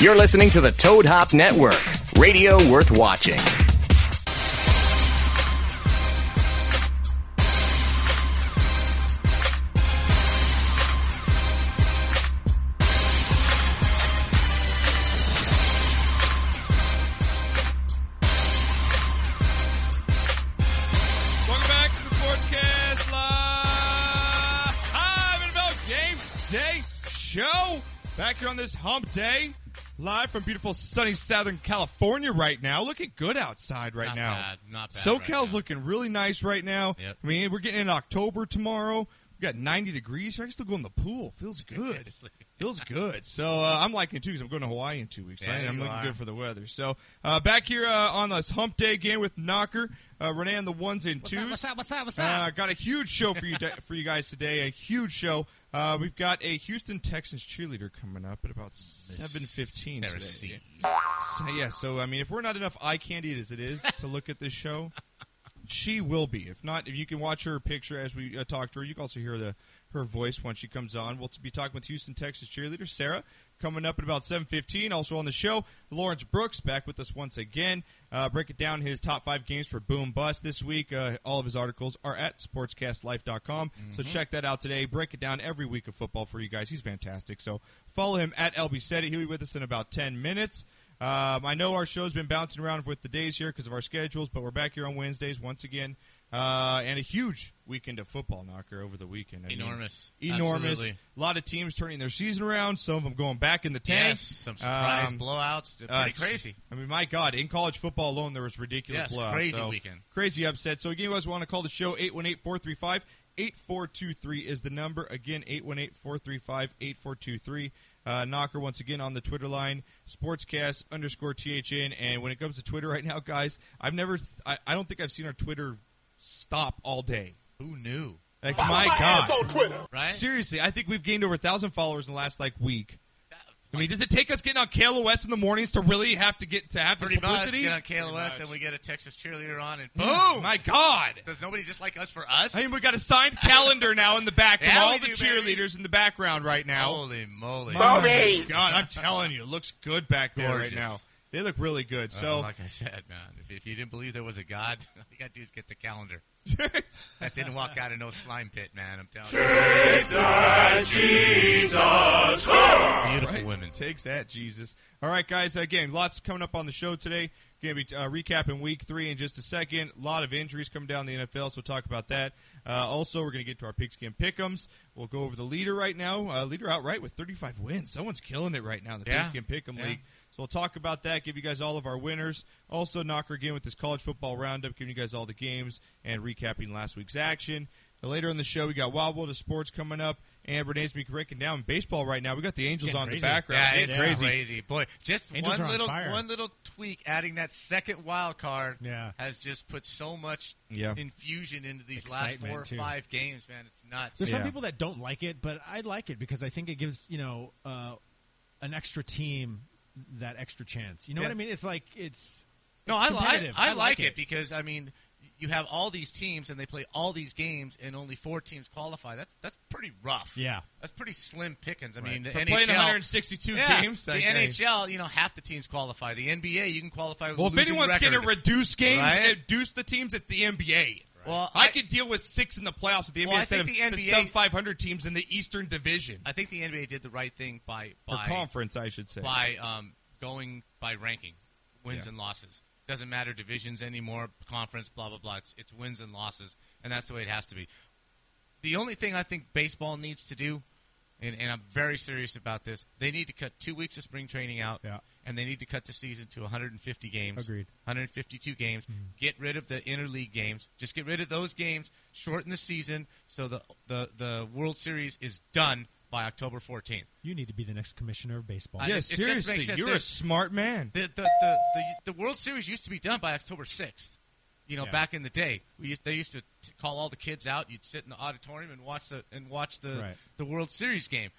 You're listening to the Toad Hop Network, radio worth watching. Welcome back to the Sportscast Live NFL Game Day Show. Back here on this hump day, live from beautiful sunny Southern California right now. Looking good outside right Not now. bad, not bad SoCal's right looking really nice right now. Yep. I mean, we're getting in October tomorrow. We got 90 degrees. here. I can still go in the pool. Feels good. Feels good. So uh, I'm liking it too because I'm going to Hawaii in two weeks. Yeah, right? I'm looking are. good for the weather. So uh, back here uh, on this hump day again with Knocker, uh, Renee on the ones and twos. What's up? What's up? What's up? Uh, got a huge show for you for you guys today. A huge show. Uh, we've got a Houston Texans cheerleader coming up at about seven fifteen today. Cersei. So, yeah, so I mean, if we're not enough eye candy as it is to look at this show, she will be. If not, if you can watch her picture as we uh, talk to her, you can also hear the her voice when she comes on. We'll be talking with Houston Texas cheerleader Sarah coming up at about seven fifteen. Also on the show, Lawrence Brooks back with us once again. Uh, break it down his top five games for Boom Bust this week. Uh, all of his articles are at sportscastlife.com. So check that out today. Break it down every week of football for you guys. He's fantastic. So follow him at LB Seti. He'll be with us in about 10 minutes. Um, I know our show's been bouncing around with the days here because of our schedules, but we're back here on Wednesdays once again. Uh, and a huge weekend of football knocker over the weekend. I mean, Enormous. enormous. Absolutely. A lot of teams turning their season around. Some of them going back in the tank. Yes, some surprise Um, blowouts. They're uh, pretty crazy. I mean, my God, in college football alone, there was ridiculous Yes, blowouts. crazy So, weekend. Crazy upset. So, again, you guys want to call the show 818 435 8423 is the number. Again, 818 435 8423. Uh, Knocker once again on the Twitter line, sportscast underscore THN. And when it comes to Twitter right now, guys, I've never, th- I, I don't think I've seen our Twitter stop all day. Who knew? Like, my God. Right? Seriously, I think we've gained over a thousand followers in the last like week. I mean, does it take us getting on KLOS in the mornings to really have to get to have this Pretty much. publicity? Get on KLOS and we get a Texas cheerleader on, and Oh boom! my God! Does nobody just like us for us? I mean, we got a signed calendar now in the back from Yeah, all we the do, baby. cheerleaders in the background right now. Holy moly! My God, I'm telling you, it looks good back there Gorgeous. right now. They look really good. Uh, So, like I said, man, if, if you didn't believe there was a God, all you got to do is get the calendar. That didn't walk out of no slime pit, man. I'm telling you. Take that, Jesus. Beautiful Right. women. Takes that, Jesus. All right, guys. Again, lots coming up on the show today. Going to be uh, recapping week three in just a second. A lot of injuries coming down the NFL, so we'll talk about that. Uh, also, we're going to get to our pigskin pickums. We'll go over the leader right now. Uh, leader outright with 35 wins. Someone's killing it right now in the Yeah. pigskin pick'em Yeah. league. So we'll talk about that. Give you guys all of our winners. Also, knocker again with this college football roundup, giving you guys all the games and recapping last week's action. Now, later in the show, we got Wild World of Sports coming up, and Renee's be breaking down baseball right now. We got the Angels on crazy. the background. Yeah, Getting it's crazy. crazy. Boy, just Angels one on little fire. one little tweak, adding that second wild card, Yeah. has just put so much Yeah. infusion into these last four or too. five games. Man, it's nuts. There's Yeah. some people that don't like it, but I like it because I think it gives you know uh, an extra team that extra chance. You know Yeah. what I mean? It's like it's No, it's I, li- competitive. I, I like it. because I mean, you have all these teams and they play all these games, and only four teams qualify. That's that's pretty rough. Yeah. that's pretty slim pickings. I Right. mean, the For NHL, playing 162 yeah, games. The like, NHL, you know, half the teams qualify. The NBA, you can qualify. With Well, if anyone's going to reduce games, Right? reduce the teams, it's the NBA. Well, I, I- could deal with six in the playoffs with the NBA Well, I instead of think the the NBA sub 500 teams in the Eastern Division I think the NBA did the right thing by or by conference, I should say. by um, going by ranking wins Yeah. and losses. Doesn't matter divisions anymore, conference, blah blah blah. It's, it's wins and losses, and that's the way it has to be. The only thing I think baseball needs to do, and, and I'm very serious about this, they need to cut two weeks of spring training out, Yeah. And they need to cut the season to 150 games. Agreed. 152 games. Mm-hmm. Get rid of the interleague games. Just get rid of those games. Shorten the season so the the the World Series is done by October 14th. You need to be the next commissioner of baseball. I- yeah, it just seriously, you're a smart man. The, the, the, the, the World Series used to be done by October 6th. You know, Yeah. back in the day, we used, they used to t- call all the kids out. You'd sit in the auditorium and watch the and watch the Right. the World Series game.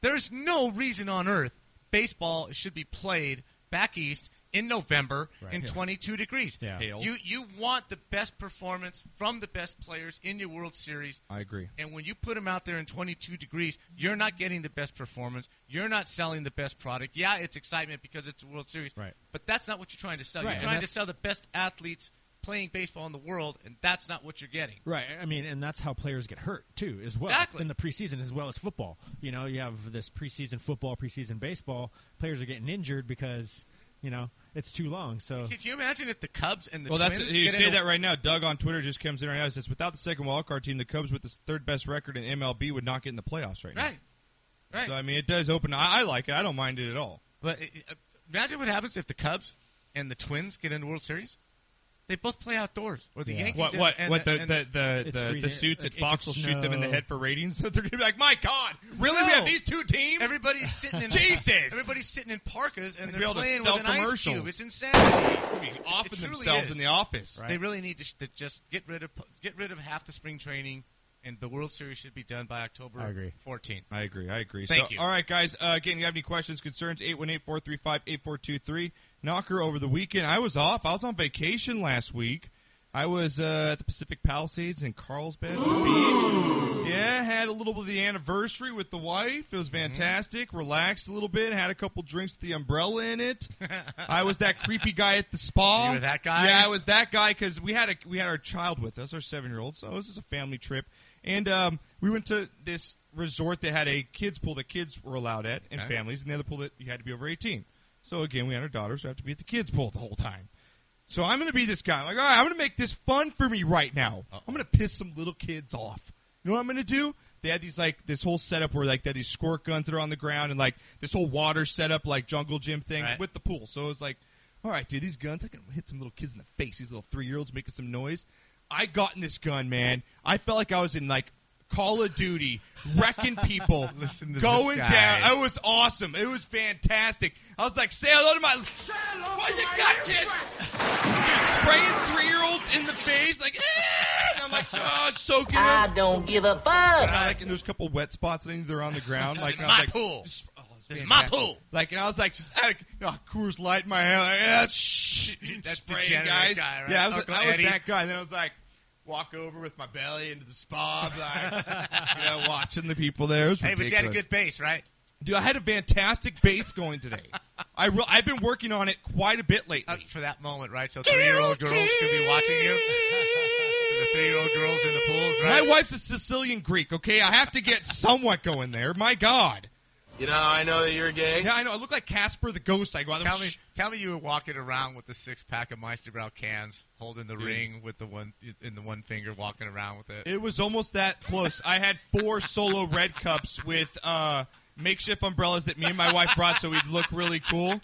There's no reason on earth baseball should be played back east in November Right. in Yeah. 22 degrees. Yeah. Hail. You you want the best performance from the best players in your World Series. I agree. And when you put them out there in 22 degrees, you're not getting the best performance. You're not selling the best product. Yeah, it's excitement because it's a World Series. Right. But that's not what you're trying to sell. Right, You're trying to sell the best athletes playing baseball in the world, and that's not what you're getting. Right. I mean, and that's how players get hurt too, as well Exactly. in the preseason, as well as football. You know, you have this preseason football, preseason baseball. Players are getting injured because you know it's too long. So Could you imagine if the Cubs and the Well, that's Twins you get say in a- that right now. Doug on Twitter just comes in right now. and Says without the second wild card team, the Cubs with the third best record in MLB would not get in the playoffs right now. Right. Right. So I mean, it does open. I, I like it. I don't mind it at all. But uh, imagine what happens if the Cubs and the Twins get into World Series. They both play outdoors, or the Yeah. Yankees. What what and- what the and- the the, It's the, the suits at It- it Fox will shoot them in the head for ratings? They're gonna be like, my God, really? We have these two teams? Everybody's sitting in Jesus! Everybody's sitting in parkas and They'd be they're playing with an ice cube. It's insanity. They'll be offing It themselves is. in the office. Right. They really need to, sh- to just get rid of get rid of half the spring training, and the World Series should be done by October I agree. 14th. I agree. I agree. Thank so, you. All right, guys. Uh, again, you have any questions, concerns? 818-435-8423. Knocker over the weekend. I was off. I was on vacation last week. I was uh, at the Pacific Palisades in Carlsbad Beach. Yeah, had a little bit of the anniversary with the wife. It was fantastic. Relaxed a little bit. Had a couple drinks with the umbrella in it. I was that creepy guy at the spa. You were that guy? Yeah, I was that guy because we had a we had our child with us, our seven year old. So this is a family trip, and um, we went to this resort that had a kids pool that kids were allowed at and Okay. families, and the other pool that you had to be over eighteen. So again, we had our daughters, so I have to be at the kids pool the whole time. So I'm going to be this guy. I'm like, all right, I'm going to make this fun for me right now. I'm going to piss some little kids off. You know what I'm going to do? They had these like this whole setup where like they had these squirt guns that are on the ground and like this whole water setup like jungle gym thing Right. with the pool. So it was like, all right, dude, these guns I can hit some little kids in the face. These little three year olds making some noise. I got in this gun, man. I felt like I was in like Call of Duty, wrecking people, Listen to going down. It was awesome. It was fantastic. I was like, say hello to my. What you got, kids? Dude, spraying three year olds in the face, like, eh! and I'm like, oh, soaking I them. don't give a fuck. And I like, and there's a couple wet spots. and they're on the ground. Like, and I was my like, pool. oh, it's my pool. Like, and I was like, just out of, oh, Coors Light in my hair. Like, yeah, shh, That spraying degenerate guys. guy, right? Yeah, I was, Uncle I was Eddie. that guy. And then I was like, walk over with my belly into the spa, like, you know, watching the people there. It was Hey, but you had a ridiculous. good base, right? Dude, I had a fantastic base going today. I re- I've been working on it quite a bit lately. For that moment, right? So three-year-old girls could be watching you. the three-year-old girls in the pools, My wife's a Sicilian Greek, okay? I have to get somewhat going there. My God. You know I know that you're gay? Yeah, I know. I look like Casper the Ghost. I go out there. Tell me, tell me, you were walking around with the six-pack of Meister Brau cans, holding the ring with the one in the one finger, walking around with it. It was almost that close. I had four solo red cups with uh, makeshift umbrellas that me and my wife brought so we'd look really cool.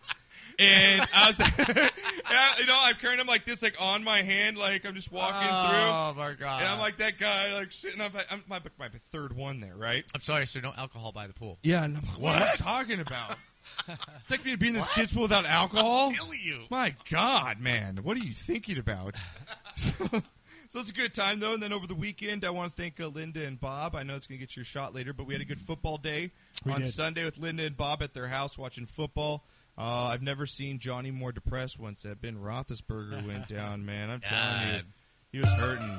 And I was, Yeah, you know, I'm carrying them like this, like on my hand, like I'm just walking through. Oh my god! And I'm like that guy, like sitting up. I'm my, my third one there, right? I'm sorry, sir. No alcohol by the pool. Yeah, and I'm what? are you talking about? it's like me to be in this kids pool without alcohol. Kill you. My God, man, what are you thinking about? so, so it's a good time though. And then over the weekend, I want to thank uh, Linda and Bob. I know it's going to get your shot later, but we had a good football day We on did. Sunday with Linda and Bob at their house watching football. Uh, I've never seen Johnny more depressed once that Ben Roethlisberger went down. Man, I'm telling you, he was hurting.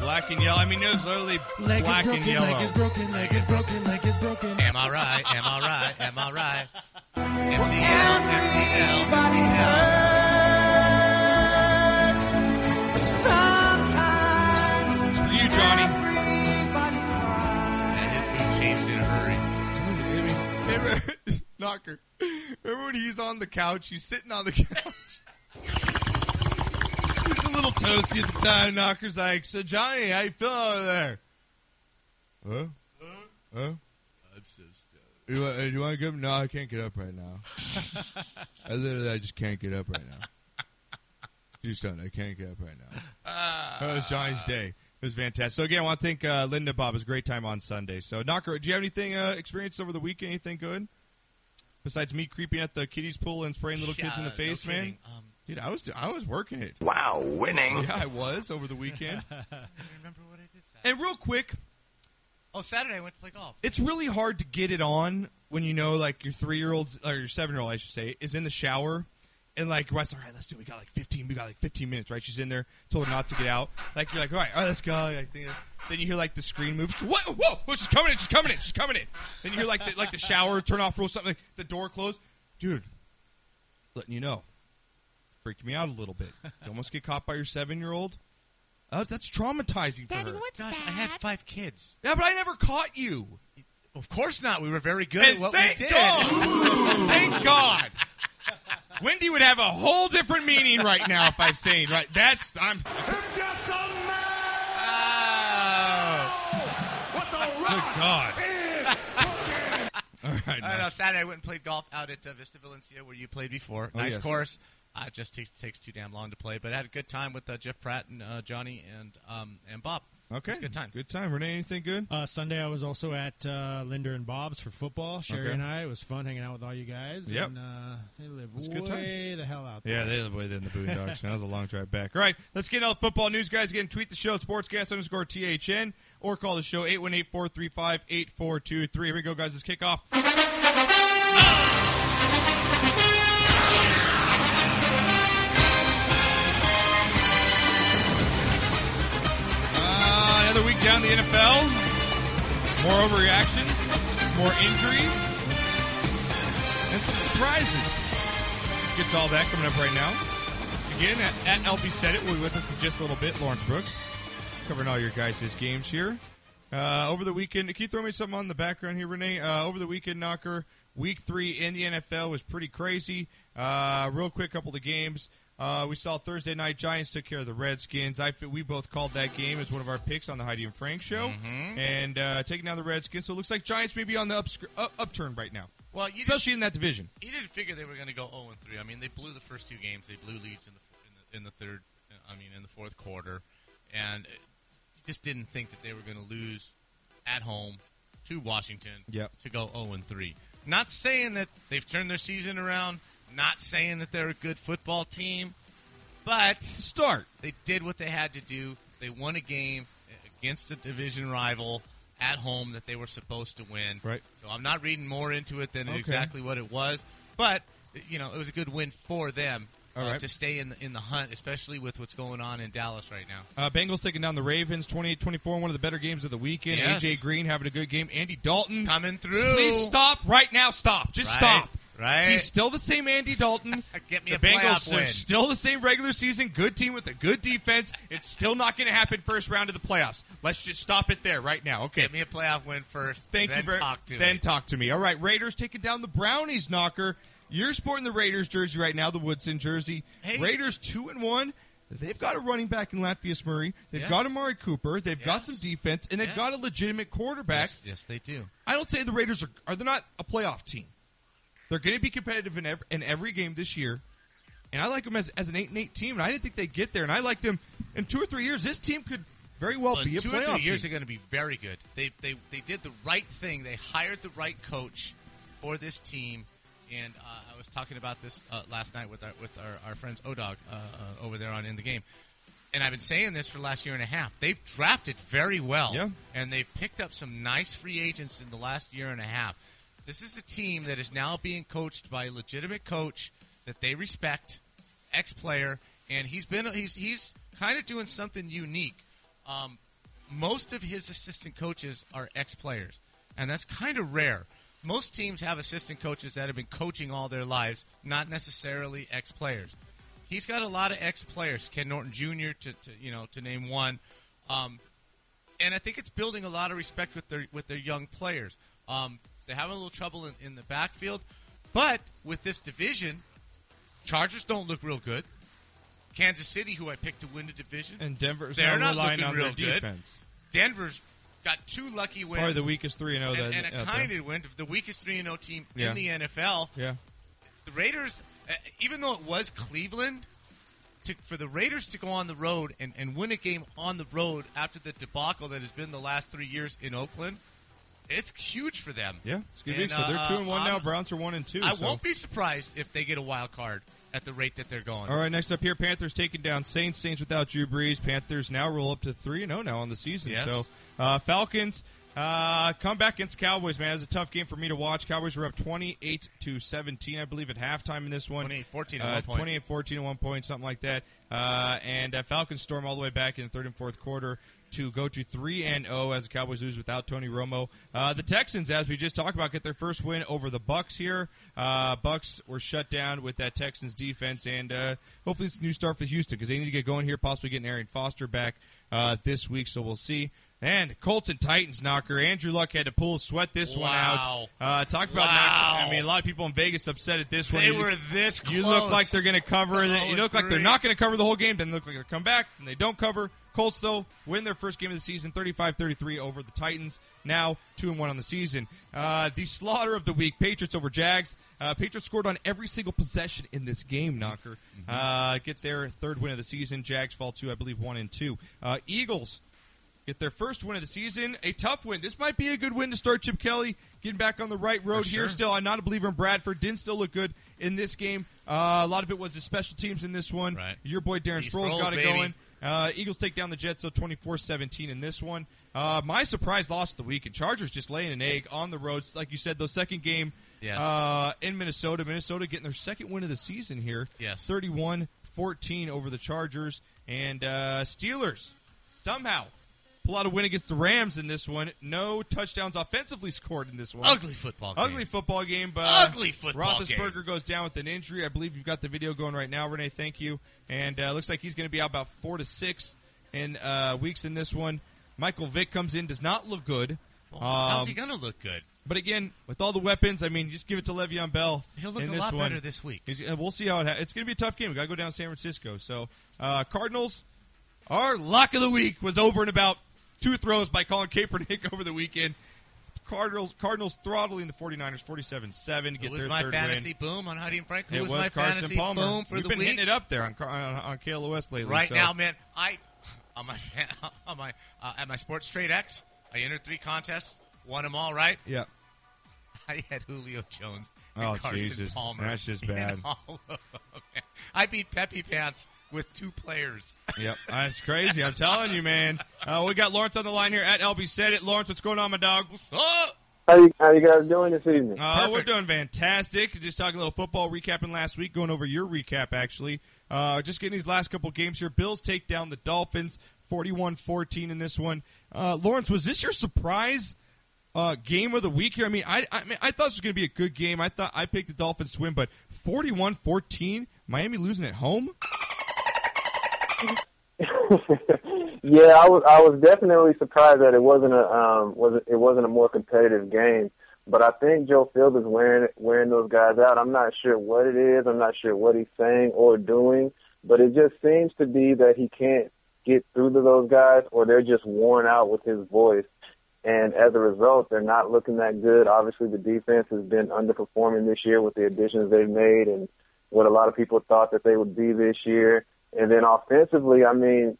Black and yellow. I mean, it was literally Leg black is broken, and yellow. leg is broken, leg is broken, leg is broken. Am I right? Am I right? Am I right? MCL, MCL, MCL. Sometimes It's for you, Johnny. everybody cries. And his mood changed in a hurry. Remember, Knocker. Remember when he's on the couch? He's sitting on the couch. he's a little toasty at the time. Knocker's like, "So Johnny, how you feeling over there?" Huh? Huh? You want, you want to get up? No, I can't get up right now. I literally, I just can't get up right now. Just don't. I can't get up right now. That was Johnny's day. It was fantastic. So again, I want to thank uh, Linda Bob. It was a great time on Sunday. So Knocker, do you have anything uh, experienced over the weekend? Anything good? Besides me creeping at the kiddies pool and spraying little kids in the face, no man. Um, Dude, I was I was working it. Wow, winning. Yeah, I was over the weekend. I don't remember what I did Saturday. and real quick, Oh, Saturday I went to play golf. it's really hard to get it on when you know like your three year old or your seven year old I should say is in the shower And like Wes, all right, let's do. it. We got like fifteen. We got like fifteen minutes, right? She's in there, told her not to get out. Like you're like, all right, all right, let's go. Like, then then you hear like the screen move. Whoa, whoa, whoa! She's coming in. She's coming in. She's coming in. Then you hear like the, like the shower turn off or something. Like the door close, dude. Letting you know, freaked me out a little bit. You almost get caught by your seven year old. Uh, that's traumatizing for her. Gosh, I had five kids. Yeah, but I never caught you. Of course not. We were very good And at what thank we did. God. thank God. Wendy would have a whole different meaning right now if I'm saying right. That's I'm. Oh! What the ruck? Good God. All right. I now. know. Saturday I went and played golf out at uh, Vista Valencia where you played before. Oh, nice yes. course. Uh, it just takes, takes too damn long to play, but I had a good time with uh, Jeff Pratt and uh, Johnny and um, and Bob. Okay. It was a good time. Good time. Renee, anything good? Uh, Sunday, I was also at uh, Linda and Bob's for football. Sherry Okay. and I. It was fun hanging out with all you guys. Yep. And, uh, they live was good time. way the hell out there. Yeah, they live way in the Boondocks. man. That was a long drive back. All right, let's get into all the football news, guys. Again, tweet the show at sportscast underscore THN or call the show 818-435-8423. Here we go, guys. Let's kick off. Down the NFL. More overreactions, more injuries, and some surprises. Gets all that coming up right now. Again, at, at LB Said It, we'll be with us in just a little bit. Lawrence Brooks covering all your guys' games here. Uh, over the weekend, can you throw me something on the background here, Renee? Uh, over the weekend, Knocker, week three in the NFL was pretty crazy. Uh, real quick, couple of the games. Uh, we saw Thursday night Giants took care of the Redskins. I we both called that game as one of our picks on the Heidi and Frank show, and uh, taking down the Redskins. So it looks like Giants may be on the upsc- up- upturn right now, Well, especially in that division. you didn't figure they were going to go 0 and 3. I mean, they blew the first two games. They blew leads in the in the, in the third. I mean, in the fourth quarter, and you just didn't think that they were going to lose at home to Washington Yep. to go 0 and 3. Not saying that they've turned their season around. Not saying that they're a good football team, but Start. they did what they had to do. They won a game against a division rival at home that they were supposed to win. Right. So I'm not reading more into it than Okay. exactly what it was, but you know it was a good win for them uh, right. to stay in the, in the hunt, especially with what's going on in Dallas right now. Uh, Bengals taking down the Ravens 28-24, one of the better games of the weekend. Yes. AJ Green having a good game. Andy Dalton Coming through. Please stop right now. Stop. Just Right. stop. Right. He's still the same Andy Dalton. Get me the a Bengals playoff are win. still the same regular season. Good team with a good defense. It's still not going to happen first round of the playoffs. Let's just stop it there right now. Okay. Get me a playoff win first. Thank then you very talk to Then me. talk to me. All right, Raiders taking down the Brownies knocker. You're sporting the Raiders jersey right now, the Woodson jersey. Hey. Raiders two and one. They've got a running back in Latavius Murray. They've Yes. got Amari Cooper. They've got some defense, and they've Yes. got a legitimate quarterback. Yes, yes, they do. I don't say the Raiders are are they not a playoff team. They're going to be competitive in every, in every game this year, and I like them as, as an eight and eight team. And I didn't think they'd get there, and I like them in two or three years. This team could very well Well, be a two playoff or three years team. are going to be very good. They, they they did the right thing. They hired the right coach for this team. And uh, I was talking about this uh, last night with our with our, our friends Odog uh, uh, over there on in the game. And I've been saying this for the last year and a half. They've drafted very well, Yeah. and they've picked up some nice free agents in the last year and a half. This is a team that is now being coached by a legitimate coach that they respect, ex-player, and he's been he's he's kind of doing something unique. Um, most of his assistant coaches are ex-players, and that's kind of rare. Most teams have assistant coaches that have been coaching all their lives, not necessarily ex-players. He's got a lot of ex-players, Ken Norton Jr. to, to you know to name one, um, and I think it's building a lot of respect with their with their young players. Um, they're having a little trouble in, in the backfield, but with this division, Chargers don't look real good. Kansas City, who I picked to win the division, and Denver's They're not relying looking on real good. defense. Denver's got two lucky wins. Probably the weakest three and zero. and, that and a kind of win, the weakest three and zero team Yeah. in the NFL. Yeah. The Raiders, uh, even though it was Cleveland, to, for the Raiders to go on the road and, and win a game on the road after the debacle that has been the last three years in Oakland, it's huge for them. Yeah, it's good. And, so they're uh, two and one now. I'm- Browns are one and two. I so. won't be surprised if they get a wild card at the rate that they're going. All right, next up here, Panthers taking down Saints. Saints without Drew Brees. Panthers now roll up to three and zero now on the season. Yes. So uh, Falcons Uh, come back against Cowboys, man. It was a tough game for me to watch. Cowboys were up 28 to 17, I believe, at halftime in this one. 28-14 at uh, one point. 28 14 at one point, something like that. Uh, and uh, Falcons storm all the way back in the third and fourth quarter to go to 3 and 0 as the Cowboys lose without Tony Romo. Uh, the Texans, as we just talked about, get their first win over the Bucks here. Uh, Bucks were shut down with that Texans defense, and uh, hopefully it's a new start for Houston because they need to get going here, possibly getting Arian Foster back uh, this week. So we'll see. And Colts and Titans knocker. Andrew Luck had to pull a sweat this one out. Uh, talk about Wow. I mean, a lot of people in Vegas upset at this one. They You- were this you close. look like they're going to cover. It. You look like they're not going to cover the whole game. Then look like they come back and they don't cover. Colts though win their first game of the season, 35-33 over the Titans. Now two and one on the season. Uh, the slaughter of the week: Patriots over Jags. Uh, Patriots scored on every single possession in this game. Knocker uh, get their third win of the season. Jags fall to I believe one and two. Uh, Eagles get their first win of the season. A tough win. This might be a good win to start Chip Kelly getting back on the right road here. Still, I'm not a believer in Bradford. Didn't still look good in this game. Uh, a lot of it was the special teams in this one. Right. Your boy Darren These Sproles Sproles, got it baby. going. Uh, Eagles take down the Jets, so 24-17 in this one. Uh, my surprise loss of the week, and Chargers just laying an egg on the roads. Like you said, the second game Yes. uh, in Minnesota. Minnesota getting their second win of the season here. Yes. 31-14 over the Chargers. And uh, Steelers somehow pull out a win against the Rams in this one. No touchdowns offensively scored in this one. Ugly football game. Ugly football game, but Ugly football Roethlisberger game. goes down with an injury. I believe you've got the video going right now, Renee. Thank you. And uh, looks like he's going to be out about four to six in uh, weeks in this one. Michael Vick comes in, does not look good. Well, how's Um, he going to look good? But again, with all the weapons, I mean, just give it to Le'Veon Bell. He'll look a lot one. better this week. He's, uh, we'll see how it. Ha- it's going to be a tough game. We got to go down to San Francisco. So, uh, Cardinals. Our lock of the week was over in about two throws by Colin Kaepernick over the weekend. Cardinals Cardinals throttling the 49ers 47-7 to get their my third fantasy win. boom on Heidi and Frank. Who It was, was my Carson fantasy Palmer. boom for We've the been week? hitting it up there on on, on KLOS lately. Right so- now, man, I on my on my uh, at my Sports Trade X, I entered three contests, won them all. Right, Yeah. I had Julio Jones and Oh, Carson Jesus. Palmer. That's just bad. all. I beat Peppy Pants with two players. Yep, that's crazy. I'm telling you, man. Uh, we got Lawrence on the line here at LB Said It. Lawrence, what's going on, my dog? Oh, How you, how you guys doing this evening? Uh, we're doing fantastic. Just talking a little football, recapping last week, going over your recap, actually. Uh, just getting these last couple games here. Bills take down the Dolphins 41 14 in this one. Uh, Lawrence, was this your surprise uh, game of the week here? I mean, I, I, mean, I thought this was going to be a good game. I thought I picked the Dolphins to win, but 41 14, Miami losing at home? yeah, I was I was definitely surprised that it wasn't a um was it wasn't a more competitive game. But I think Joe Field is wearing wearing those guys out. I'm not sure what it is. I'm not sure what he's saying or doing. But it just seems to be that he can't get through to those guys, or they're just worn out with his voice. And as a result, they're not looking that good. Obviously, the defense has been underperforming this year with the additions they've made and what a lot of people thought that they would be this year. And then offensively, I mean,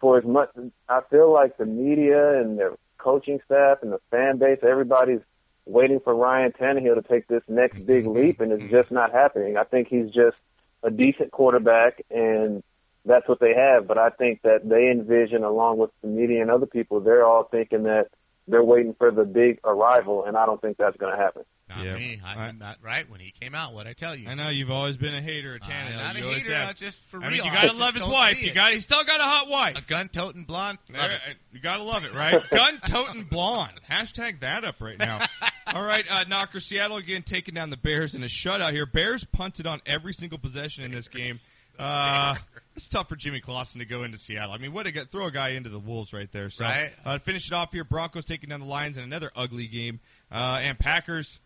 for as much, I feel like the media and the coaching staff and the fan base, everybody's waiting for Ryan Tannehill to take this next big mm-hmm. leap, and it's mm-hmm. just not happening. I think he's just a decent quarterback, and that's what they have. But I think that they envision, along with the media and other people, they're all thinking that they're waiting for the big arrival, and I don't think that's going to happen. not Yeah. me. I, I- am not right when he came out. What I tell you? I know you've always been a hater of I'm Tannehill. not a You always hater. have. Just for I real. mean, you I gotta love his wife. You it. got. He's still got a hot wife. a gun-toting blonde. Love it. Uh, You gotta love it, right? Gun toting blonde. Hashtag that up right now. All right, uh, Knocker, Seattle again taking down the Bears in a shutout here. Bears punted on every single possession in this game. Uh, it's tough for Jimmy Clausen to go into Seattle. I mean, what a guy, throw a guy into the Wolves right there. So, Right. uh, finish it off here, Broncos taking down the Lions in another ugly game, uh, and Packers.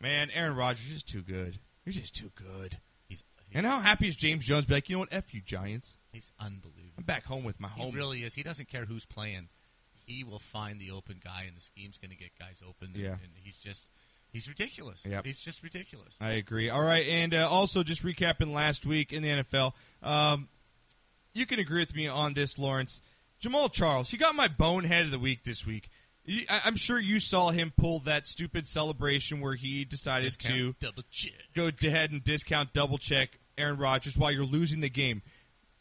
Man, Aaron Rodgers is too good. You're just too good. He's, he's, And how happy is James Jones? Be like, you know what? F you, Giants. he's unbelievable. I'm back home with my He home. really is. He doesn't care who's playing. He will find the open guy, and the scheme's going to get guys open. and- Yeah. and he's just he's ridiculous. Yep. He's just ridiculous. I agree. All right, and uh, also just recapping last week in the NFL, um, you can agree with me on this, Lawrence. Jamaal Charles, he got my bonehead of the week this week. I, I'm sure you saw him pull that stupid celebration where he decided Discount, to double check. go ahead and discount double check Aaron Rodgers while you're losing the game.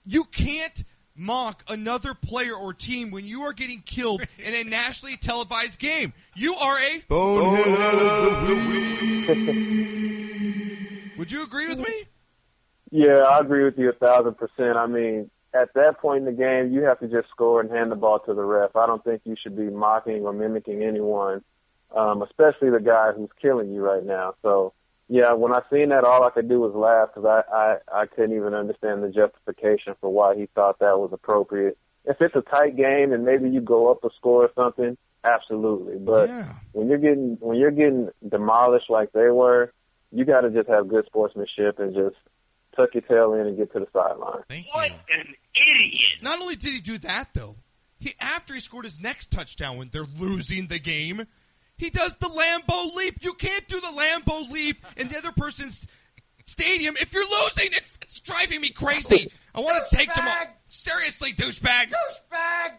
You can't mock another player or team when you are getting killed in a nationally televised game. You are a bonehead. Would you agree with me? Yeah, I agree with you a thousand percent. I mean, at that point in the game, you have to just score and hand the ball to the ref. I don't think you should be mocking or mimicking anyone, um, especially the guy who's killing you right now. So, yeah, when I seen that, all I could do was laugh because I, I I couldn't even understand the justification for why he thought that was appropriate. If it's a tight game and maybe you go up a score or something, absolutely. But Yeah. when you're getting when you're getting demolished like they were, you got to just have good sportsmanship and just tuck your tail in and get to the sideline. Thank What you. an idiot! Not only did he do that though, he after he scored his next touchdown when they're losing the game, he does the Lambo leap. You can't do the Lambo leap in the other person's stadium if you're losing. It's, it's driving me crazy. I want to take them. Seriously, douchebag. douchebag.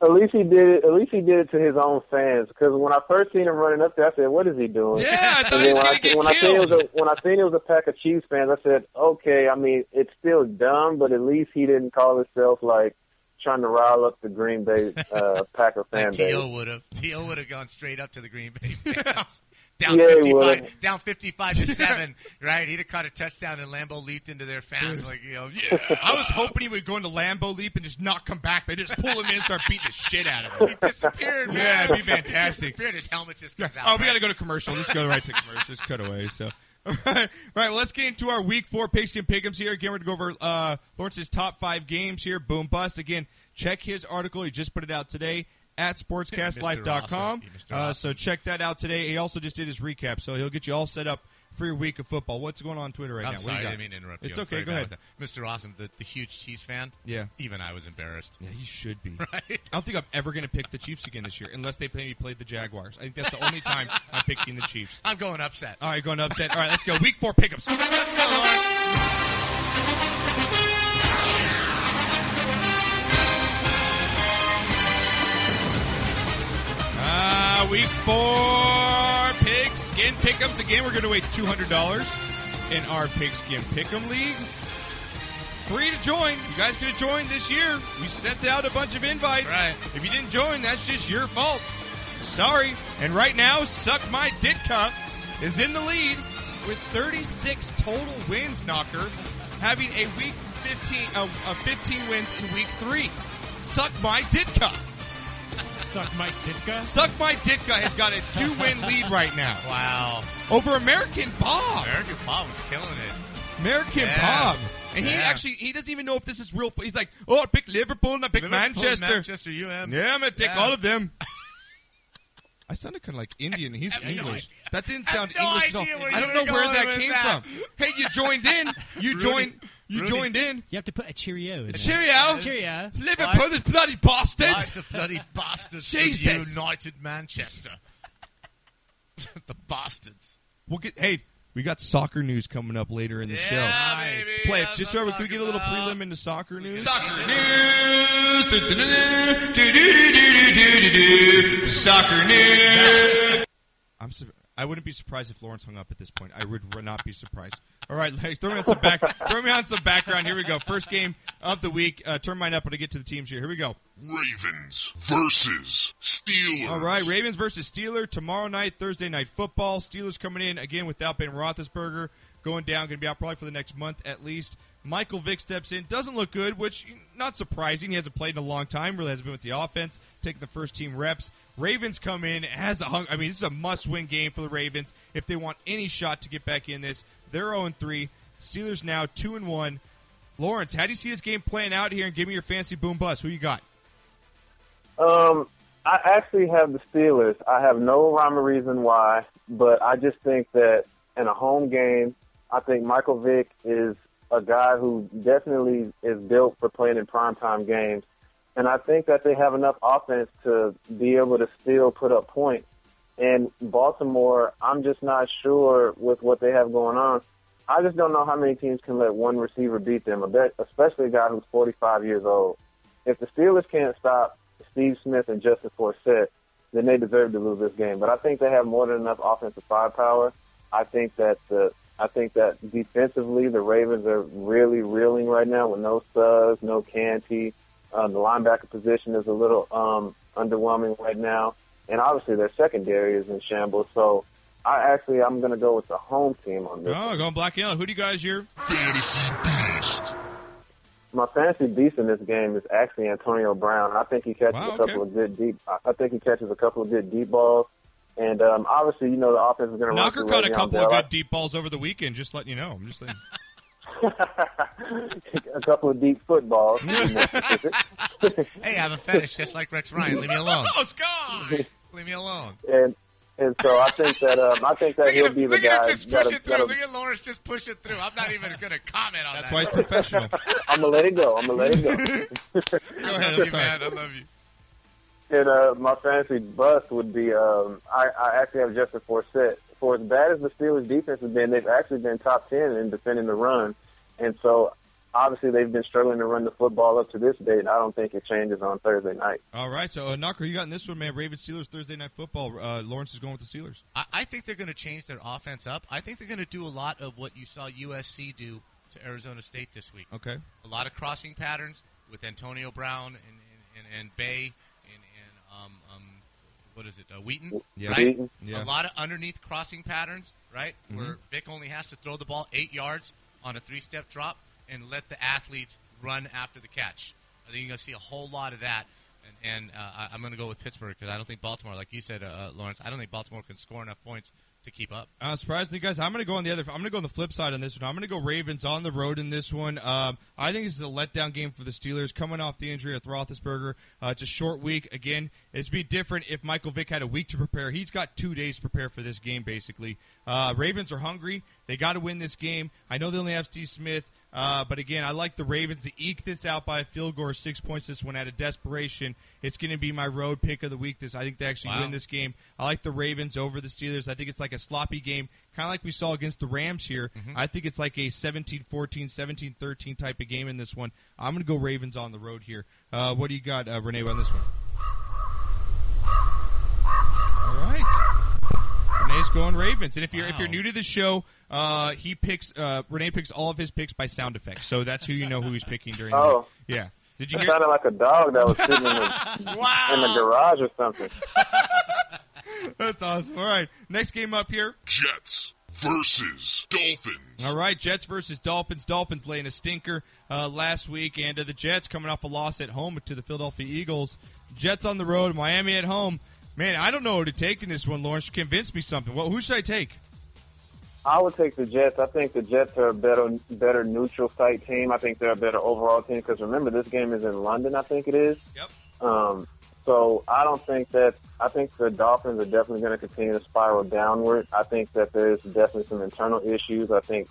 At least he did it. At least he did it to his own fans. Because when I first seen him running up there, I said, "What is he doing?" Yeah, I thought And he then was when gonna I, get when I seen it was killed. a, when I seen it was a pack of Chiefs fans, I said, "Okay, I mean, it's still dumb, but at least he didn't call himself like trying to rile up the Green Bay uh, Packer fan Like base." T.O. would have. T.O. would have gone straight up to the Green Bay fans. Down Yeah, 55, would've. down 55 to 7, right? He'd have caught a touchdown and Lambo leaped into their fans like, you know, yeah. I was hoping he would go into Lambo leap and just not come back. They just pull him in and start beating the shit out of him. He disappeared, man. Yeah, it'd be fantastic. Disappeared. His helmet just comes out. Oh, we right? got to go to commercial. Let's go right to commercial. Just cut away. So, all right, all right. Well, let's get into our week four pigskin pick'ems here. Again, we're going to go over uh, Lawrence's top five games here. Boom bust. Again, check his article. He just put it out today at sportscastlife.com. Mr. Uh, so check that out today. He also just did his recap, so he'll get you all set up for your week of football. What's going on on Twitter right I'm now? sorry, what I you got? didn't mean to interrupt It's you. I'm okay. Go ahead. Mr. Awesome, the, the huge Chiefs fan. Yeah. Even I was embarrassed. Yeah, he should be. Right? I don't think I'm ever going to pick the Chiefs again this year, unless they play me play the Jaguars. I think that's the only time I'm picking the Chiefs. I'm going upset. All right, going upset. All right, let's go. Week four pickups. Uh, week four pigskin pickups. Again, we're going to wait two hundred dollars in our pigskin pick'em league. Free to join. You guys could have joined this year. We sent out a bunch of invites. Right. If you didn't join, that's just your fault. Sorry. And right now, Suck My Ditka is in the lead with 36 total wins, Knocker, having a week 15, uh, uh, 15 wins in week three. Suck My Ditka. Suck Mike Ditka. Suck My Ditka has got a two win lead right now Wow. over American Bob. American Bob was killing it. American Yeah. Bob. And he actually he doesn't even know if this is real. He's like, oh, I picked Liverpool and I picked Liverpool, Manchester. Manchester, UM. Yeah, I'm gonna take Yeah. all of them. I sounded kind of like Indian. He's I have no English. idea. that didn't I have sound no English idea at all. where I don't know where that came that. from. Hey, you joined in. You Rudy. joined. You Rudy. joined in. You have to put a Cheerio in there. Cheerio. Cheerio. Liverpool, the bloody bastards. Like the bloody bastards Jesus. United Manchester. the bastards. We'll get. Hey, we got soccer news coming up later in the show. baby. Play it. That's Just what so we could get a little about. prelim into soccer news. Soccer news. Soccer news. I'm. Su- I wouldn't be surprised if Lawrence hung up at this point. I would not be surprised. All right, like, throw me on some back. throw me on some background. Here we go. First game of the week. Uh, turn mine up when I get to the teams here. Here we go. Ravens versus Steelers. All right, Ravens versus Steelers tomorrow night, Thursday night football. Steelers coming in again without Ben Roethlisberger, going down, going to be out probably for the next month at least. Michael Vick steps in, doesn't look good, which not surprising. He hasn't played in a long time, really hasn't been with the offense, taking the first team reps. Ravens come in has a hung. I mean, this is a must-win game for the Ravens if they want any shot to get back in this. They're 0 3. Steelers now 2 and 1. Lawrence, how do you see this game playing out here? And give me your fancy boom bust. Who you got? Um, I actually have the Steelers. I have no rhyme or reason why, but I just think that in a home game, I think Michael Vick is a guy who definitely is built for playing in primetime games. And I think that they have enough offense to be able to still put up points. And Baltimore, I'm just not sure with what they have going on. I just don't know how many teams can let one receiver beat them, especially a guy who's 45 years old. If the Steelers can't stop Steve Smith and Justin Forsett, then they deserve to lose this game. But I think they have more than enough offensive firepower. I think that the I think that defensively, the Ravens are really reeling right now with no Suggs, no Canty. Um, the linebacker position is a little um, underwhelming right now, and obviously their secondary is in shambles. So, I actually I'm going to go with the home team on this. Oh, going black and yellow. Who do you guys your? Fantasy Beast. My fantasy beast in this game is actually Antonio Brown. I think he catches Wow, a couple okay. of good deep. I think he catches a couple of good deep balls, and um, obviously, you know, the offense is going to Knocker caught a couple of good deep balls over the weekend. Just letting you know. I'm just saying. a couple of deep footballs. to be more specific. Hey, I have a fetish just like Rex Ryan. Leave me alone. Oh, Sky! Leave me alone. and and so I think that um, I think that Look he'll at be him, the look at guy. him just that'll- push it through. that'll- Look at Lawrence just push it through. I'm not even going to comment on That's that. why he's professional. I'm gonna let it go. I'm gonna let it go. Go ahead. I I'm you, sorry. man. I love you. and uh, my fantasy bust would be um, I, I actually have Justin Forsett. For as bad as the Steelers' defense has been, they've actually been top ten in defending the run, and so obviously they've been struggling to run the football up to this date. And I don't think it changes on Thursday night. All right, so uh, Knocker, you got in this one, man. Ravens Steelers Thursday night football. Uh, Lawrence is going with the Steelers. I, I think they're going to change their offense up. I think they're going to do a lot of what you saw USC do to Arizona State this week. Okay. A lot of crossing patterns with Antonio Brown and, and, and, and Bay and, and um, um, what is it, uh, Wheaton? Yeah. Right? Wheaton. Yeah. A lot of underneath crossing patterns, right? Mm-hmm. Where Vick only has to throw the ball eight yards on a three step drop and let the athletes run after the catch. I think you're going to see a whole lot of that. And, and uh, I'm going to go with Pittsburgh because I don't think Baltimore, like you said, uh, Lawrence, I don't think Baltimore can score enough points to keep up. Uh, surprisingly, guys, I'm going to go on the other. I'm going to go on the flip side on this one. I'm going to go Ravens on the road in this one. Um, I think this is a letdown game for the Steelers, coming off the injury of Roethlisberger. Uh, it's a short week. Again, it'd be different if Michael Vick had a week to prepare. He's got two days to prepare for this game, basically. Uh, Ravens are hungry. They got to win this game. I know they only have Steve Smith. Uh, but again, I like the Ravens to eke this out by a field goal or six points. This one out of desperation. It's going to be my road pick of the week. This I think they actually Wow. win this game. I like the Ravens over the Steelers. I think it's like a sloppy game, kind of like we saw against the Rams here. I think it's like a 17-14, 17-13 type of game in this one. I'm going to go Ravens on the road here. Uh, what do you got, uh, Renee, on this one? All right. Renee's going Ravens, and if you're if you're new to the show, uh, he picks uh, Renee picks all of his picks by sound effects, so that's who you know who he's picking during. Oh. week. yeah. Did you It hear? sounded like a dog that was sitting in the, Wow. in the garage or something. That's awesome. All right, next game up here. Jets versus Dolphins. All right, Jets versus Dolphins. Dolphins laying a stinker uh, last week, and uh, the Jets coming off a loss at home to the Philadelphia Eagles. Jets on the road, Miami at home. Man, I don't know who to take in this one, Lawrence. Convince me something. Well, who should I take? I would take the Jets. I think the Jets are a better, better neutral site team. I think they're a better overall team because remember this game is in London. I think it is. Yep. Um, so I don't think that. I think the Dolphins are definitely going to continue to spiral downward. I think that there's definitely some internal issues. I think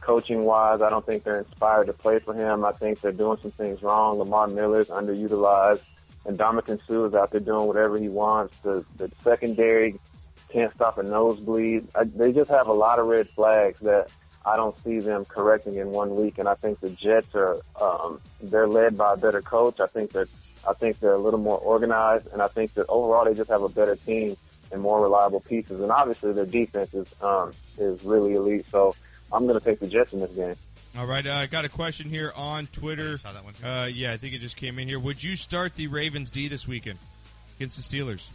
coaching wise, I don't think they're inspired to play for him. I think they're doing some things wrong. Lamar Miller's underutilized, and Ndamukong Suh is out there doing whatever he wants. The the secondary can't stop a nosebleed. I, they just have a lot of red flags that I don't see them correcting in one week. And I think the Jets are um, they're led by a better coach. I think that I think they're a little more organized, and I think that overall they just have a better team and more reliable pieces. And obviously their defense is um, is really elite. So I'm going to take the Jets in this game. All right, uh, I got a question here on Twitter. I saw that one too. Uh, yeah, I think it just came in here. Would you start the Ravens D this weekend against the Steelers?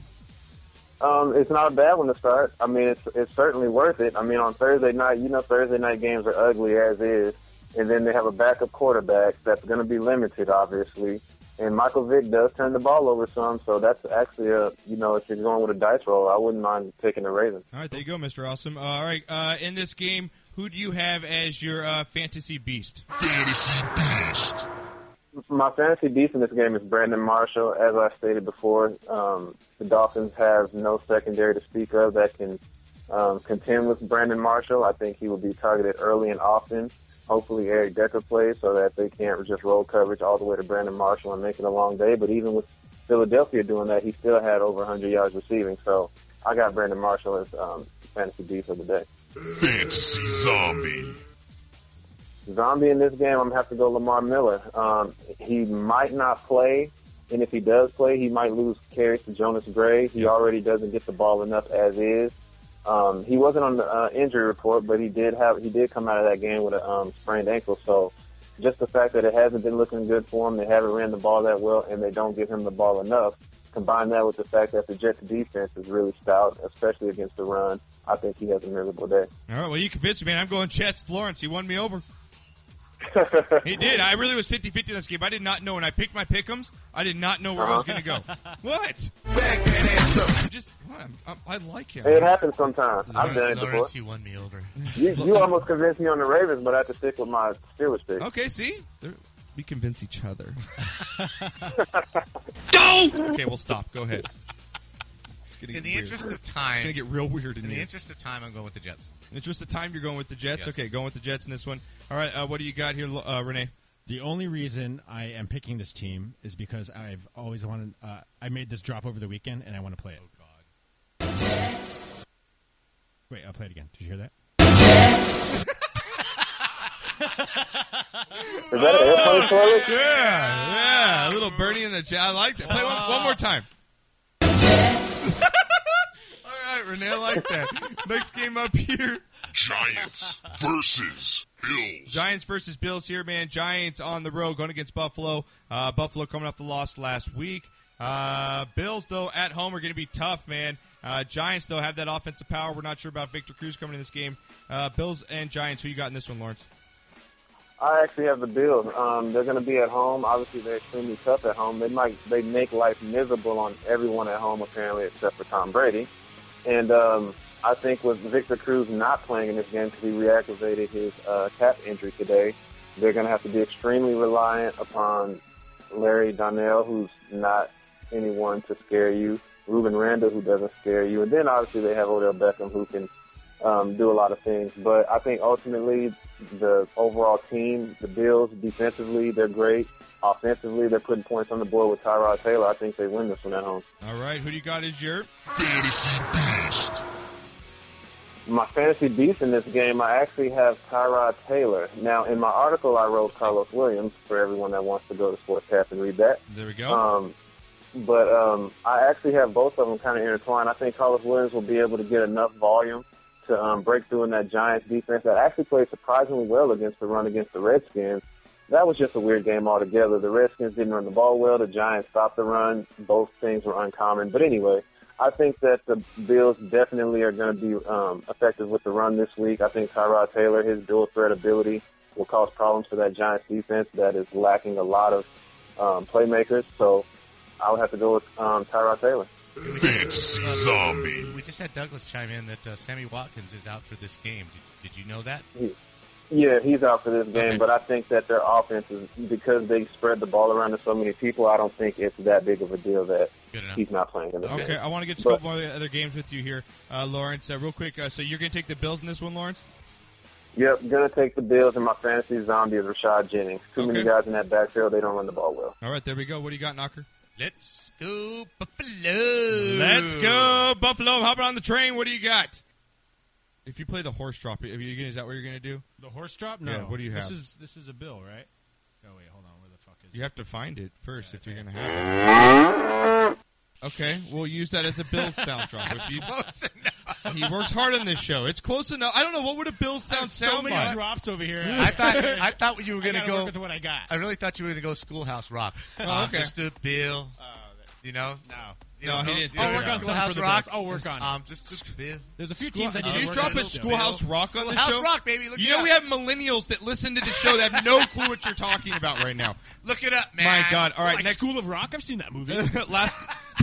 Um, it's not a bad one to start. I mean, it's it's certainly worth it. I mean, on Thursday night, you know, Thursday night games are ugly as is, and then they have a backup quarterback that's going to be limited, obviously. And Michael Vick does turn the ball over some, so that's actually a you know, if you're going with a dice roll, I wouldn't mind taking the Ravens. All right, there you go, Mr. Awesome. Uh, all right, uh, in this game, who do you have as your uh, fantasy beast? Fantasy Beast. My fantasy beast in this game is Brandon Marshall. As I stated before, um, the Dolphins have no secondary to speak of that can um, contend with Brandon Marshall. I think he will be targeted early and often. Hopefully, Eric Decker plays so that they can't just roll coverage all the way to Brandon Marshall and make it a long day. But even with Philadelphia doing that, he still had over 100 yards receiving. So I got Brandon Marshall as um, fantasy beast of the day. Fantasy Zombie. Zombie in this game, I'm gonna have to go Lamar Miller. Um, he might not play, and if he does play, he might lose carries to Jonas Gray. He already doesn't get the ball enough as is. Um, he wasn't on the uh, injury report, but he did have he did come out of that game with a um, sprained ankle. So just the fact that it hasn't been looking good for him, they haven't ran the ball that well, and they don't give him the ball enough. Combine that with the fact that the Jets defense is really stout, especially against the run. I think he has a miserable day. All right, well, you convinced me, man. I'm going Jets. Lawrence, he won me over. He did. I really was 50 50 in this game. I did not know. When I picked my pickums. I did not know where I was uh-huh. going to go. What? I'm just, I'm, I'm, I like him. It happens sometimes. I've done it before. Lawrence, you won me over. You, you almost convinced me on the Ravens, but I have to stick with my Steelers pick. Okay, see? They're, we convince each other. okay, we'll stop. Go ahead. It's getting In the weird. interest of time, It's time, going to get real weird in, in the here. interest of time, I'm going with the Jets. In the interest of time, you're going with the Jets? Yes. Okay, going with the Jets in this one. All right, uh, what do you got here, uh, Renee? The only reason I am picking this team is because I've always wanted. Uh, I made this drop over the weekend, and I want to play it. Oh God. Wait, I'll play it again. Did you hear that? Is that an airplane toilet? Yeah, yeah. A little Bernie in the jet. I like that. Play one, one more time. All right, Renee, I like that. Next game up here. Giants versus Bills. Giants versus Bills here, man. Giants on the road going against Buffalo. Uh, Buffalo coming off the loss last week. Uh, Bills, though, at home are going to be tough, man. Uh, Giants, though, have that offensive power. We're not sure about Victor Cruz coming in this game. Uh, Bills and Giants, who you got in this one, Lawrence? I actually have the Bills. Um, they're going to be at home. Obviously, they're extremely tough at home. They might they make life miserable on everyone at home, apparently, except for Tom Brady. And um, I think with Victor Cruz not playing in this game because he reactivated his uh, cap injury today, they're going to have to be extremely reliant upon Larry Donnell, who's not anyone to scare you, Rueben Randle, who doesn't scare you, and then obviously they have Odell Beckham, who can um, do a lot of things. But I think ultimately the overall team, the Bills defensively, they're great. Offensively, they're putting points on the board with Tyrod Taylor. I think they win this one at home. All right, who do you got as your? Fantasy Beast. My fantasy beast in this game, I actually have Tyrod Taylor. Now, in my article, I wrote Carlos Williams for everyone that wants to go to Sportscast and read that. There we go. Um, but um, I actually have both of them kind of intertwined. I think Carlos Williams will be able to get enough volume to um, break through in that Giants defense that actually played surprisingly well against the run against the Redskins. That was just a weird game altogether. The Redskins didn't run the ball well. The Giants stopped the run. Both things were uncommon. But anyway, I think that the Bills definitely are going to be um, effective with the run this week. I think Tyrod Taylor, his dual threat ability, will cause problems for that Giants defense that is lacking a lot of um, playmakers. So I would have to go with um, Tyrod Taylor. Fantasy Zombie. We just had Douglas chime in that uh, Sammy Watkins is out for this game. Did, did you know that? Yeah, he's out for this game, Okay. but I think that their offense is because they spread the ball around to so many people. I don't think it's that big of a deal that he's not playing in this Okay, game. I want to get to a But- couple more other games with you here, uh, Lawrence. Uh, real quick, uh, so you're going to take the Bills in this one, Lawrence? Yep, gonna take the Bills, and my fantasy zombie is Rashad Jennings. Too many guys in that backfield; they don't run the ball well. All right, there we go. What do you got, Knocker? Let's go Buffalo. Let's go, Buffalo. Hop on the train. What do you got? If you play the horse drop, are you gonna, is that what you're going to do? The horse drop? No. Yeah, what do you have? This is this is a bill, right? Oh wait, hold on. Where the fuck is You it? have to find it first if you're going to have it. Okay, we'll use that as a Bill sound drop. If you, Close enough. he works hard on this show. It's close enough. I don't know what would a Bill sound so sound many like. drops over here. I thought I thought you were I going to gotta go. work with what I got. I really thought you were going to go Schoolhouse Rock. Oh, okay. just a bill. Oh, you know. no. You No, don't he know- didn't you do don't that. know I'll work on some Schoolhouse for the Rock. Bills. I'll work on it. Um, just a bill. There's a few School- teams that Did you just drop a it. Schoolhouse Rock on the Schoolhouse show? Rock, baby. Look you it know up. we have millennials that listen to the show that have no clue what you're talking about right now. Look it up, man. My God! All right, Like next School of Rock. I've seen that movie. last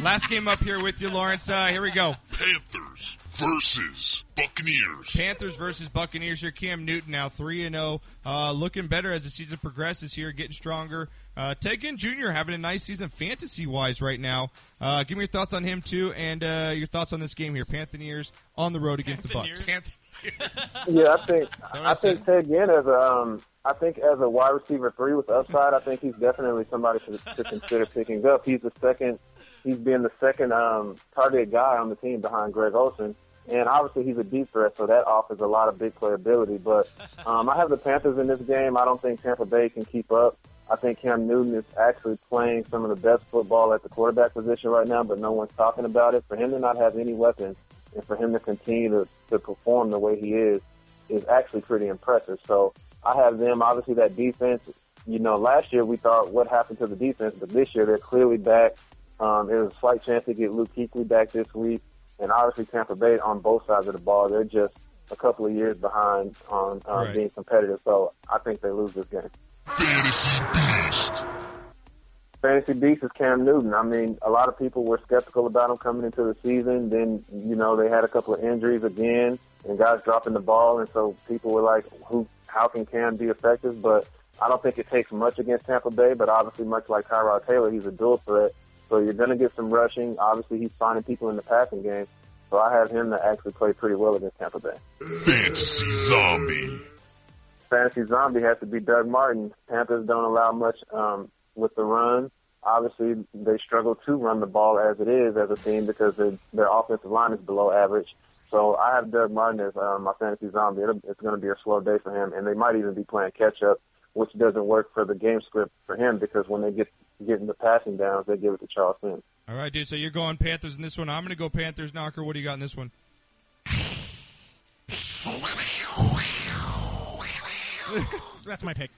last game up here with you, Lawrence. Uh, here we go. Panthers versus Buccaneers. Panthers versus Buccaneers here. Cam Newton now three and zero, uh, looking better as the season progresses here, getting stronger. Uh, Ted Ginn Jr. having a nice season fantasy wise right now. Uh, give me your thoughts on him too, and uh, your thoughts on this game here. Panthers on the road against the Bucs. Can't- Yeah, I think what I I think said? Ted Ginn as a um, I think as a wide receiver three with upside, I think he's definitely somebody to, to consider picking up. He's the second. He's been the second um, target guy on the team behind Greg Olsen, and obviously he's a deep threat, so that offers a lot of big playability. But um, I have the Panthers in this game. I don't think Tampa Bay can keep up. I think Cam Newton is actually playing some of the best football at the quarterback position right now, but no one's talking about it. For him to not have any weapons and for him to continue to, to perform the way he is is actually pretty impressive. So I have them. Obviously, that defense. You know, last year we thought what happened to the defense, but this year they're clearly back. Um, there's a slight chance to get Luke Kuechly back this week, and obviously Tampa Bay on both sides of the ball. They're just a couple of years behind on uh, Right. being competitive. So I think they lose this game. Fantasy Beast. Fantasy Beast is Cam Newton. I mean, a lot of people were skeptical about him coming into the season. Then, you know, they had a couple of injuries again, and guys dropping the ball, and so people were like, "Who? How can Cam be effective?" But I don't think it takes much against Tampa Bay. But obviously, much like Tyrod Taylor, he's a dual threat. So you're going to get some rushing. Obviously, he's finding people in the passing game. So I have him to actually play pretty well against Tampa Bay. Fantasy Zombie. Fantasy zombie has to be Doug Martin. Panthers don't allow much um, with the run. Obviously, they struggle to run the ball as it is as a team because their, their offensive line is below average. So I have Doug Martin as um, my fantasy zombie. It'll, it's going to be a slow day for him, and they might even be playing catch up, which doesn't work for the game script for him because when they get getting the passing downs, they give it to Charles Sims. All right, dude. So you're going Panthers in this one. I'm going to go Panthers. Knocker, what do you got in this one? That's my pick.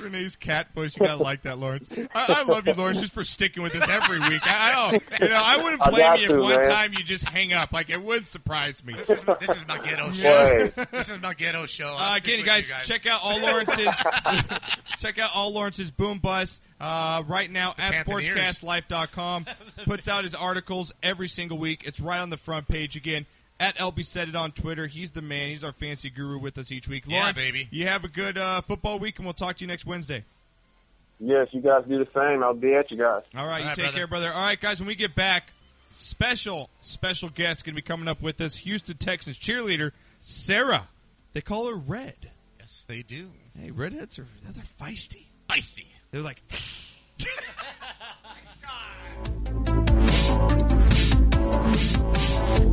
Renee's cat voice. You gotta like that, Lawrence. I, I love you, Lawrence, just for sticking with us every week. I, I don't, you know, I wouldn't blame got you to, if one man. time you just hang up. Like it wouldn't surprise me. This is, this is my ghetto show. Boy, This is my ghetto show. Uh, again, you with guys, check out all Lawrence's check out all Lawrence's boom bus uh, right now at Panthers. sportscastlife.com. Puts out his articles every single week. It's right on the front page again. At LB said it on Twitter. He's the man. He's our fancy guru with us each week. Yeah, baby. you have a good uh, football week, and we'll talk to you next Wednesday. yes, you guys do the same. I'll be at you guys. All right, All you take brother. care, brother. All right, guys, when we get back, special, special guest going to be coming up with us. Houston Texans cheerleader, Sarah. They call her Red. Yes, they do. Hey, redheads are they're feisty. Feisty. They're like,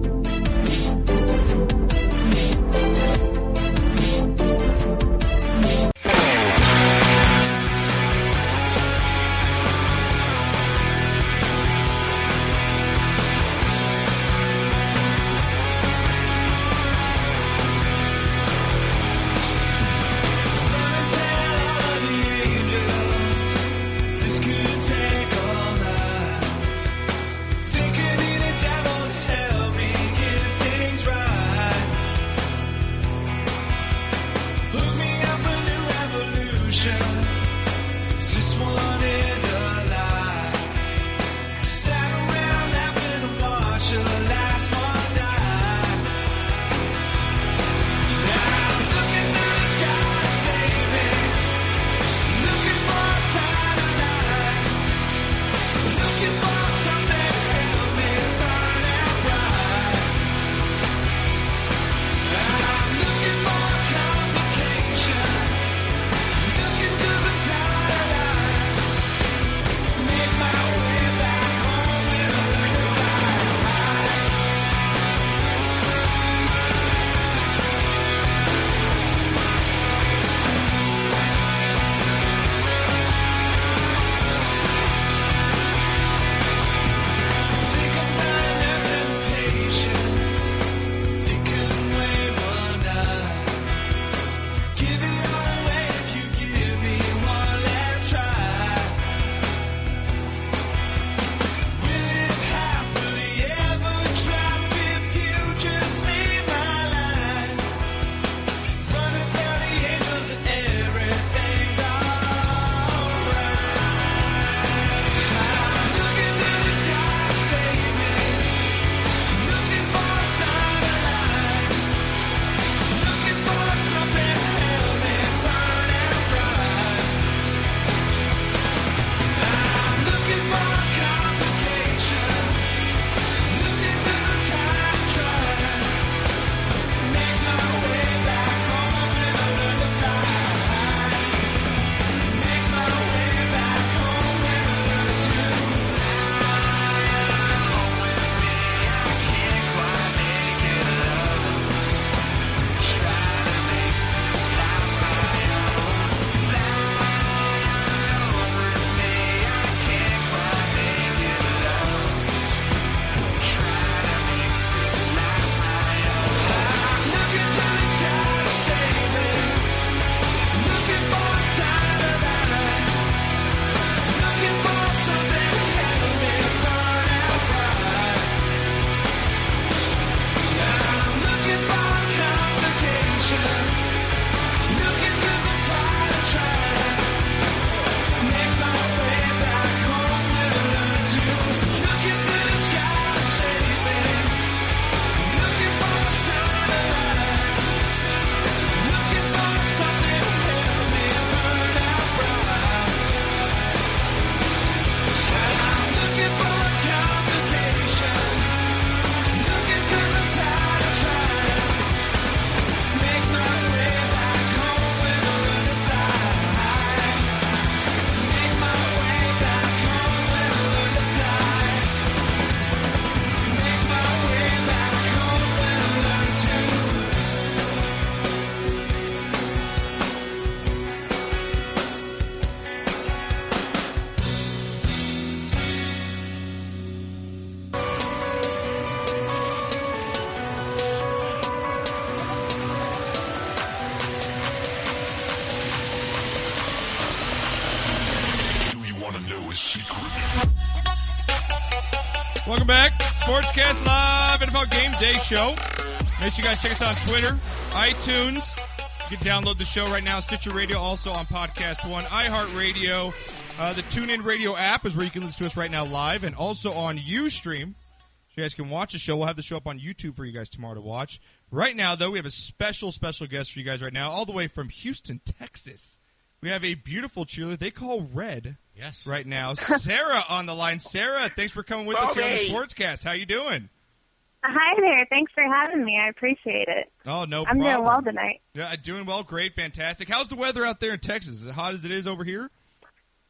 NFL Game Day Show. Make sure you guys check us out on Twitter, iTunes. You can download the show right now, Stitcher Radio, also on Podcast One, iHeartRadio. Uh, the TuneIn Radio app is where you can listen to us right now live, and also on UStream. So you guys can watch the show. We'll have the show up on YouTube for you guys tomorrow to watch. Right now, though, we have a special, special guest for you guys right now, all the way from Houston, Texas. We have a beautiful cheerleader they call Red Yes. right now. Sarah on the line. Sarah, thanks for coming with us here on the Sportscast. How you doing? Hi there. Thanks for having me. I appreciate it. Oh, no I'm problem. doing well tonight. Yeah, doing well. Great, fantastic. How's the weather out there in Texas? Is it hot as it is over here?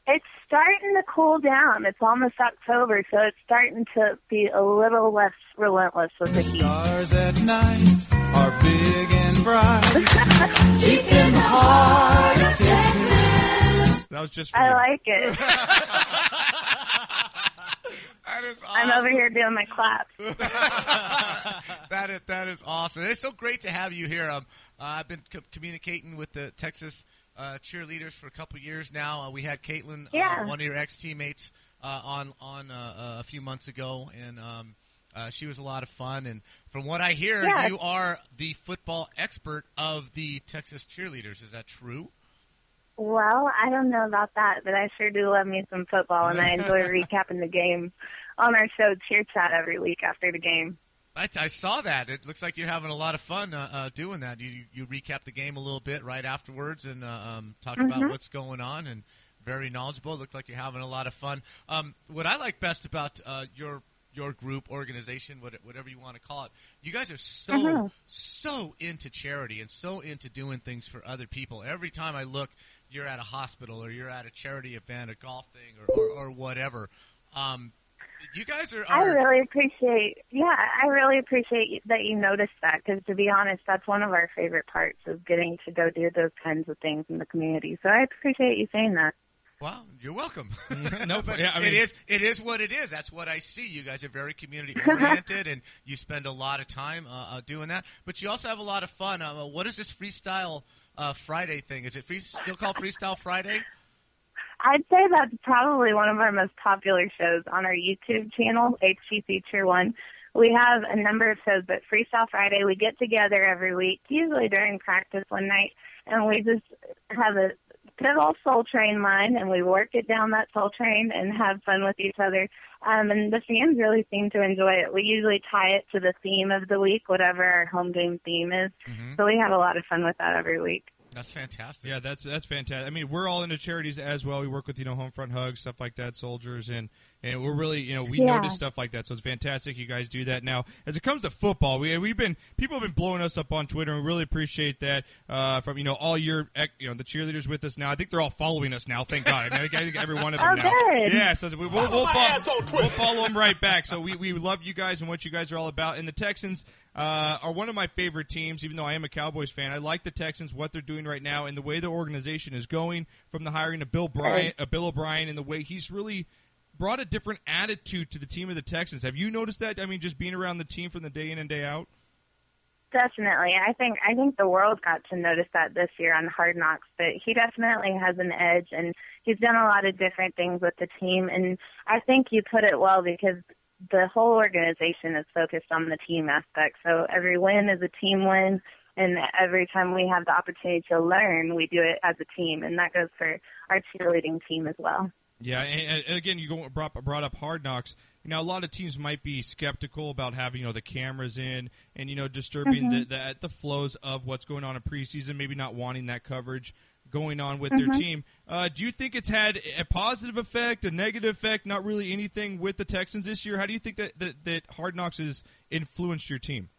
It's starting to cool down. It's almost October, so it's starting to be a little less relentless with the heat. Stars at night are big and bright. Deep in the heart of Texas. That was just for I you. like it. That is I'm over here doing my claps. that is that is awesome. It's so great to have you here. Um, uh, I've been co- communicating with the Texas uh, cheerleaders for a couple years now. Uh, we had Caitlin, Yeah. uh, one of your ex teammates, uh, on on uh, a few months ago, and um, uh, she was a lot of fun. And from what I hear, Yeah. you are the football expert of the Texas cheerleaders. Is that true? Well, I don't know about that, but I sure do love me some football, and I enjoy recapping the game on our show Cheer Chat every week after the game. I, I saw that. It looks like you're having a lot of fun uh, uh, doing that. You you recap the game a little bit right afterwards and uh, um, talk about what's going on and very knowledgeable. Looked like you're having a lot of fun. Um, what I like best about uh, your your group organization, whatever you want to call it, you guys are so so into charity and so into doing things for other people. Every time I look, you're at a hospital or you're at a charity event, a golf thing, or or, or whatever. Um, you guys are. I really appreciate, yeah, I really appreciate that you noticed that because, to be honest, that's one of our favorite parts of getting to go do those kinds of things in the community. So I appreciate you saying that. Well, you're welcome. no, but yeah, I mean- it is it is what it is. That's what I see. You guys are very community oriented, and you spend a lot of time uh, uh, doing that. But you also have a lot of fun. Uh, what is this freestyle uh, Friday thing? Is it free, still called Freestyle Friday? I'd say that's probably one of our most popular shows on our YouTube channel, HG Cheer One. We have a number of shows, but Freestyle Friday, we get together every week, usually during practice one night, and we just have a good old soul train line, and we work it down that soul train and have fun with each other. Um, and the fans really seem to enjoy it. We usually tie it to the theme of the week, whatever our home game theme is. So we have a lot of fun with that every week. That's fantastic. Yeah, that's that's fantastic. I mean, we're all into charities as well. We work with you know Homefront Hugs, stuff like that, soldiers, and and we're really you know we Yeah. notice stuff like that. So it's fantastic you guys do that. Now, as it comes to football, we we've been people have been blowing us up on Twitter, and we really appreciate that uh, from you know all your you know the cheerleaders with us now. I think they're all following us now. Thank God. I, mean, I think- I think every one of them Oh, now. good. Yeah, so we, we'll, we'll, follow, we'll follow them right back. So we we love you guys and what you guys are all about. And the Texans uh, are one of my favorite teams, even though I am a Cowboys fan. I like the Texans, what they're doing right now, and the way the organization is going from the hiring of Bill Bryant, uh, Bill O'Brien, and the way he's really brought a different attitude to the team of the Texans. Have you noticed that? I mean, just being around the team from the day in and day out. Definitely. I think I think the world got to notice that this year on Hard Knocks, but he definitely has an edge and he's done a lot of different things with the team and I think you put it well because the whole organization is focused on the team aspect. So every win is a team win and every time we have the opportunity to learn, we do it as a team and that goes for our cheerleading team as well. Yeah, and, and again, you brought, brought up Hard Knocks. You know, a lot of teams might be skeptical about having you know the cameras in and you know disturbing mm-hmm. the, the the flows of what's going on in preseason. Maybe not wanting that coverage going on with their team. Uh, do you think it's had a positive effect, a negative effect? Not really anything with the Texans this year. How do you think that that, that Hard Knocks has influenced your team?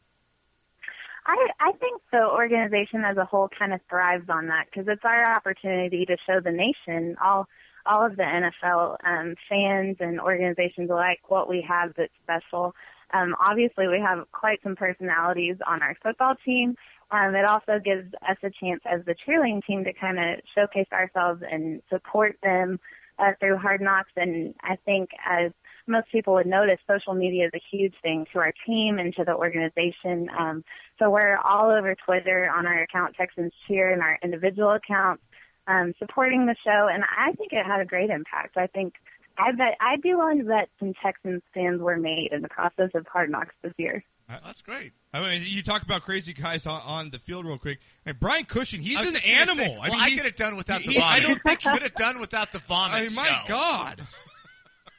I I think the organization as a whole kind of thrives on that because it's our opportunity to show the nation all all of the NFL um, fans and organizations alike what we have that's special. Um, obviously, we have quite some personalities on our football team. Um, it also gives us a chance as the cheerleading team to kind of showcase ourselves and support them uh, through Hard Knocks. And I think as most people would notice, social media is a huge thing to our team and to the organization. Um, so we're all over Twitter on our account Texans Cheer and our individual accounts, um, supporting the show. And I think it had a great impact. I think I bet I'd be willing to bet some Texans fans were made in the process of Hard Knocks this year. Oh, that's great. I mean, you talk about crazy guys on, on the field real quick. And Brian Cushing, he's I was an just gonna animal. say, I well, mean, I he- could have done without the he- I vomit. don't think could have done without the vomit. I mean, my show. God.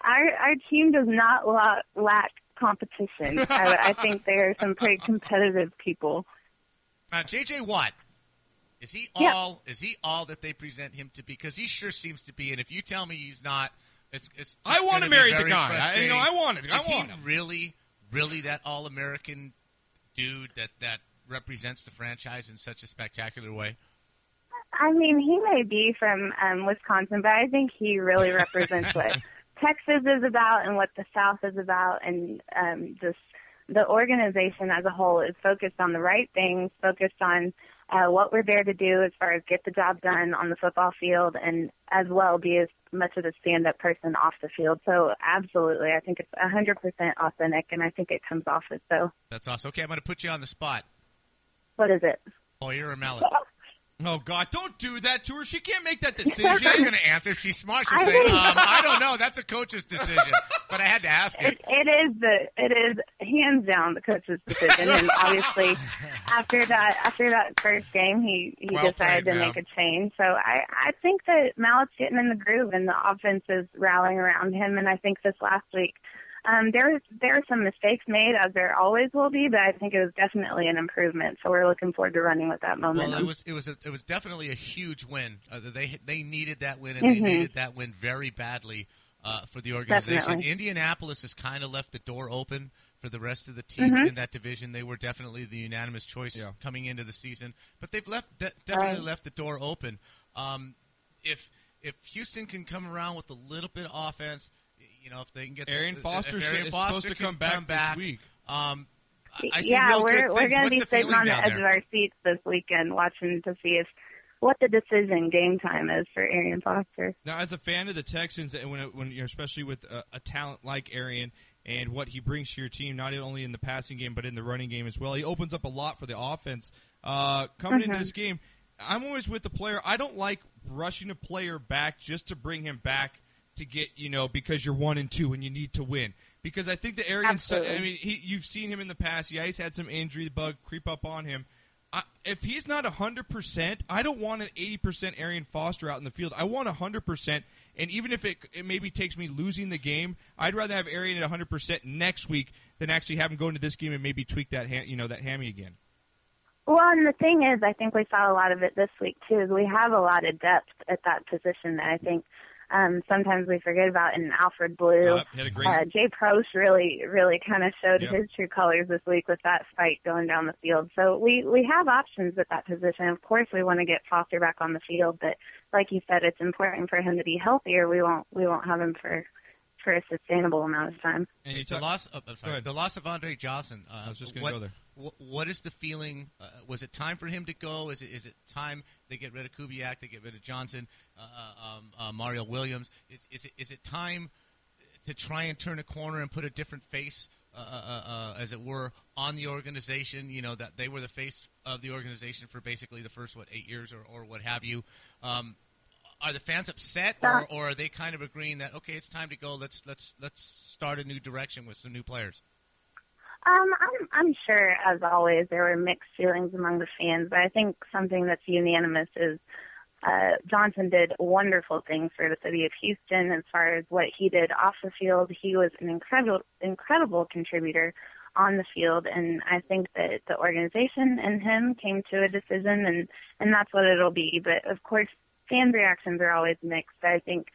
Our our team does not la- lack competition. I, I think they are some pretty competitive people. Now, J.J. Watt, is he Yeah. all? Is he all that they present him to be? Because he sure seems to be. And if you tell me he's not, it's. it's I wanna marry the guy. I- you know. I want it. I Is want he him. really, really that all-American dude that that represents the franchise in such a spectacular way? I mean, he may be from um, Wisconsin, but I think he really represents what Texas is about and what the South is about, and um, just the organization as a whole is focused on the right things, focused on uh, what we're there to do as far as get the job done on the football field, and as well be as much of a stand-up person off the field. So, absolutely, I think it's 100% authentic, and I think it comes off as so. That's awesome. Okay, I'm going to put you on the spot. What is it? Hoyer or Mallett? Oh, God, don't do that to her. She can't make that decision. She's decision. not going to answer. If she's smart, she'll I say, um, "I don't know. That's a coach's decision." But I had to ask it. It, it is the it is hands down the coach's decision, and obviously after that after that first game, he he Well decided played, to Mal. make a change. So I I think that Mallett's getting in the groove, and the offense is rallying around him. And I think this last week. Um, there was there were some mistakes made, as there always will be, but I think it was definitely an improvement. So we're looking forward to running with that momentum. Well, it was it was a, it was definitely a huge win. Uh, they they needed that win, and Mhm. they needed that win very badly uh, for the organization. Definitely. Indianapolis has kind of left the door open for the rest of the teams Mhm. in that division. They were definitely the unanimous choice Yeah. coming into the season, but they've left de- definitely Right. left the door open. Um, if if Houston can come around with a little bit of offense, you know, if they can get the- Arian if Foster Arian is Foster supposed to can come back this week. Um, I- I see yeah, real we're good we're going to What's be sitting on the edge there? of our seats this weekend, watching to see if what the decision game time is for Arian Foster. Now, as a fan of the Texans, and when it, when you're especially with a, a talent like Arian and what he brings to your team, not only in the passing game but in the running game as well, he opens up a lot for the offense. Uh, coming into Mhm. this game, I'm always with the player. I don't like rushing a player back just to bring him back to get you know because you're one and two and you need to win. Because I think the Arian, Absolutely. I mean, he, you've seen him in the past. Yeah, he's had some injury bug creep up on him. I, if he's not 100%, I don't want an 80% Arian Foster out in the field. I want 100%. And even if it, it maybe takes me losing the game, I'd rather have Arian at 100% next week than actually have him go into this game and maybe tweak that ham, you know that hammy again. Well, and the thing is, I think we saw a lot of it this week too. Is we have a lot of depth at that position that I think um, sometimes we forget about. In Alfred Blue, Uh, he had a great- uh, Jay Prost really, really kind of showed Yep. his true colors this week with that fight going down the field. So we we have options at that position. Of course, we want to get Foster back on the field, but like you said, it's important for him to be healthier. We won't we won't have him for for a sustainable amount of time. And you the talk- loss. Of, I'm sorry, the loss of Andre Johnson. Uh, I was just gonna go there. wh- what is the feeling? Uh, was it time for him to go? Is it is it time they get rid of Kubiak? They get rid of Johnson, uh, uh, um, uh, Mario Williams. Is, is it is it time to try and turn a corner and put a different face, uh, uh, uh, as it were, on the organization? You know that they were the face of the organization for basically the first what eight years or, or what have you. Um, are the fans upset, or, or are they kind of agreeing that okay, it's time to go? Let's let's let's start a new direction with some new players. Um, I'm I'm sure, as always, there were mixed feelings among the fans, but I think something that's unanimous is uh, Johnson did wonderful things for the city of Houston as far as what he did off the field. He was an incredible incredible contributor on the field, and I think that the organization and him came to a decision, and and that's what it'll be. But of course, fan reactions are always mixed. I think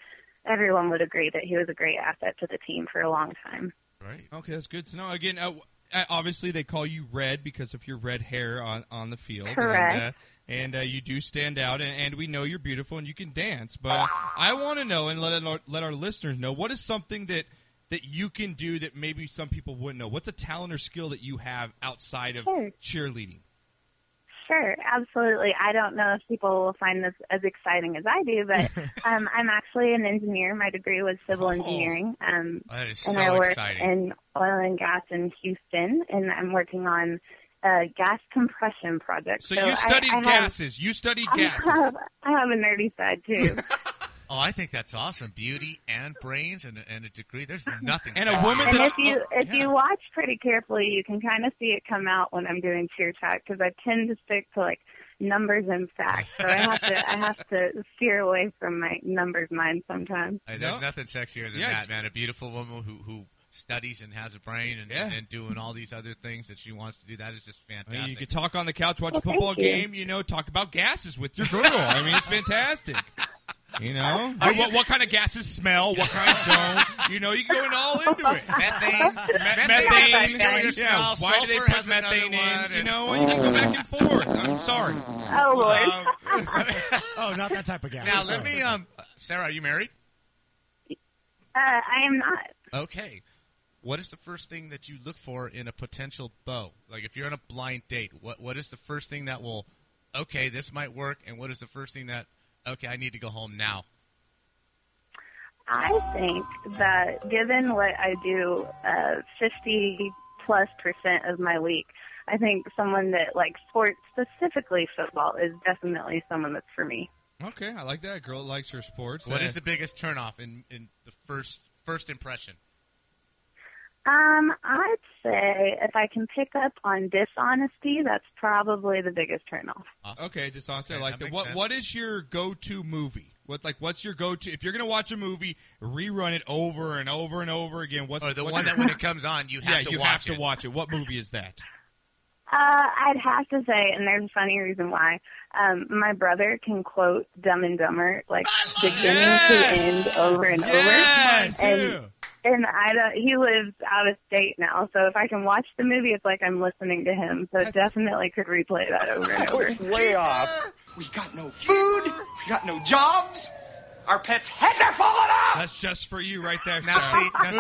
everyone would agree that he was a great asset to the team for a long time. Right. Okay, that's good to know. Again, uh, uh, obviously they call you red because of your red hair on, on the field. Correct. And, uh, and uh, you do stand out, and, and we know you're beautiful and you can dance. But I want to know and let our, let our listeners know what is something that that you can do that maybe some people wouldn't know. What's a talent or skill that you have outside of Sure. cheerleading? Sure, absolutely. I don't know if people will find this as exciting as I do, but um, I'm actually an engineer. My degree was civil Oh. engineering, um, That is and so I work exciting. in oil and gas in Houston, and I'm working on a gas compression project. So, I- you studied I have- gases. you studied I gases. have, I have a nerdy side too. Oh, I think that's awesome. Beauty and brains and, and a degree. There's nothing. And a sexier. woman And that if you if you watch pretty carefully, you can kind of see it come out when I'm doing cheer chat because I tend to stick to like numbers and facts. So I have to I have to steer away from my numbers mind sometimes. Hey, there's No. nothing sexier than Yeah. that, man. A beautiful woman who who studies and has a brain and, Yeah. and doing all these other things that she wants to do. That is just I mean, fantastic. you could talk on the couch, watch Well, a football you. game, you know, talk about gases with your girl. I mean, it's fantastic. You know, Are what, you- what, what kind of gases smell? What kind don't? You know, you can go all into it. methane, Me- methane, methane, your yeah. smell. Why do they put methane in? one, You and- know, you can go back and forth. I'm sorry. Oh Lord. Um, Oh, not that type of gas. Now let me, um, Sarah, are you married? Uh, I am not. Okay. What is the first thing that you look for in a potential beau? Like if you're on a blind date, what what is the first thing that will, okay, this might work, and what is the first thing that, okay, I need to go home now? I think that given what I do, uh, 50 plus percent of my week, I think someone that likes sports, specifically football, is definitely someone that's for me. okay, I like that. Girl that likes her sports. What Uh, is the biggest turnoff in in the first first impression? Um, I'd say if I can pick up on dishonesty, that's probably the biggest turnoff. Awesome. Okay, just honestly, I Okay, like that that. What sense. What is your go-to movie? What like what's your go-to if you're gonna watch a movie, rerun it over and over and over again? What's Or the what's one your- that when it comes on, you have yeah, to you watch have to it. watch it. What movie is that? Uh, I'd have to say, and there's a funny reason why. Um, my brother can quote Dumb and Dumber like beginning Yes! to end over and Yes! over. And and I don't, he lives out of state now, so if I can watch the movie, it's like I'm listening to him. So That's- definitely could replay that over and over. Way off. We got no food. We got no jobs. Our pets' heads are falling off. That's just for you right there. Now Sarah. see, now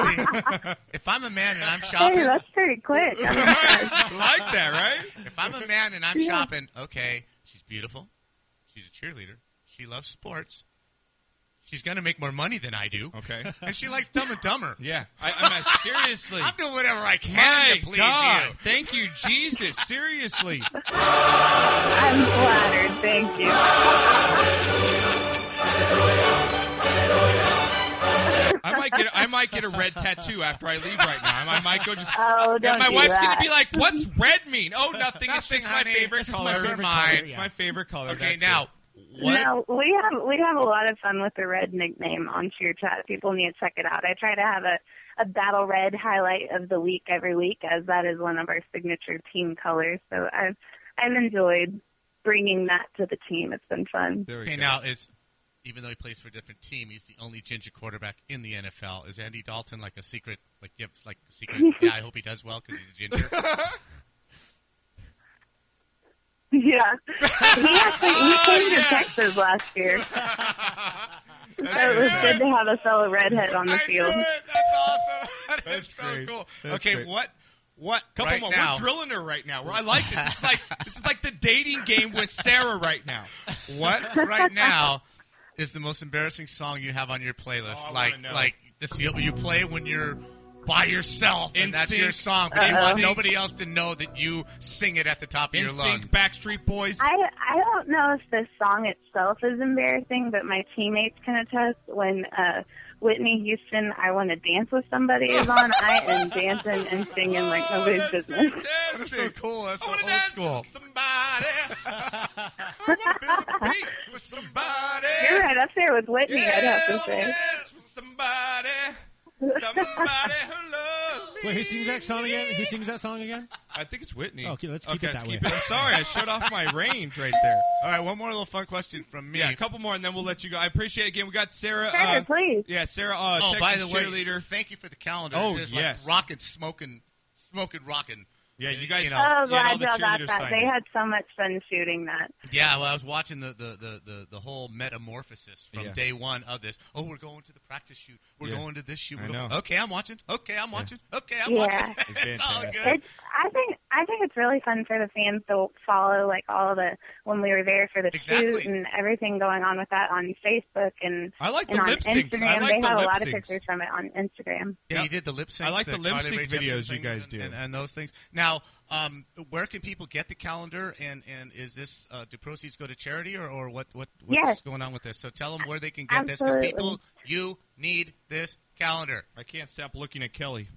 see, if I'm a man and I'm shopping, Hey, that's pretty quick. I'm impressed. I like that, right? if I'm a man and I'm shopping, okay, she's beautiful, she's a cheerleader, she loves sports, she's gonna make more money than I do, Okay. and she likes Dumb and Dumber. Yeah, I, I'm not, seriously. I'm doing whatever I can My to please God, you. thank you, Jesus. Seriously, I'm flattered. Thank you. I might get I might get a red tattoo after I leave right now. I might go just. Oh, don't and my do wife's that. gonna be like, "What's red mean?" Oh, nothing. it's just honey. my favorite This is color. my favorite It's color, yeah. My favorite color. Okay, That's now it. What? No, we have we have a lot of fun with the red nickname on Cheer Chat. People need to check it out. I try to have a a battle red highlight of the week every week, as that is one of our signature team colors. So I've I've enjoyed bringing that to the team. It's been fun. There we Okay, go. now is even though he plays for a different team, he's the only ginger quarterback in the NFL. Is Andy Dalton like a secret? Like, yep, like a secret. yeah, I hope he does well because he's a ginger. Yeah, he actually he came to Texas last year, so it was good to have a fellow redhead on the I field. knew it. That's awesome. That is That's so great. cool. That's okay, great. what? What? Couple right more. now? We're drilling her right now. I like this. It's like this is like the dating game with Sarah right now. What right now is the most embarrassing song you have on your playlist? Oh, I like, know. like this you you play when you're by yourself, and that's sync. your song, but you Uh-oh. want nobody else to know that you sing it at the top of your lungs. sync, Backstreet Boys. I I don't know if the song itself is embarrassing, but my teammates can attest when uh Whitney Houston "I Want to Dance with Somebody" is on. I am dancing and singing like nobody's business. That's so cool. That's so old dance school. with somebody. I wanna feel the beat with somebody. You're right up there with Whitney, I'd have to Yeah, I wanna say. dance with somebody. Somebody who loves me. Wait, who sings that song again? Who sings that song again? I think it's Whitney. Okay, let's keep okay, it that keep way. it. I'm sorry, I shut off my range right there. All right, one more little fun question from me. Yeah, a couple more, and then we'll let you go. I appreciate it again. We got Sarah. Sure, uh, please. Yeah, Sarah. Uh, oh, Texas by the way, cheerleader. thank you for the calendar. Oh, it is yes. like rockin', smoking, smoking, rockin'. Yeah, you guys. You know, Oh, yeah, all glad y'all got that. They had so much fun shooting that. Yeah, well, I was watching the the, the, the, the whole metamorphosis from Yeah. day one of this. Oh, we're going to the practice shoot. We're Yeah. going to this shoot. We're going- know. Okay, I'm watching. Okay, I'm watching. Okay, I'm Yeah. watching. It's It's, all good. It's, I think I think it's really fun for the fans to follow like all the when we were there for the Exactly. shoot and everything going on with that on Facebook and I like and the on lip syncs. Instagram. I like they the have a lip lot of pictures from it on Instagram. Yeah, you did the lip sync. I like the lip sync videos you guys and, do. and, and those things. Now, Um, where can people get the calendar, and, and is this uh, do proceeds go to charity, or, or what what what's Yes. going on with this? So tell them where they can get this because people you need this calendar. I can't stop looking at Kelly.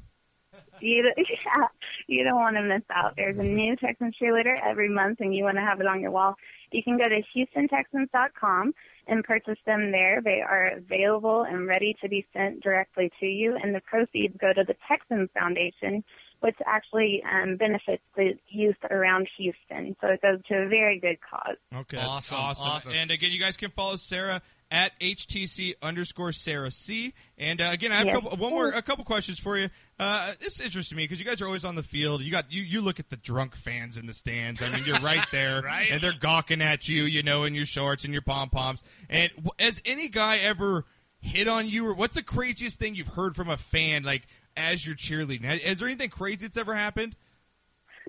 You, yeah, you don't want to miss out. There's a new Texans cheerleader every month, and you want to have it on your wall. You can go to HoustonTexans.com and purchase them there. They are available and ready to be sent directly to you, and the proceeds go to the Texans Foundation, which actually um, benefits the youth around Houston. So it goes to a very good cause. Okay, that's Awesome, awesome. awesome. And again, you guys can follow Sarah at HTC underscore Sarah C. And uh, again, I have Yes. a couple, one more, a couple questions for you. Uh, this interests me because you guys are always on the field. You got you, you look at the drunk fans in the stands. I mean, you're right there, Right. And they're gawking at you, you know, in your shorts and your pom poms. And has any guy ever hit on you, or what's the craziest thing you've heard from a fan, like as you're cheerleading? Is there anything crazy that's ever happened?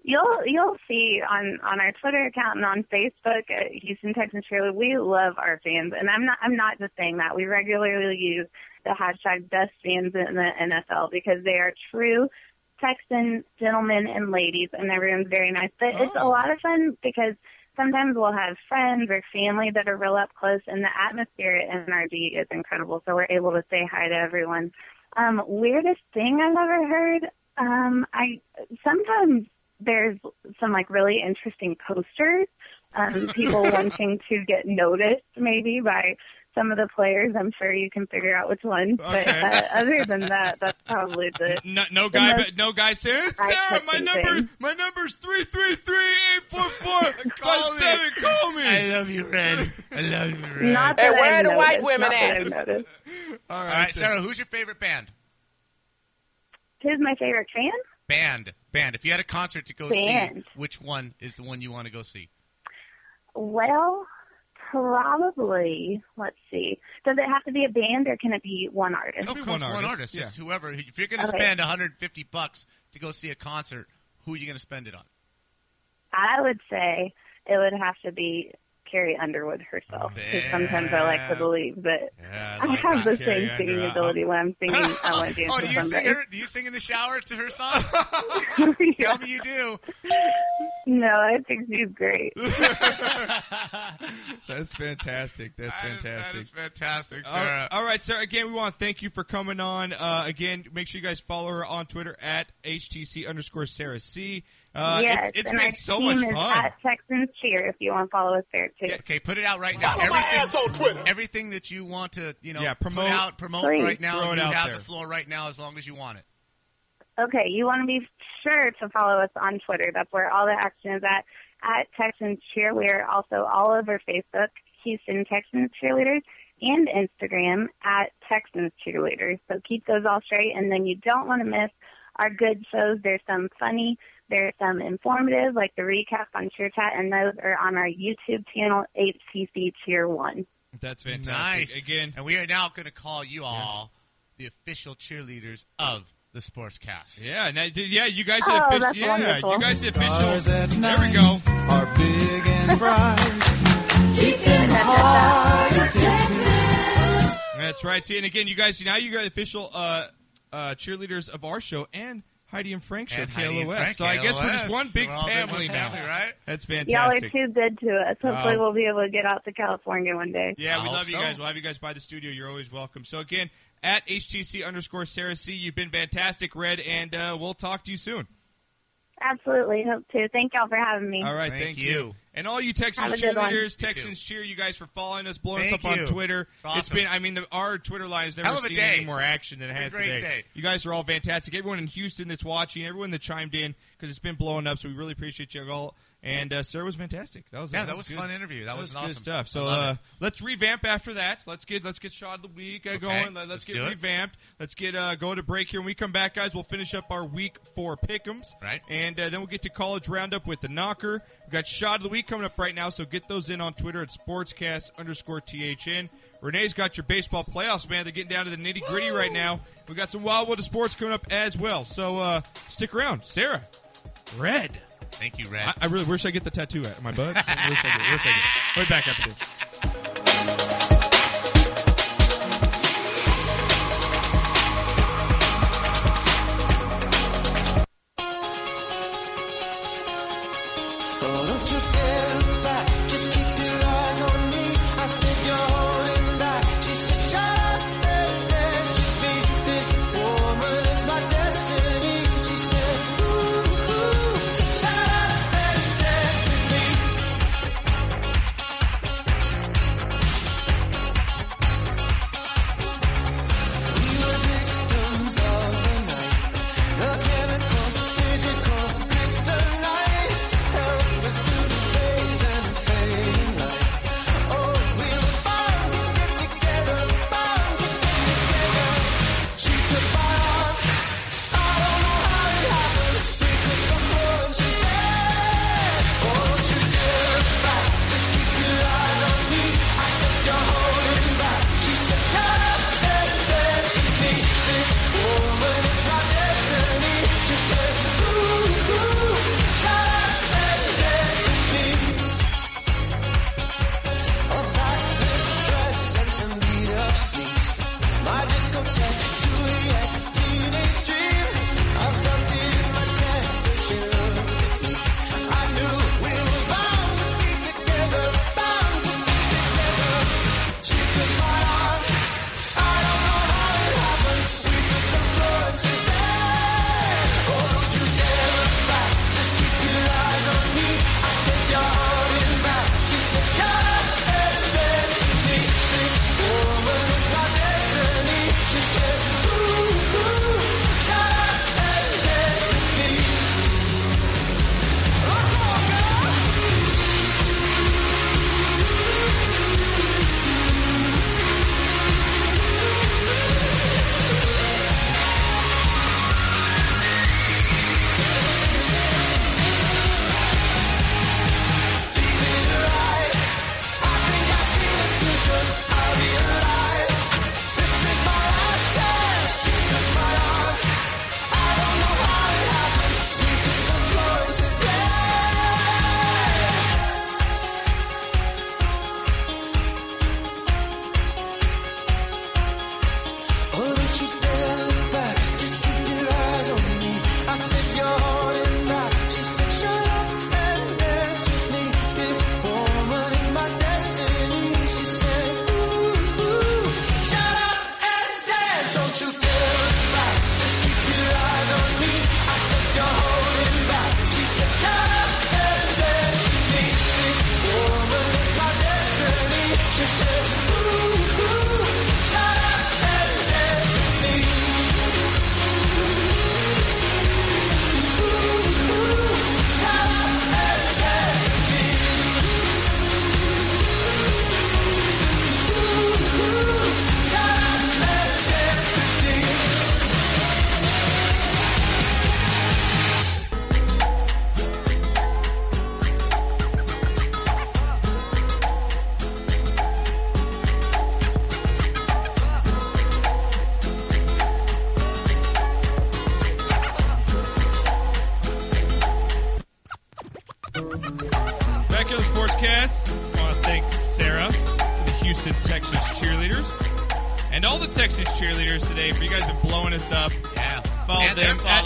You'll you'll see on on our Twitter account and on Facebook at Houston Texans Cheerleader. We love our fans, and I'm not I'm not just saying that. We regularly use the hashtag best fans in the NFL because they are true Texan gentlemen and ladies, and everyone's very nice. But it's a Oh. lot of fun because sometimes we'll have friends or family that are real up close, and the atmosphere at NRG is incredible. So we're able to say hi to everyone. Um, weirdest thing I've ever heard. Um, I sometimes there's some like really interesting posters. Um, people wanting to get noticed maybe by some of the players. I'm sure you can figure out which ones. But uh, other than that, that's probably the No, no The guy, most but no guy says, Sarah, my number, thing. my number's three three three eight four four five seven. Call me. I love you, Red. I love you, Red. not Hey, that where I've the white women not that at? I've noticed. All All right, Sarah, who's your favorite band? Who's my favorite fan? Band, band. If you had a concert to go Band. see, which one is the one you want to go see? Well, probably. Let's see. Does it have to be a band or can it be one artist? No, be one on, one artist, artist. yeah. Just whoever. If you're going to Okay. spend 150 bucks to go see a concert, who are you going to spend it on? I would say it would have to be Carrie Underwood herself. Because sometimes I like to believe that Yeah, I like have the Carrie same singing Underwood. ability when I'm singing. I want to dance oh, with do you sing somebody. her? Do you sing in the shower to her song? Yeah. Tell me you do. No, I think she's great. That's fantastic. That's That is- fantastic. that is fantastic, All- Sarah. all right, Sarah. Again, we want to thank you for coming on. Uh, again, make sure you guys follow her on Twitter at HTC underscore Sarah C. Uh, yes, it's, it's and been our so team much is fun. at Texans Cheer if you want to follow us there too. Okay, put it out right now. Follow my everything, ass on Twitter. everything that you want to, you know, Yeah, put promote- out, promote Please. right now. Throw it you out have there. the floor right now as long as you want it. Okay, you want to be sure to follow us on Twitter. That's where all the action is at. At Texans Cheer, we are also all over Facebook, Houston Texans Cheerleaders, and Instagram at Texans Cheerleaders. So keep those all straight, and then you don't want to miss our good shows. There's some funny, there's some informative, like the recap on Cheer Chat, and those are on our YouTube channel, HTC Cheer One. That's fantastic. Nice. Again, And we are now going to call you all the official cheerleaders of the Sportscast. yeah, now, yeah, you guys Oh, are official. that's Yeah, wonderful. you guys are Stars official. at There we go. Are big and bright. Keeping heart of Texas. That's right. See, and again, you guys, now you got official uh, uh, cheerleaders of our show and Heidi and Frank show, And Heidi and Frank, so I guess we're just one big We're big family one now. family, right? That's fantastic. Y'all are too good to us. Hopefully, Oh. we'll be able to get out to California one day. Yeah, we love hope you guys. We'll have you guys by the studio. You're always welcome. So again, at HTC underscore Sarah C, you've been fantastic, Red, and uh, we'll talk to you soon. Absolutely, hope to. Thank y'all for having me. All right, Thank thank, you. And all you Texans Have a good one. cheerleaders, You Texans cheer, you guys for following us, blowing Thank us up you. on Twitter. It's awesome. It's been, I mean, the, our Twitter line has never Hell of seen day. any more action than it has great today. day. You guys are all fantastic. Everyone in Houston that's watching, everyone that chimed in because it's been blowing up. So we really appreciate you all. And uh, Sarah was fantastic. That was Yeah, that was a fun interview. That was good awesome. stuff. So uh, let's revamp after that. Let's get let's get shot of the week uh, going. Let, us let's get do it. revamped. Let's get uh, going to break here. When we come back, guys, we'll finish up our week four pick'ems. Right. And uh, then we'll get to college roundup with the knocker. We've got shot of the week coming up right now, so get those in on Twitter at sportscast underscore THN. Renee's got your baseball playoffs, man. They're getting down to the nitty gritty right now. We got some Wildwood of sports coming up as well. So uh, stick around. Sarah, Red. Thank you, Red. I, I really wish I get the tattoo at my butt. Wish I did. Wish I did. We'll back after this.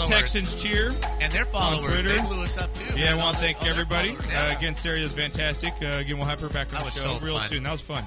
At. Texans Cheer. And their followers, Twitter. they blew us up too. Yeah, I want to thank their everybody. yeah. Uh, again, Sarah is fantastic. Uh, again, we'll have her back on That the show so real fun. soon. That was fun.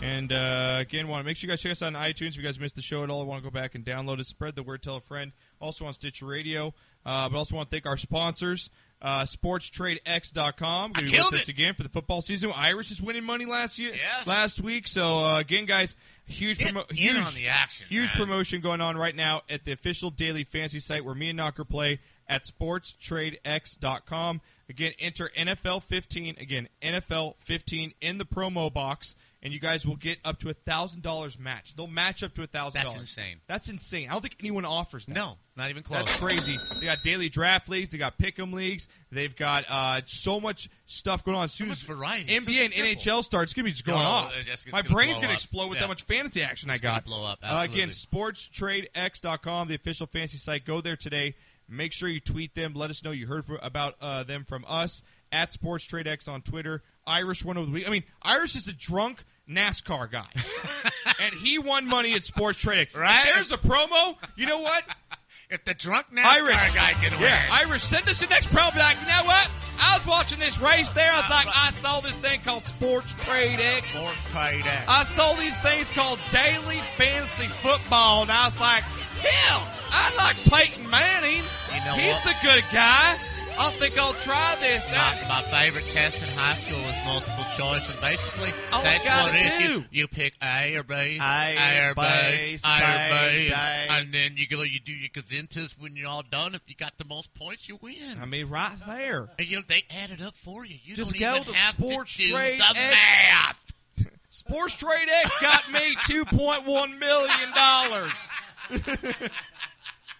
And uh, again, want to make sure you guys check us out on iTunes. If you guys missed the show at all, I want to go back and download it, spread the word, tell a friend. Also on Stitcher Radio. Uh, but also want to thank our sponsors, uh, SportsTradeX.com. Going to be with us again for the football season. Irish is winning money last year, Yes. last week. So uh, again, guys, huge, Get promo- huge on the action, huge man. promotion going on right now at the official daily fantasy site where me and Knocker play at sportstradex.com. Again, enter NFL 15. Again, NFL 15 in the promo box, and you guys will get up to a thousand dollars match. They'll match up to a thousand That's insane. That's insane. I don't think anyone offers that. No, not even close. That's crazy. They got daily draft leagues. They got pick'em leagues. They've got uh, so much stuff going on. As soon much as variety. It's so NBA and simple. NHL starts, it's gonna be just going No, off. just- My gonna brain's gonna up. explode with Yeah. how much fantasy action I It's gonna got. blow up, Uh, again, sportstradex.com, the official fantasy site. Go there today. Make sure you tweet them. Let us know you heard about uh, them from us at SportsTradeX on Twitter. Irish one of the week. I mean, Irish is a drunk NASCAR guy, and he won money at Sports Tradex. Right? If there's a promo. You know what? If the drunk NASCAR Irish guy can win, Yeah, Irish, send us the next promo. Be like, you know what? I was watching this race there. I was like, I saw this thing called Sports Trade X. Sports Trade X. I saw these things called daily fantasy football, and I was like, hell, I like Peyton Manning. You know He's what? a good guy. I think I'll try this. My, my favorite test in high school was multiple choice, and basically All I what it is. You, you pick A or B, A, or B, A or B, and then you go. You do your gazintas when you're all done. If you got the most points, you win. I mean, right there. and you know, they add it up for you. You Just don't go even to have Sports to do Trade the X. math. Sports Trade X got me $2.1 million.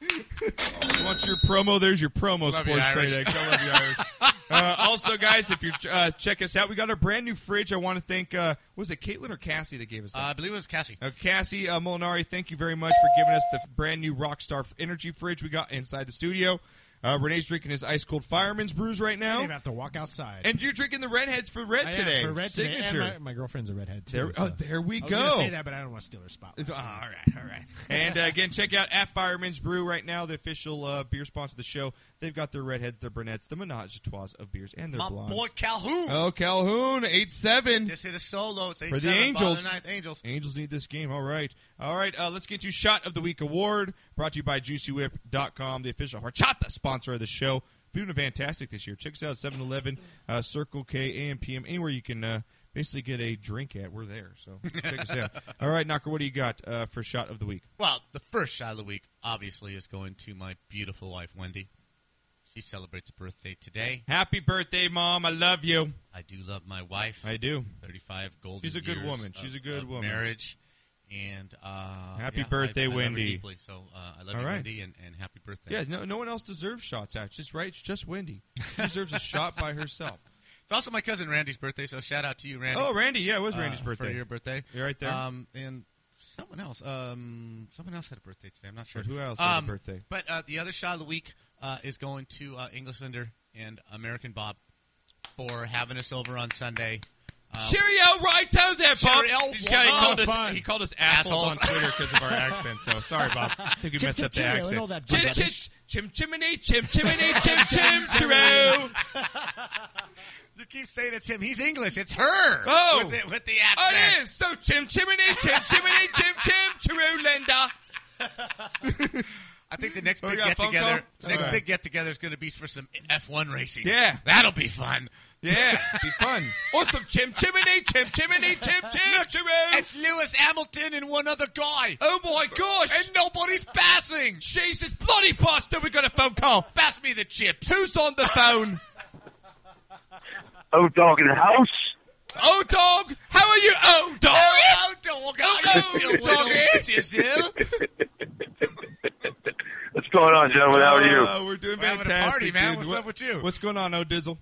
Want your promo? There's your promo, Love you, Sports Irish. Trade X. I love you, Irish. Uh, also, guys, if you uh, check us out, we got a brand new fridge. I want to thank, uh, was it Caitlin or Cassie that gave us that? Uh, I believe it was Cassie. Uh, Cassie uh, Molinari, thank you very much for giving us the brand new Rockstar Energy fridge we got inside the studio. Uh, Renee's drinking his ice cold fireman's brews right I now. didn't even have to walk outside. And you're drinking the redheads for red I am today. for red today, and Signature. my, my girlfriend's a redhead too. There- so. oh, there we I was go. say that, but I don't want to steal her spot. Oh, all right, all right. And uh, again, check out at Fireman's Brew right now, the official uh, beer sponsor of the show. They've got their redheads, their brunettes, the menage a trois of beers, and their My blondes. boy Calhoun. Oh, Calhoun, eight seven. Just hit a solo. It's For the Angels. the ninth, Angels. Angels need this game. All right. All right. Uh, let's get to Shot of the Week award brought to you by JuicyWhip.com, the official horchata sponsor of the show. Been doing fantastic this year. Check us out 7 Eleven, uh, Circle K, AM, PM, anywhere you can uh, basically get a drink at. We're there. So check us out. All right, Knocker, what do you got uh, for Shot of the Week? Well, the first shot of the week obviously is going to my beautiful wife Wendy. She celebrates a birthday today. Happy birthday, Mom. I love you. I do love my wife. I do. Thirty-five golden. She's a good years woman. She's of- a good woman. Marriage. And uh, Happy yeah, I- birthday, I, her Wendy. deeply, so uh, I love All you, right. Wendy, and, and happy birthday. Yeah, no, no one else deserves shots out. Just right, it's just Wendy. She deserves a shot by herself. It's also my cousin Randy's birthday, so shout out to you, Randy. Oh, Randy, yeah, it was uh, Randy's birthday. for your birthday. You're right there. Um, and someone else, um, someone else had a birthday today. I'm not sure But who else had a Um, birthday? But uh, the other shot of the week uh, is going to uh, Englishlander and American Bob for having us over on Sunday. Uh, Cheerio, righto there, Bob. Cheerio, He, he called up? us, fun. he called us assholes, Assholes. on Twitter because of our accent. So sorry, Bob. I think we Chim, messed chim, up the cheerio, and accent. all that Chim, chim, rubbish. chim, chimney, chim, chimney, chim, chim, chiroo. You keep saying it's him. He's English. It's her. Oh. with the, with the Oh, accent. it is. So chim, chimney, chim, chimney, chim, chim, chiroo, Linda. I think the next Oh, we big got a get phone together, call? the next All right. big get together is going to be for some F1 racing. Yeah. that'll be fun. Yeah, be fun. Awesome, chim, chimney, chim, chimney, chim, chim, chiroo. It's Lewis Hamilton and one other guy, Oh my gosh. and nobody's passing. Jesus bloody bastard, we got a phone call. Pass me the chips. Who's on the phone? Oh, dog in the house. Oh, dog. How are you? Oh, dog. Oh, dog. Oh, Oh, doggy. doggy. What's going on, gentlemen? How are you? Uh, we're doing We're having a fantastic, party, man. dude. What's up with you? What's going on, Oh Dizzle?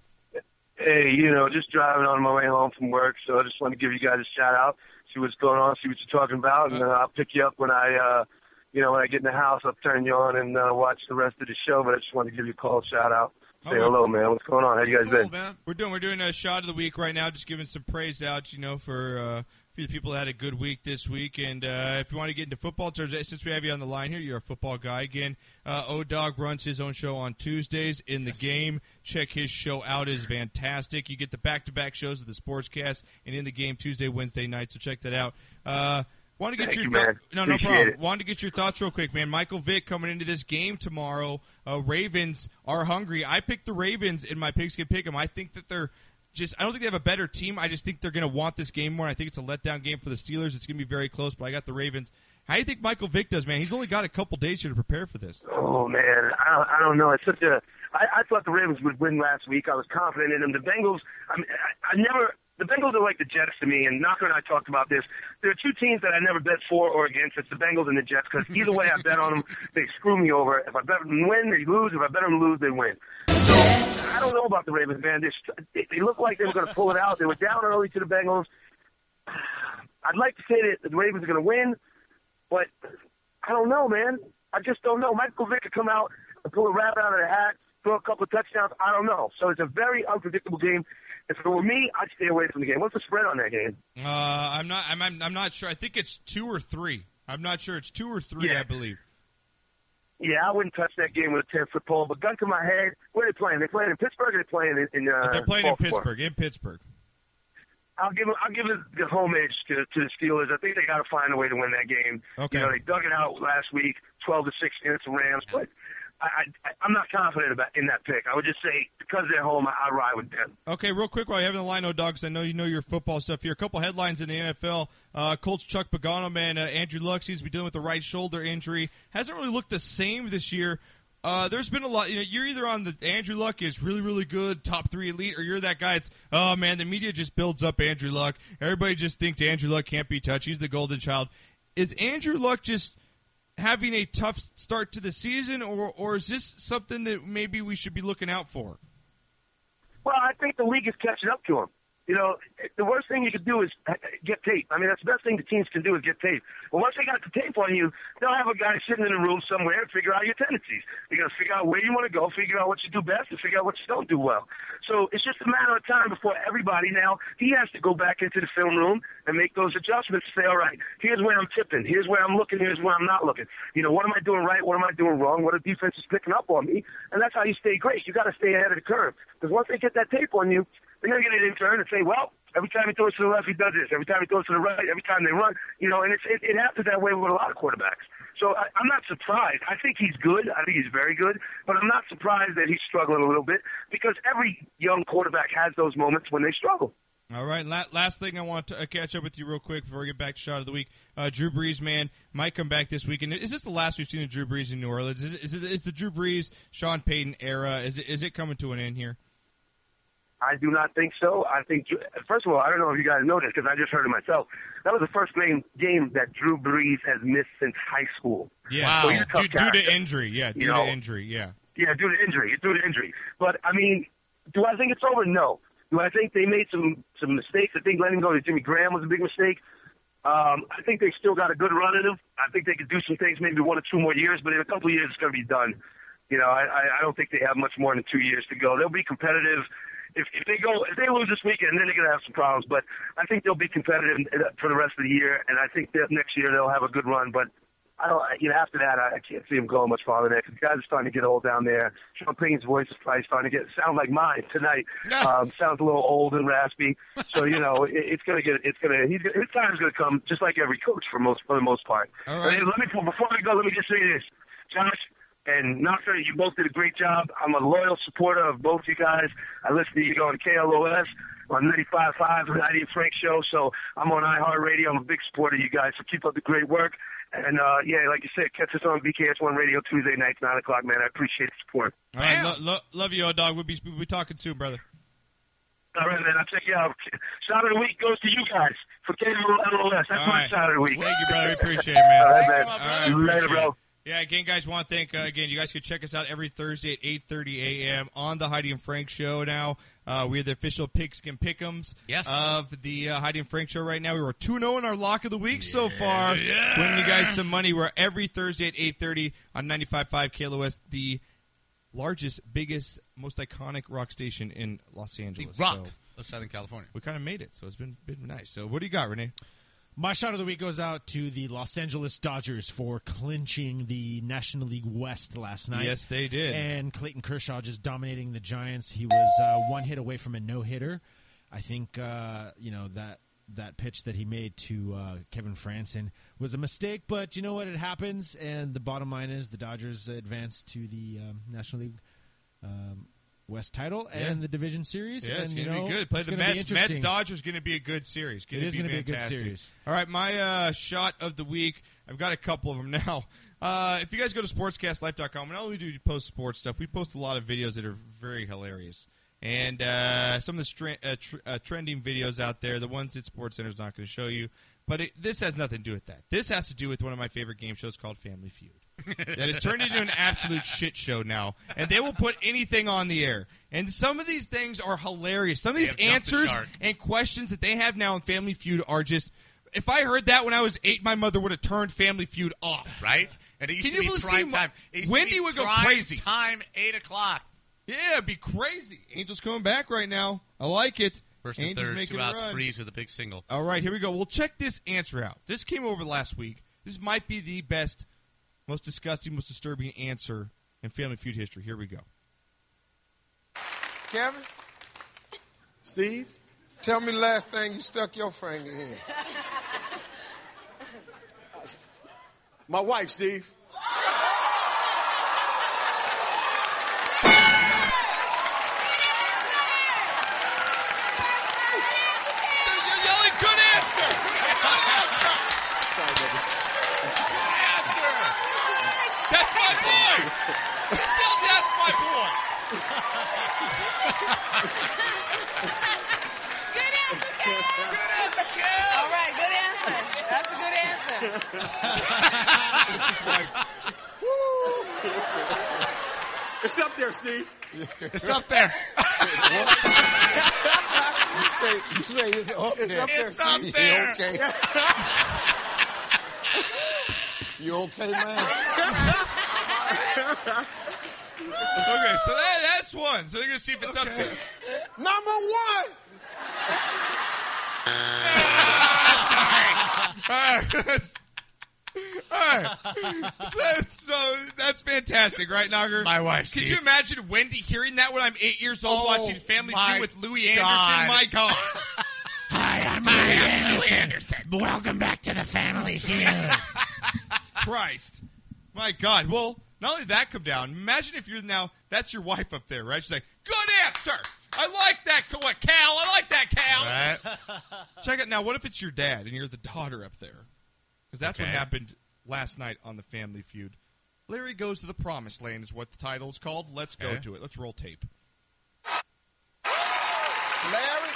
Hey, you know, just driving on my way home from work, so I just want to give you guys a shout out, see what's going on, see what you're talking about, and uh, I'll pick you up when I, uh, you know, when I get in the house. I'll turn you on and uh, watch the rest of the show. But I just want to give you a call, shout out, say Okay. hello, man. What's going on? How you guys Cool, been? man. We're doing we're doing a shot of the week right now, just giving some praise out, you know, for uh, for the people that had a good week this week. And uh, if you want to get into football terms, since we have you on the line here, you're a football guy again. Uh, O Dog runs his own show on Tuesdays in the game. Check his show out; is fantastic. You get the back-to-back shows of the Sportscast and in the game Tuesday, Wednesday night. So check that out. Uh, Want to get Thank your you, man. no no problem. it. Wanted to get your thoughts real quick, man. Michael Vick coming into this game tomorrow. Uh, Ravens are hungry. I picked the Ravens in my pigskin pick 'em. I think that they're just. I don't think they have a better team. I just think they're going to want this game more. I think it's a letdown game for the Steelers. It's going to be very close. But I got the Ravens. How do you think Michael Vick does, man? He's only got a couple days here to prepare for this. Oh man, I don't, I don't know. It's such a. I, I thought the Ravens would win last week. I was confident in them. The Bengals. I mean, I, I never. The Bengals are like the Jets to me, and Knocker and I talked about this. There are two teams that I never bet for or against. It's the Bengals and the Jets because either way I bet on them, they screw me over. If I bet them win, they lose. If I bet them lose, they win. I don't know about the Ravens, man. They, they, they look like they were going to pull it out. They were down early to the Bengals. I'd like to say that the Ravens are going to win, but I don't know, man. I just don't know. Michael Vick could come out and pull a rabbit out of the hat, throw a couple of touchdowns. I don't know. So it's a very unpredictable game. If it were me, I'd stay away from the game. What's the spread on that game? Uh, I'm not. I'm, I'm. I'm not sure. I think it's two or three. I'm not sure. It's two or three. Yeah. I believe. Yeah, I wouldn't touch that game with a ten foot pole. But gun to my head, where are they playing? They playing in Pittsburgh. Or they playing in, in uh, They're playing in Pittsburgh. In Pittsburgh. I'll give I'll give it the home edge to, to the Steelers. I think they got to find a way to win that game. Okay. You know, they dug it out last week, twelve to six against the Rams, but I, I I'm not confident about in that pick. I would just say because they're home, I, I ride with them. Okay, real quick while you have the line, dogs. I know you know your football stuff here. A couple headlines in the NFL. Uh, Colts Chuck Pagano, man, uh, Andrew Luck seems to be dealing with the right shoulder injury. Hasn't really looked the same this year. Uh, there's been a lot. You know, you're either on the Andrew Luck is really, really good, top three elite, or you're that guy. It's oh man, the media just builds up Andrew Luck. Everybody just thinks Andrew Luck can't be touched. He's the golden child. Is Andrew Luck just having a tough start to the season, or or is this something that maybe we should be looking out for? Well, I think the league is catching up to him. You know, the worst thing you could do is uh, get tape. I mean, that's the best thing the teams can do is get tape. But once they got the tape on you, they'll have a guy sitting in a room somewhere and figure out your tendencies. They're going to figure out where you want to go, figure out what you do best, and figure out what you don't do well. So it's just a matter of time before everybody now, he has to go back into the film room and make those adjustments say, all right, here's where I'm tipping, here's where I'm looking, here's where I'm not looking. You know, what am I doing right, what am I doing wrong, what are defense is picking up on me? And that's how you stay great. You got to stay ahead of the curve. Because once they get that tape on you, they're going to get an intern and say, well, every time he throws to the left, he does this. Every time he throws to the right, every time they run, you know, and it's, it, it happens that way with a lot of quarterbacks. So I, I'm not surprised. I think he's good. I think he's very good. But I'm not surprised that he's struggling a little bit because every young quarterback has those moments when they struggle. All right. La- last thing I want to uh, catch up with you real quick before we get back to shot of the week. Uh, Drew Brees, man, might come back this weekend. Is this the last we've seen of Drew Brees in New Orleans? Is, it, is, it, is the Drew Brees, Sean Payton era? Is it, is it coming to an end here? I do not think so. I think, first of all, I don't know if you guys know this because I just heard it myself. That was the first game, game that Drew Brees has missed since high school. Yeah. So a tough due, due to injury. Yeah. Due You know, to injury. Yeah. Yeah, due to injury. It's due to injury. But I mean, do I think it's over? No. Do I think they made some some mistakes? I think letting go to Jimmy Graham was a big mistake. Um, I think they still got a good run in them. I think they could do some things, maybe one or two more years, but in a couple of years it's going to be done. You know, I, I don't think they have much more than two years to go. They'll be competitive. If, if they go, if they lose this weekend, then they're going to have some problems. But I think they'll be competitive for the rest of the year, and I think that next year they'll have a good run. But I don't, you know, after that, I, I can't see them going much farther there because guys are starting to get old down there. Sean Payton's voice is probably starting to get sound like mine tonight. Um, sounds a little old and raspy. So you know, it, it's gonna get, it's gonna, he's, his time's gonna come, just like every coach for most, for the most part. All right. And let me before I go, let me just say this, Josh. And Knocker, you both did a great job. I'm a loyal supporter of both you guys. I listen to you on KLOS on 95.5, the Heidi and Frank show. So I'm on iHeartRadio. I'm a big supporter of you guys. So keep up the great work. And, uh, yeah, like you said, catch us on BKS1 Radio Tuesday nights, 9 o'clock, man. I appreciate the support. All right. Lo- lo- love you, old dog. We'll be, we'll be talking soon, brother. All right, man. I'll check you out. Shot of the week goes to you guys for KLOS. That's All my right. shot of the week. Thank you, brother. We appreciate it, man. All right, man. All right, Later, bro. Yeah, again, guys, want to thank uh, again. You guys can check us out every Thursday at eight thirty a.m. on the Heidi and Frank Show. Now uh, we are the official Pigskin Pick'ems Yes. of the uh, Heidi and Frank Show. Right now, we were two zero in our lock of the week so far. Winning you guys some money. We're every Thursday at eight thirty on 95.5 KLOS, the largest, biggest, most iconic rock station in Los The Angeles. Rock So of Southern California. we kind of made it, so it's been been nice. So what do you got, Renee? My shot of the week goes out to the Los Angeles Dodgers for clinching the National League West last night. Yes, they did. And Clayton Kershaw just dominating the Giants. He was uh, one hit away from a no hitter. I think uh, you know that that pitch that he made to uh, Kevin Franson was a mistake, but you know what? It happens. And the bottom line is the Dodgers advanced to the um, National League. Um, West title and Yeah. the division series. Yeah, it's and, you gonna know, be good. Play the gonna Mets. Mets. Dodgers going to be a good series. It is going gonna be a good series. All right, my uh, shot of the week. I've got a couple of them now. Uh, if you guys go to sportscastlife.com, not only do we post sports stuff, we post a lot of videos that are very hilarious. And uh, some of the stra- uh, tr- uh, trending videos out there, the ones that SportsCenter's not going to show you. But it, this has nothing to do with that. This has to do with one of my favorite game shows called Family Feud. That has turned into an absolute shit show now, and they will put anything on the air. And some of these things are hilarious. Some of these jumped the answers and questions that they have now in Family Feud are just. If I heard that when I was eight, my mother would have turned Family Feud off. Right? And it used Can to you be prime time. It used to Wendy would go crazy. Time eight o'clock. Yeah, it'd be crazy. Angels coming back right now. I like it. First and Angels third, two outs, run. freeze with a big single. All right, here we go. We'll check this answer out. This came over last week. This might be the best, most disgusting, most disturbing answer in Family Feud history. Here we go. Kevin? Steve? Tell me the last thing you stuck your finger in. My wife, Steve. You're yelling, good answer! That's my boy! Still, that's my boy! All right, good answer. That's a good answer. It's up there, Steve. It's up there. you say, you say it's up It's there. up there, It's up Steve. there. You okay? you okay, man? Okay, so that, that's one. So they're going to see if it's up there. Number one. All right. All right. That's, so that's fantastic, right, Knocker? My wife, Could Steve. you imagine Wendy hearing that when I'm eight years old Oh, watching Family Feud with Louie Anderson? God. My God. Hi, I'm Louie Anderson. Welcome back to the family feud. Christ. My God. Well, not only that come down, imagine if you're now, that's your wife up there, right? She's like, good answer. I like that. What, Cal? I like that, Cal. Right. Check it now. What if it's your dad and you're the daughter up there? Because that's what happened last night on the Family Feud. Larry goes to the promised land is what the title is called. Let's go Okay. to it. Let's roll tape. Larry,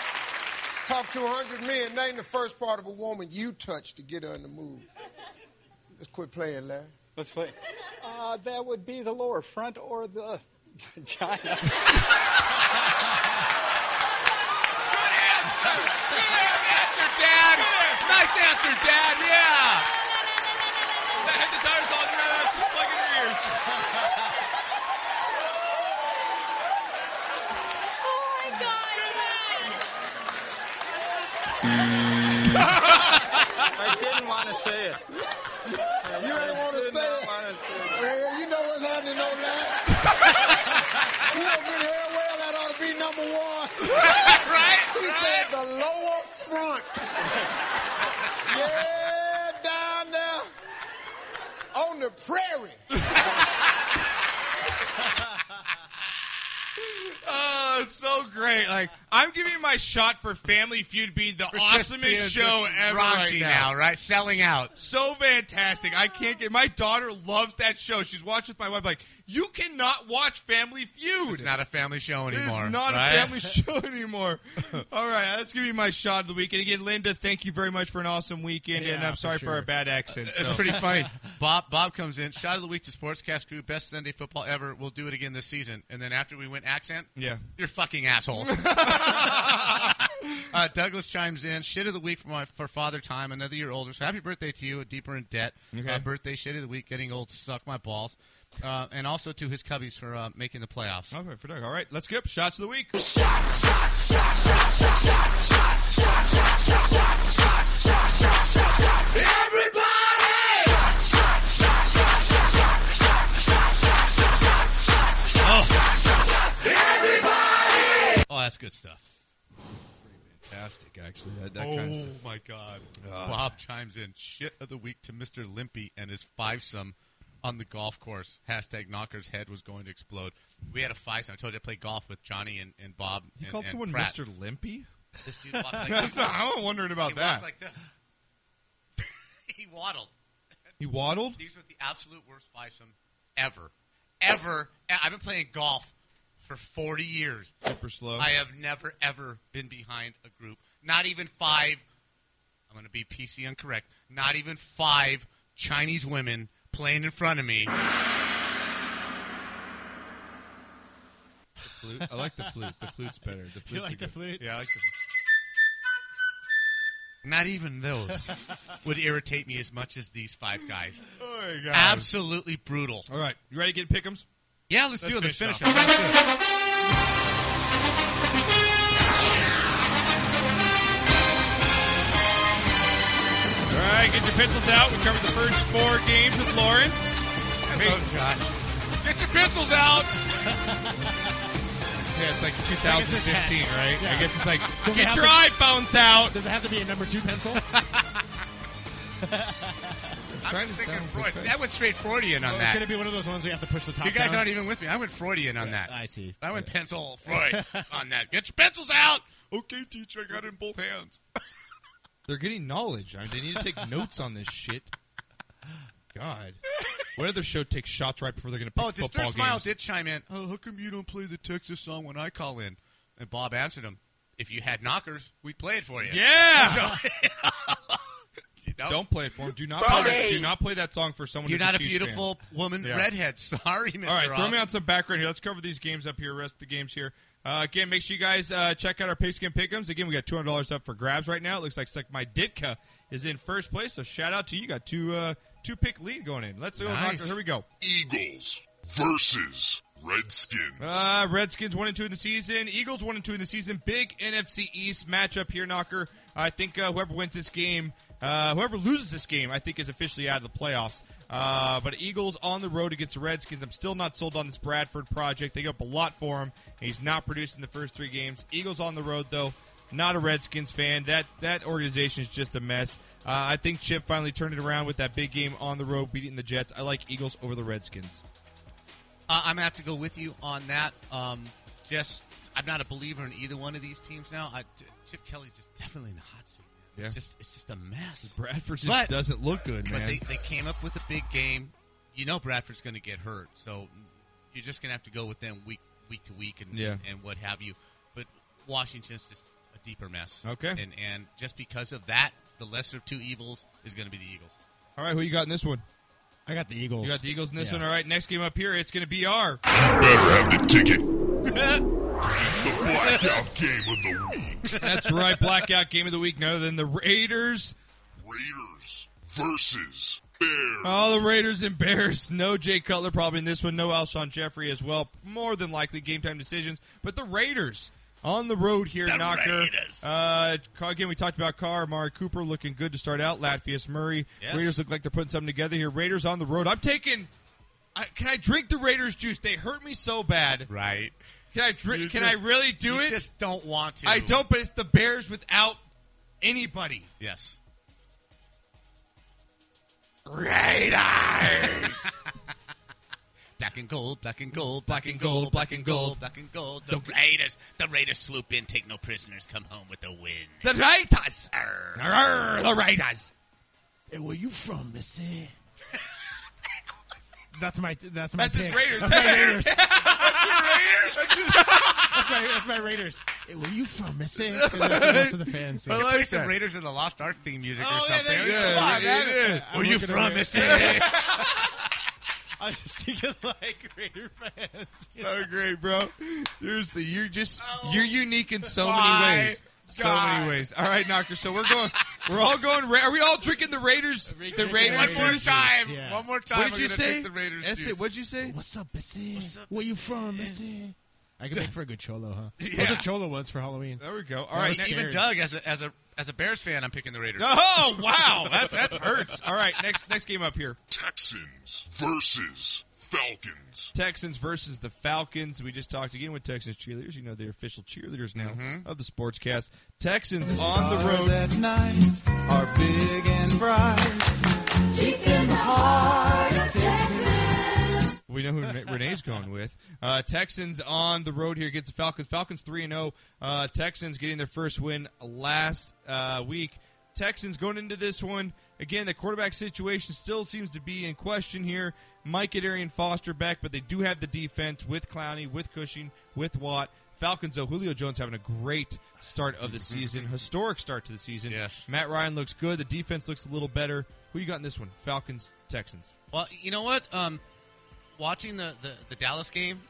talk to 100 men. Name the first part of a woman you touched to get her in the mood. Let's quit playing, Larry. Let's play. Uh, that would be the lower front or the vagina. Good answer, Dad. Nice answer, Dad. Yeah. The daughter's all around. She's plugging her ears. I didn't want to say it. You ain't want to did say not it. wanna say it. Well, you know what's happening on that. you know good hell well that ought to be number one. right? He said the lower front. yeah, down there on the prairie. Oh, it's so great. Like, I'm giving my shot for Family Feud being the awesomest being show just ever raunchy right now. now, right? Selling out. So fantastic. I can't get my daughter loves that show. She's watching with my wife like, you cannot watch Family Feud. It's not a family show anymore. It's not right? a family show anymore. All right, that's gonna be my shot of the weekend. Again, Linda, thank you very much for an awesome weekend, and I'm for sorry for, our bad accent. It's so. pretty funny. Bob Bob comes in. Shot of the week to Sportscast Crew. Best Sunday football ever. We'll do it again this season. And then after we went accent, Yeah. you're fucking assholes. uh, Douglas chimes in. Shit of the week for my for Father Time. Another year older. So happy birthday to you. Deeper in debt. Okay. Uh, birthday shit of the week. Getting old. Suck my balls. Uh, and also to his Cubbies for uh, making the playoffs. Okay, for Doug. All right, let's skip shots of the week. Shots, shots, shots, shots, shots, shots, shots, shots, shots, shots, shots, shots, shots, Everybody Oh, that's good stuff. Fantastic, actually. That, that oh kind of my God! God. Bob chimes in shit of the week to Mister Limpy and his fivesome on the golf course. Hashtag Knocker's head was going to explode. We had a fivesome. I told you I played golf with Johnny and, and Bob. You and, called and someone Pratt. Mr. Limpy? This dude walked like That's this. not- I'm wondering about he that. Like this. he waddled. He waddled? These were the absolute worst fivesome ever, ever. I've been playing golf for 40 years. Super slow. I have never ever been behind a group. Not even five. I'm going to be PC incorrect. Not even five Chinese women playing in front of me. The flute. I like the flute. The flute's better. The flute's like the good- flute? Yeah, I like the flute. Not even those would irritate me as much as these five guys. Oh my God. Absolutely brutal. All right, you ready to get pick'ems? Yeah, let's, do it. Let's finish off. it. Let's pencils out. We covered the first four games with Lawrence. Oh, gosh. Get your pencils out. Yeah, it's like 2015, right? Yeah. I guess it's like, Does it get your to- iPhones out. Does it have to be a number two pencil? I'm just thinking Freud. That went straight Freudian on Or that. Could it be one of those ones where you have to push the top You guys down? aren't even with me. I went Freudian on that. I see. I went pencil Freud on that. Get your pencils out. Okay, teacher, I got it in both hands. They're getting knowledge. I mean, they need to take notes on this shit. God. What other show takes shots right before they're going to pick Oh, football Disturb Smile games? did chime in. Oh, how come you don't play the Texas song when I call in? And Bob answered him, if you had knockers, we'd play it for you. Yeah! So- You know? Don't play it for him. Do not Sorry. play, do not play that song for someone You're not a Chiefs beautiful fan. woman Yeah. redhead. Sorry, Mr. All right, throw me on some background here. Let's cover these games up here, rest of the games here. Uh, again, make sure you guys uh, check out our Pigskin Pick'ems. Again, we got $200 up for grabs right now. It looks like, like my Ditka is in first place, so shout out to you. You got two uh, two pick lead going in. Let's go, Nice. Knocker. Here we go. Eagles versus Redskins. Uh, Redskins one and two in the season. Eagles one and two in the season. Big NFC East matchup here, Knocker. I think uh, whoever wins this game, uh, whoever loses this game, I think is officially out of the playoffs. Uh, but Eagles on the road against the Redskins. I'm still not sold on this Bradford project. They got a lot for him. He's not produced in the first three games. Eagles on the road though. Not a Redskins fan. That that organization is just a mess. Uh, I think Chip finally turned it around with that big game on the road, beating the Jets. I like Eagles over the Redskins. Uh, I'm gonna have to go with you on that. Um, just, I'm not a believer in either one of these teams now. I, Chip Kelly's just definitely seat. Yeah. It's just, it's just a mess. Bradford just But- doesn't look good, But man. they, they came up with a big game. You know Bradford's going to get hurt, so you're just going to have to go with them week week to week and Yeah. and what have you. But Washington's just a deeper mess. Okay. and and just because of that, the lesser of two evils is going to be the Eagles. All right, who you got in this one? I got the Eagles. You got the Eagles in this Yeah. one. All right, next game up here, it's going to be our. You Better have the ticket. 'Cause it's the blackout game of the week. That's right, blackout game of the week. None other than the Raiders. Raiders versus Bears. Oh, the Raiders and Bears. No Jay Cutler probably in this one. No Alshon Jeffery as well. More than likely game time decisions. But the Raiders on the road here, The Knocker. Uh, again, we talked about Carr, Amari Cooper looking good to start out. Latavius Murray. Yes. Raiders look like they're putting something together here. Raiders on the road. I'm taking. I, can I drink the Raiders juice? They hurt me so bad. Right. Can I drink? Can just- I really do you it? Just don't want to. I don't, but it's the Bears without anybody. Yes. Raiders. Black and gold, black and gold, black and gold, black and gold, black and gold. The Raiders, the Raiders swoop in, take no prisoners, come home with a win. the Raiders. Arr. Arr, the Raiders. Hey, where you from, Missy? that's my. That's my. That's his. Raiders. That's my Raiders. That's that's my. That's my Raiders. Hey, where you from, Missy? That's what most of the fans. say. I like some that. Raiders in the Lost Ark theme music Oh, or something. there you go. Come on, Yeah, man. it is. Where you from, Missy? I was just thinking like Raider fans. so great, bro. Seriously, you're just oh you're unique in so many ways. So God. many ways. All right, Knocker. So we're going. We're all going. Ra- Are we all drinking the Raiders? The Raiders. One more time. Yeah. One more time. What did you say? The Raiders That's What'd you say? What's up, Missy? Where you from, Missy? I could make for a good cholo, huh? I Yeah. was a cholo once for Halloween. There we go. All I right. was Even. Doug, as a as a as a Bears fan, I'm picking the Raiders. Oh wow, that's that hurts. All right, next next game up here. Texans versus Falcons. Texans versus the Falcons. We just talked again with Texans cheerleaders. You know they're official cheerleaders now mm-hmm. of the Sportscast. Texans on the road. We know who Renee's going with. Uh, Texans on the road here against the Falcons. Falcons three and zero. Uh, Texans getting their first win last uh, week. Texans going into this one again. The quarterback situation still seems to be in question here. Might get Arian Foster back, but they do have the defense with Clowney, with Cushing, with Watt. Falcons, though, Julio Jones having a great start of the season, historic start to the season. Yes. Matt Ryan looks good. The defense looks a little better. Who you got in this one? Falcons, Texans. Well, you know what? Um, watching the, the, the Dallas game,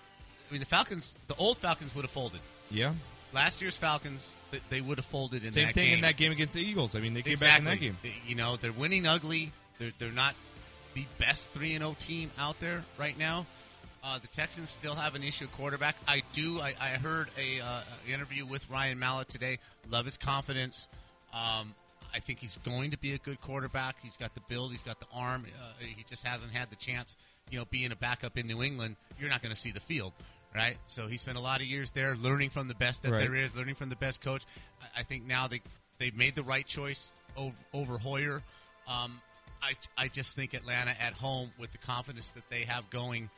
I mean, the Falcons, the old Falcons would have folded. Yeah. Last year's Falcons, they, they would have folded in that. Same that thing game. in that game against the Eagles. I mean, they came exactly. back in that game. They- You know, they're winning ugly. They're, they're not the best 3 and 0 team out there right now. Uh, the Texans still have an issue at quarterback. I do. I, I heard a uh, interview with Ryan Mallett today. Love his confidence. Um, I think he's going to be a good quarterback. He's got the build. He's got the arm. Uh, he just hasn't had the chance. You know, being a backup in New England, you're not going to see the field, right? So he spent a lot of years there, learning from the best that Right. there is, learning from the best coach. I, I think now they they've made the right choice over, over Hoyer. Um, I I just think Atlanta at home with the confidence that they have going.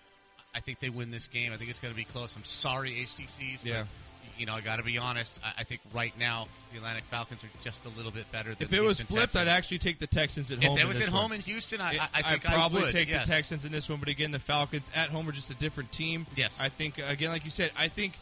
I think they win this game. I think it's going to be close. I'm sorry, HTCs. but, Yeah. You know, I got to be honest. I, I think right now the Atlanta Falcons are just a little bit better than If it was flipped, Texans. I'd actually take the Texans at If home. If it was at one. home in Houston, I- I- I I probably would, take yes. the Texans in this one. But again, the Falcons at home are just a different team. Yes. I think again, like you said, I think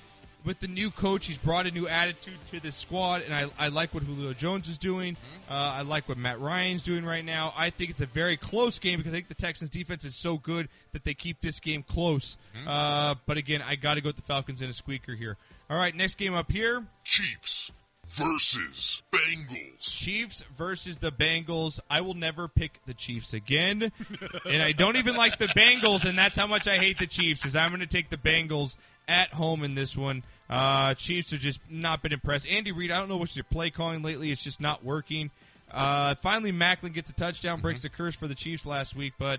with the new coach, he's brought a new attitude to this squad, and I, I like what Julio Jones is doing. Mm-hmm. Uh, I like what Matt Ryan's doing right now. I think it's a very close game because I think the Texans defense is so good that they keep this game close. Mm-hmm. Uh, but again, I got to go with the Falcons in a squeaker here. All right, next game up here. Chiefs versus Bengals. Chiefs versus the Bengals. I will never pick the Chiefs again. and I don't even like the Bengals, and that's how much I hate the Chiefs, is I'm going to take the Bengals at home in this one. Uh, Chiefs have just not been impressed. Andy Reid, I don't know what's your play calling lately. It's just not working. Uh, finally, Maclin gets a touchdown, breaks the curse for the Chiefs last week, but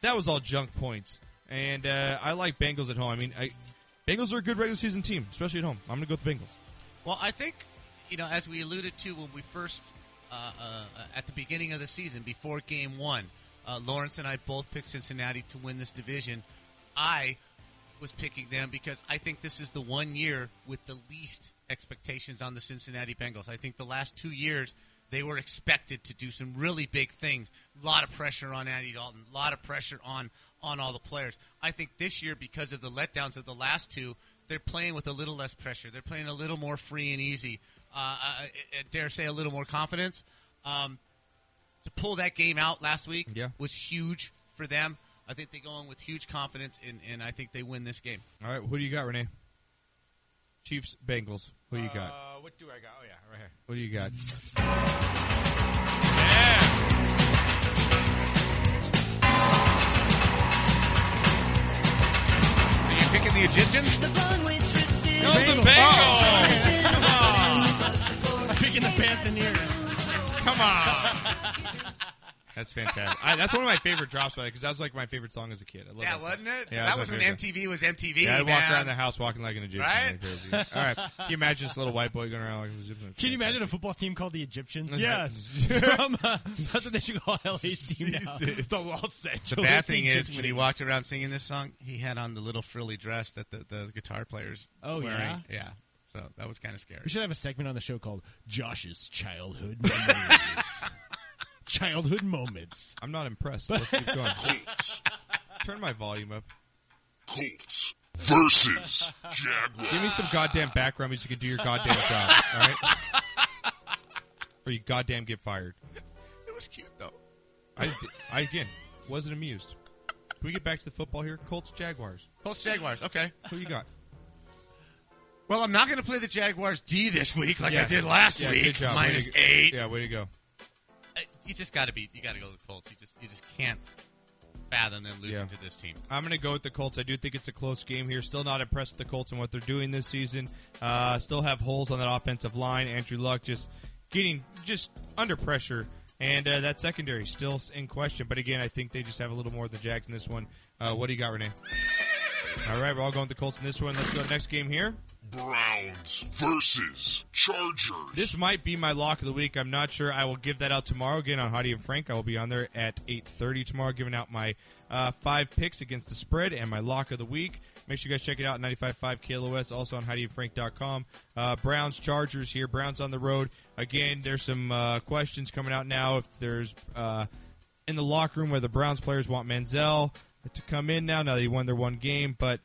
that was all junk points. And uh, I like Bengals at home. I mean, I, Bengals are a good regular season team, especially at home. I'm going to go with the Bengals. Well, I think you know, as we alluded to when we first uh, uh, at the beginning of the season, before Game One, uh, Lawrence and I both picked Cincinnati to win this division. I was picking them because I think this is the one year with the least expectations on the Cincinnati Bengals. I think the last two years they were expected to do some really big things. A lot of pressure on Andy Dalton. A lot of pressure on on all the players. I think this year, because of the letdowns of the last two, they're playing with a little less pressure. They're playing a little more free and easy. Uh, I, I dare say a little more confidence. Um, to pull that game out last week Yeah. was huge for them. I think they go in with huge confidence, and, and I think they win this game. All right, who do you got, Renee? Chiefs, Bengals. Who do you got? Uh, what do I got? Oh yeah, right here. What do you got? Are you picking the Egyptians? No, the Bengals. I'm picking the Panthers. Come on. That's fantastic. I, that's one of my favorite drops by because that was like my favorite song as a kid. I love Yeah, that wasn't song. it? Yeah, that was when favorite. MTV was MTV. Yeah, I walked around the house walking like an Egyptian. Right? Like crazy. All right. Can you imagine this little white boy going around like an Egyptian? Can you imagine a football team called the Egyptians? Okay. Yes. From, uh, that's what they should call LA's team now. Jesus. The Los Angeles The bad thing is when he walked around singing this song, he had on the little frilly dress that the, the guitar players Oh, wearing. yeah? Yeah. So that was kind of scary. We should have a segment on the show called Josh's Childhood Memories. Childhood Moments. I'm not impressed. Let's keep going. Colts Turn my volume up. Colts versus Jaguars. Give me some goddamn background music and do your goddamn job. All right. Or you goddamn get fired. It was cute though. I, I again wasn't amused. Can we get back to the football here? Colts, Jaguars. Colts, Jaguars. Okay. Who you got? Well, I'm not going to play the Jaguars D this week like Yeah. I did last Yeah, week. good job. Way Minus to go. eight. Yeah, way to go. You just got to be. You got to go with the Colts. You just you just can't fathom them losing Yeah. to this team. I'm going to go with the Colts. I do think it's a close game here. Still not impressed with the Colts and what they're doing this season. Uh, still have holes on that offensive line. Andrew Luck just getting just under pressure. And uh, that secondary still in question. But again, I think they just have a little more than the Jags in this one. Uh, what do you got, Renee? All right, we're all going with the Colts in this one. Let's go to the next game here. Browns versus Chargers. This might be my lock of the week. I'm not sure. I will give that out tomorrow again on Heidi and Frank. I will be on there at 8:30 tomorrow, giving out my uh, five picks against the spread and my lock of the week. Make sure you guys check it out 95.5 KLOS, also on HeidiandFrank.com. Uh, Browns Chargers here. Browns on the road again. There's some uh, questions coming out now. If there's uh, in the locker room where the Browns players want Manziel to come in now. Now they won their one game, but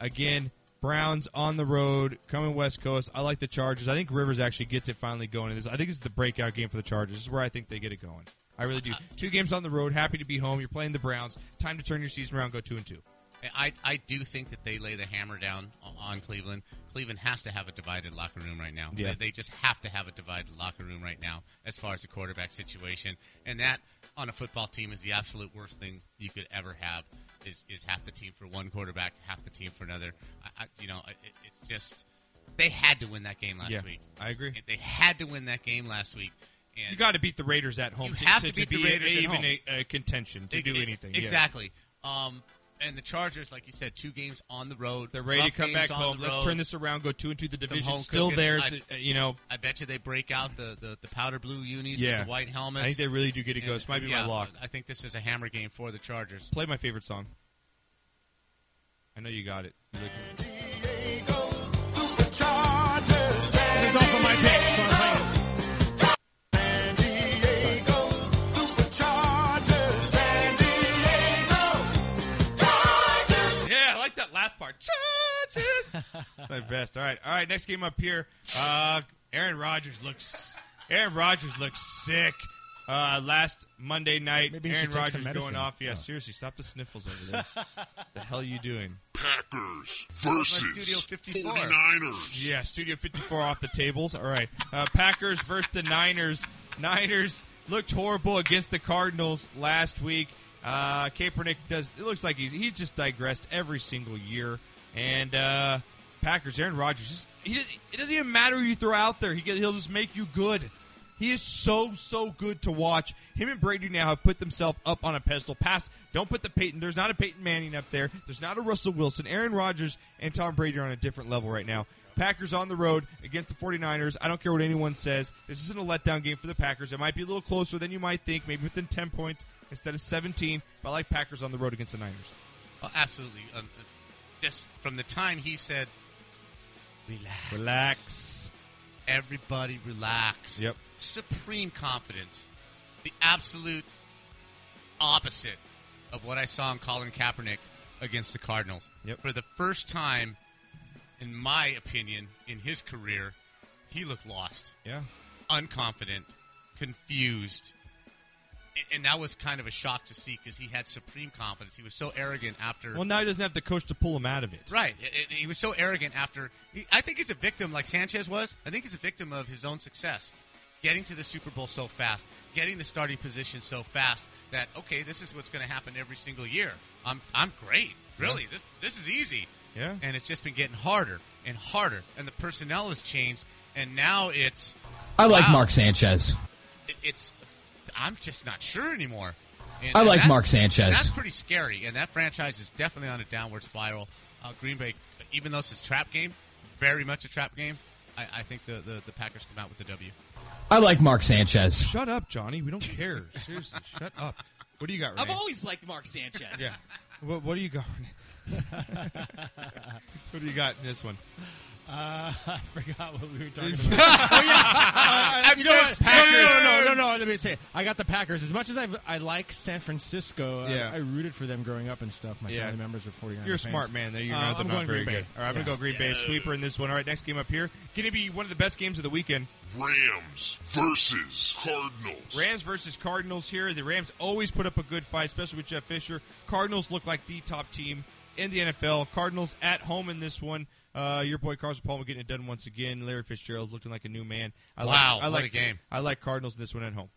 again, Browns on the road, coming West Coast. I like the Chargers. I think Rivers actually gets it finally going. in this. I think this is the breakout game for the Chargers. This is where I think they get it going. I really do. Two games on the road. Happy to be home. You're playing the Browns. Time to turn your season around. Go two and two. I, I do think that they lay the hammer down on Cleveland. Cleveland has to have a divided locker room right now. Yeah. They, they just have to have a divided locker room right now as far as the quarterback situation. And that, on a football team, is the absolute worst thing you could ever have. Is, is half the team for one quarterback, half the team for another. I, I, you know, it, it's just they had to win that game last Yeah, week. I agree. They had to win that game last week. And You got to beat the Raiders at home. You to, have to, to beat be the Raiders at even home. A, a contention to It- do it- anything. yes. Exactly. Um, and the Chargers, like you said, two games on the road. They're ready to come back home. Let's turn this around. Go two and two. The division still there. You know, I bet you they break out the, the, the powder blue unis Yeah. with the white helmets. I think they really do get it go. This might be yeah, my lock. I think this is a hammer game for the Chargers. Play my favorite song. I know you got it. Chargers. my best. All right, all right. Next game up here. Uh, Aaron Rodgers looks. Aaron Rodgers looks sick. Uh, last Monday night, Maybe he Aaron should take Rodgers some going off. Yeah, Oh. seriously, stop the sniffles over there. the hell are you doing? Packers Studio versus 54. 49ers. Yeah, Studio 54 off the tables. All right. Uh, Packers versus the Niners. Niners looked horrible against the Cardinals last week. Uh, Kaepernick does. It looks like he's he's just digressed every single year. And uh, Packers, Aaron Rodgers, just, he does, it doesn't even matter who you throw out there. He he'll just make you good. He is so so good to watch. Him and Brady now have put themselves up on a pedestal. Past, don't put the Peyton. There's not a Peyton Manning up there. There's not a Russell Wilson. Aaron Rodgers and Tom Brady are on a different level right now. Packers on the road against the 49ers. I don't care what anyone says. This isn't a letdown game for the Packers. It might be a little closer than you might think, maybe within 10 points instead of 17. But I like Packers on the road against the Niners. Oh, absolutely. Um, just from the time he said, relax. Relax. Everybody relax. Yep. Supreme confidence. The absolute opposite of what I saw in Colin Kaepernick against the Cardinals. Yep. For the first time, in my opinion, in his career, he looked lost. Yeah. Unconfident, confused. A- And that was kind of a shock to see because he had supreme confidence. He was so arrogant after. Well, now he doesn't have the coach to pull him out of it. Right. It- it- he was so arrogant after. He, I think he's a victim, like Sanchez was. I think he's a victim of his own success. Getting to the Super Bowl so fast, getting the starting position so fast that okay, this is what's going to happen every single year. I'm I'm great. Really, this this is easy. Yeah. And it's just been getting harder and harder, and the personnel has changed, and now it's. I like wow, Mark Sanchez. it- It's. I'm just not sure anymore. I like Mark Sanchez. That's pretty scary, and that franchise is definitely on a downward spiral. Uh, Green Bay, even though it's a trap game, very much a trap game, I, I think the, the, the Packers come out with the W. I like Mark Sanchez. Shut up, Johnny. We don't care. Seriously, shut up. What do you got, Renee? I've always liked Mark Sanchez. Yeah. What, what do you got? What do you got in this one? Uh, I forgot what we were talking about. oh yeah, uh, I'm you know what? so No, no, no, no, no, no. Let me say. I got the Packers. As much as I I like San Francisco, Yeah. I, I rooted for them growing up and stuff. My Yeah. family members were 49. You're a smart man. There, you're Uh, not, I'm not going very Green good. Bay. All right, I'm Yes. gonna go Green Bay sweeper in this one. All right, next game up here, going to be one of the best games of the weekend. Rams versus Cardinals. Rams versus Cardinals here. The Rams always put up a good fight, especially with Jeff Fisher. Cardinals look like the top team in the NFL. Cardinals at home in this one. Uh, your boy Carson Palmer getting it done once again. Larry Fitzgerald looking like a new man. I Wow, like, I what like a game. I like Cardinals in this one at home.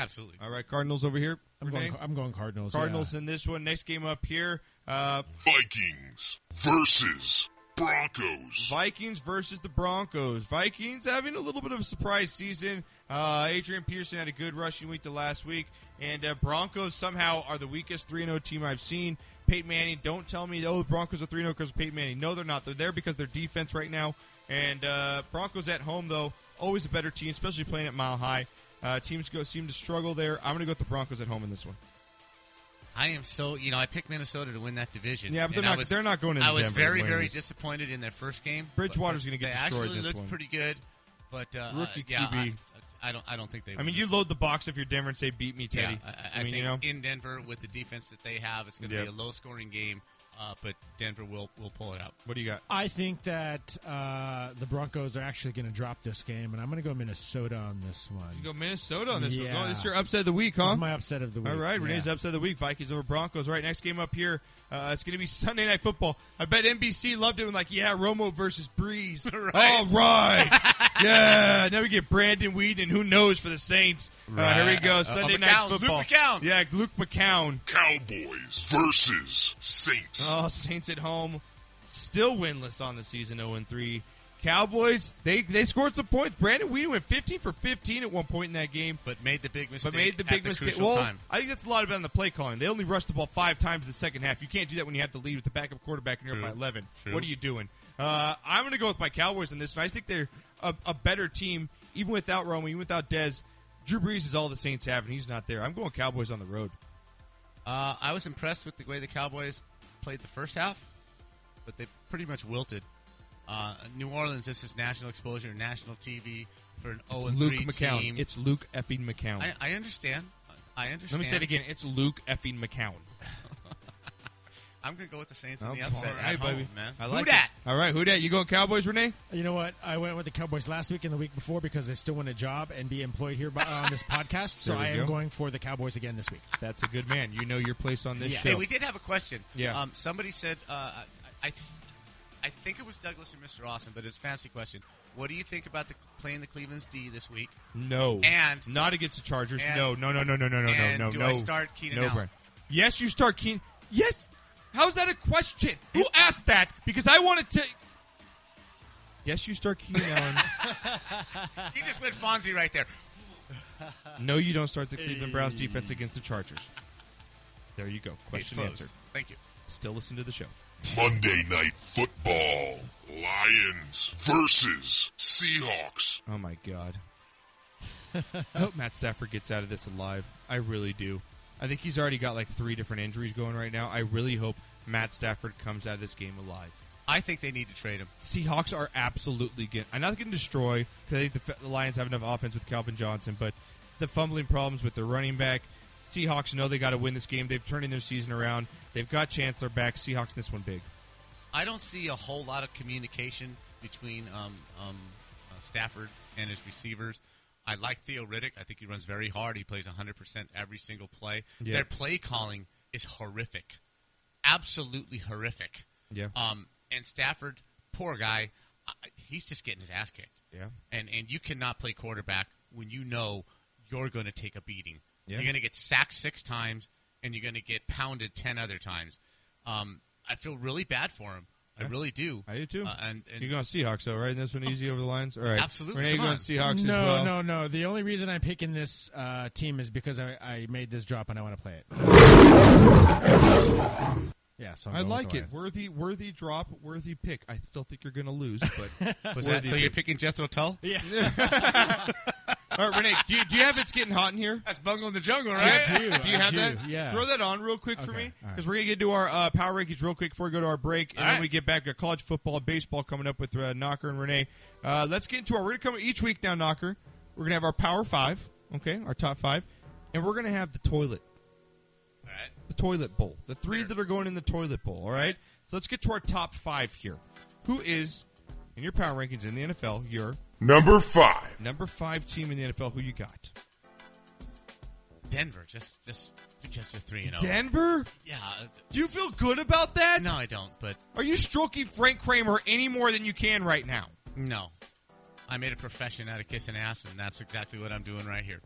Absolutely. All right, Cardinals over here. I'm going. I'm going Cardinals. Cardinals in this one. Next game up here. Uh, Vikings versus Broncos. Vikings versus the Broncos. Vikings having a little bit of a surprise season. Uh, Adrian Peterson had a good rushing week the last week, and uh, Broncos somehow are the weakest 3 0 team I've seen. Peyton Manning, don't tell me, oh, the Broncos are 3 0 because of Peyton Manning. No, they're not. They're there because of their defense right now. And uh, Broncos at home, though, always a better team, especially playing at Mile High. Uh, teams go seem to struggle there. I'm going to go with the Broncos at home in this one. I am so you know I picked Minnesota to win that division. Yeah, but they're not- was- they're not going into I was Denver very very disappointed in their first game. Bridgewater's gonna get they destroyed actually this looked one. pretty good, but uh, Rookie uh, yeah, QB. I, I don't I don't think they. I mean, you load the box if you're Denver and say, beat me, Teddy. Yeah, I, I, mean, think you know. in Denver with the defense that they have, it's going to Yep. be a low scoring game. Uh, but Denver will will pull it out. What do you got? I think that uh, the Broncos are actually going to drop this game, and I'm going to go Minnesota on this one. You go Minnesota on this one. Yeah. Oh, this is your upset of the week, huh? This is my upset of the week. All right, Renee's yeah. upset of the week. Vikings over Broncos. All right, next game up here. Uh, it's going to be Sunday Night Football. I bet NBC loved it when, like, yeah, Romo versus Brees. All right. yeah. Now we get Brandon Weeden. Who knows for the Saints? Uh, here we go. Uh, Sunday uh, Night McCown, Luke Football. McCown. Yeah, Luke McCown. Cowboys versus Saints. Oh, Saints at home, still winless on the season, 0 3. Cowboys, they they scored some points. Brandon Weeden went 15 for 15 at one point in that game, but made the big mistake. But made the at big the mistake. crucial Well, time. I think that's a lot about on the play calling. They only rushed the ball five times in the second half. You can't do that when you have to lead with the backup quarterback and you're up by 11. True. What are you doing? Uh, I'm going to go with my Cowboys in this one. I think they're a, a better team, even without Romo, even without Dez. Drew Brees is all the Saints have, and he's not there. I'm going Cowboys on the road. Uh, I was impressed with the way the Cowboys played the first half, but they pretty much wilted. Uh, New Orleans, this is national exposure, national TV for an It's 0 Luke 3 McCown. team. It's Luke effing McCown. I, I understand. I understand. Let me say it again. It's Luke effing McCown. I'm going to go with the Saints in Oh, the upset all at right, home, baby. man. I Who like dat? it. All right, who dat? You going Cowboys, Renee? You know what? I went with the Cowboys last week and the week before because they still want a job and be employed here by, on this podcast. So There we I am go. going for the Cowboys again this week. That's a good man. You know your place on this Yes. show. Hey, we did have a question. Yeah. Um, somebody said, uh, I, I, I think it was Douglas or Mr. Austin, but it's a fancy question. What do you think about the playing the Cleveland's D this week? No. And not against the Chargers. and- no, no, no, no, no, no, no, and no, no. do no. I start Keenan no, Allen? Brent. Yes, you start Keenan. Yes. How's that a question? Who asked that? Because I wanted to. Yes, you start Keenan Allen. he just went Fonzie right there. no, you don't start the Cleveland Browns defense against the Chargers. There you go. Question answered. Thank you. Still listen to the show. Monday Night Football. Lions versus Seahawks. Oh my god. I hope Matt Stafford gets out of this alive. I really do. I think he's already got like three different injuries going right now. I really hope Matt Stafford comes out of this game alive. I think they need to trade him. Seahawks are absolutely getting. I'm not going to destroy because I think the, the Lions have enough offense with Calvin Johnson, but the fumbling problems with their running back. Seahawks know they got to win this game. They've turned their season around. They've got Chancellor back. Seahawks this one big. I don't see a whole lot of communication between um, um, uh, Stafford and his receivers. I like Theo Riddick. I think he runs very hard. He plays 100% every single play. Yeah. Their play calling is horrific. Absolutely horrific. Yeah. Um, and Stafford, poor guy, he's just getting his ass kicked. Yeah. And and you cannot play quarterback when you know you're going to take a beating. Yeah. You're going to get sacked six times, and you're going to get pounded ten other times. Um, I feel really bad for him. I really do. I do too. Uh, and, and You're going Seahawks, though, right? This one easy over the lines. All right, Absolutely. Renee, Come going. Seahawks no, as well. no, no. The only reason I'm picking this uh, team is because I, I made this drop and I want to play it. Yeah, so I'm I like it. Worthy, worthy drop, worthy pick. I still think you're going to lose, but Was that so? You're picking Jethro Tull? Yeah. All right, Renee, do you, do you have It's Getting Hot in here? That's Bungle in the Jungle, right? do, do you I have do, that? yeah. Throw that on real quick for Okay, me all right. because we're gonna get to our uh, power rankings real quick before we go to our break, and All then right. we get back to college football, baseball coming up with uh, Knocker and Renee. Uh, let's get into our. We're gonna come each week now, Knocker. We're gonna have our power five, okay, our top five, and we're gonna have the toilet, the toilet bowl, the three that are going in the toilet bowl. All right. So let's get to our top five here. Who is in your power rankings in the NFL? Your Number five. number five team in the NFL. Who you got? Denver, just just because they're three and Oh. zero. Denver. Yeah. Do you feel good about that? No, I don't. But Are you stroking Frank Kramer any more than you can right now? no, I made a profession out of kissing ass, and that's exactly what I'm doing right here.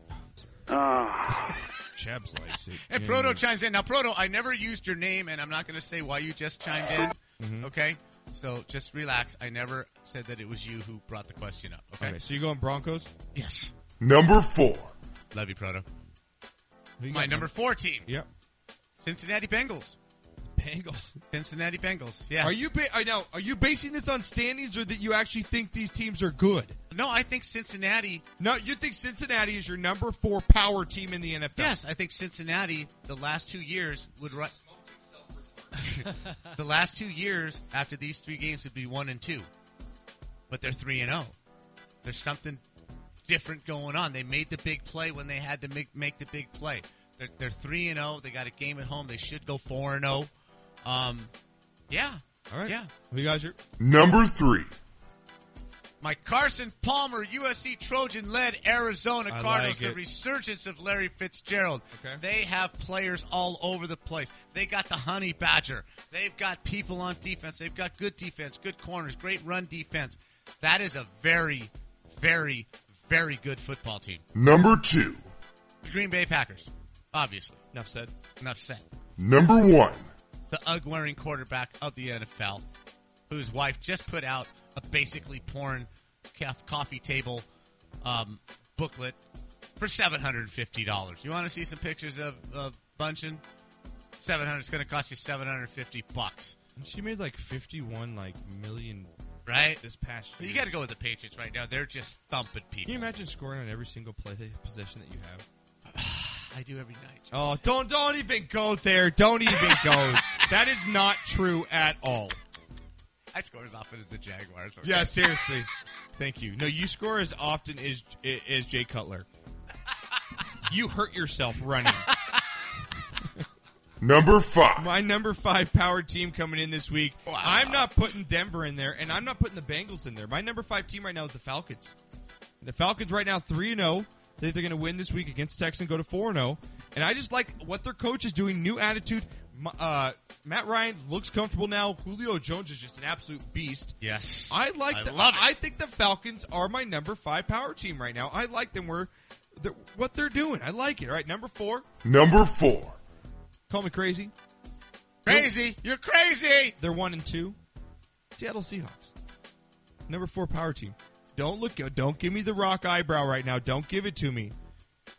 Chubbs likes it. And Yeah. Proto chimes in. Now, Proto, I never used your name, and I'm not going to say why you just chimed in. Mm-hmm. Okay? So just relax. I never said that it was you who brought the question up. Okay? Okay, so you going Broncos? Yes. Number four. Love you, Proto. You My number four team, Yep. Cincinnati Bengals. Bengals. Cincinnati Bengals. Yeah. Are you ba- I know? Are you basing this on standings or that you actually think these teams are good? No, I think Cincinnati. No, you think Cincinnati is your number four power team in the NFL? Yes, I think Cincinnati. The last two years would run. The last two years after these three games would be one and two, but they're three and zero. There's something different going on. They made the big play when they had to make make the big play. They're they're three and zero. They got a game at home. They should go four and zero. Um, yeah, All right. yeah. Who you guys are? Number three. My Carson Palmer USC Trojan led Arizona I Cardinals. like the resurgence of Larry Fitzgerald. Okay. They have players all over the place. They got the Honey Badger. They've got people on defense. They've got good defense, good corners, great run defense. That is a very, very, very good football team. Number two. The Green Bay Packers, obviously. Enough said. Enough said. Number one. The UGG wearing quarterback of the NFL, whose wife just put out a basically porn ca- coffee table um, booklet for seven hundred and fifty dollars. You want to see some pictures of, of Bündchen? Seven hundred. It's going to cost you seven hundred fifty bucks, She made like fifty-one like million right? this past year. you got to go with the Patriots right now. They're just thumping people. Can you imagine scoring on every single play possession that you have? I do every night. Oh, don't don't even go there. Don't even go. that is not true at all. I score as often as the Jaguars. okay? Yeah, seriously. Thank you. No, you score as often as as Jay Cutler. You hurt yourself running. Number five. My number five power team coming in this week. Wow. I'm not putting Denver in there, and I'm not putting the Bengals in there. My number five team right now is the Falcons. The Falcons right now three and zero. They think they're going to win this week against Texans, go to four and zero. And I just like what their coach is doing. New attitude. M- Uh, Matt Ryan looks comfortable now. Julio Jones is just an absolute beast. Yes. I like. I the, love it. I think the Falcons are my number five power team right now. I like them. Where they're- what they're doing. I like it. All right, number four. Number four. Call me crazy. crazy. You're crazy. They're one and two. Seattle Seahawks. Number four power team. Don't look. Don't give me the rock eyebrow right now. Don't give it to me.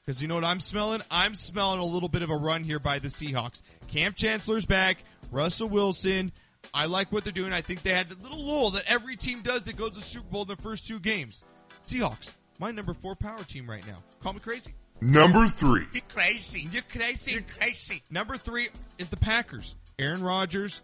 Because you know what I'm smelling? I'm smelling a little bit of a run here by the Seahawks. Kam Chancellor's back. Russell Wilson. I like what they're doing. I think they had the little lull that every team does that goes to Super Bowl in the first two games. Seahawks, my number four power team right now. Call me crazy. Number three. You're crazy. You're crazy. You're crazy. Number three is the Packers. Aaron Rodgers.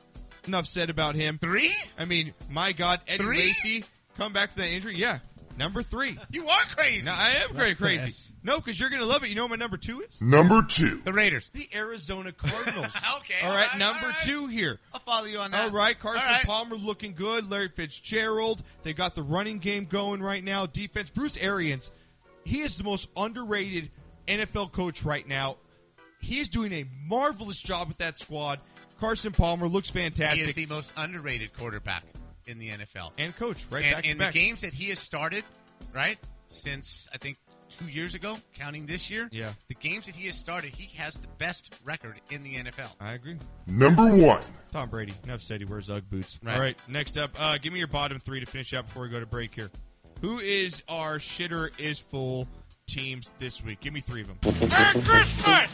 Enough said about him. Three? I mean, my God, Eddie Three? Lacy come back from that injury. Yeah, number three. You are crazy. No, I am very crazy. press. No, because you're gonna love it. You know what my number two is? Number two. the Raiders. The Arizona Cardinals. Okay, All all right, right, number all right. two here. I'll follow you on that. All right, Carson All right. Palmer looking good. Larry Fitzgerald. They got the running game going right now. Defense. Bruce Arians. He is the most underrated NFL coach right now. He is doing a marvelous job with that squad. Carson Palmer looks fantastic. He is the most underrated quarterback in the NFL. and coach, right? and back to in the back. games that he has started, right, since I think two years ago, counting this year, Yeah. the games that he has started, he has the best record in the NFL. I agree. Number one. Tom Brady. Enough said. He wears UGG boots. Right. All right. Next up, uh, give me your bottom three to finish up before we go to break here. Who is our shitter is full teams this week? Give me three of them. Merry Christmas!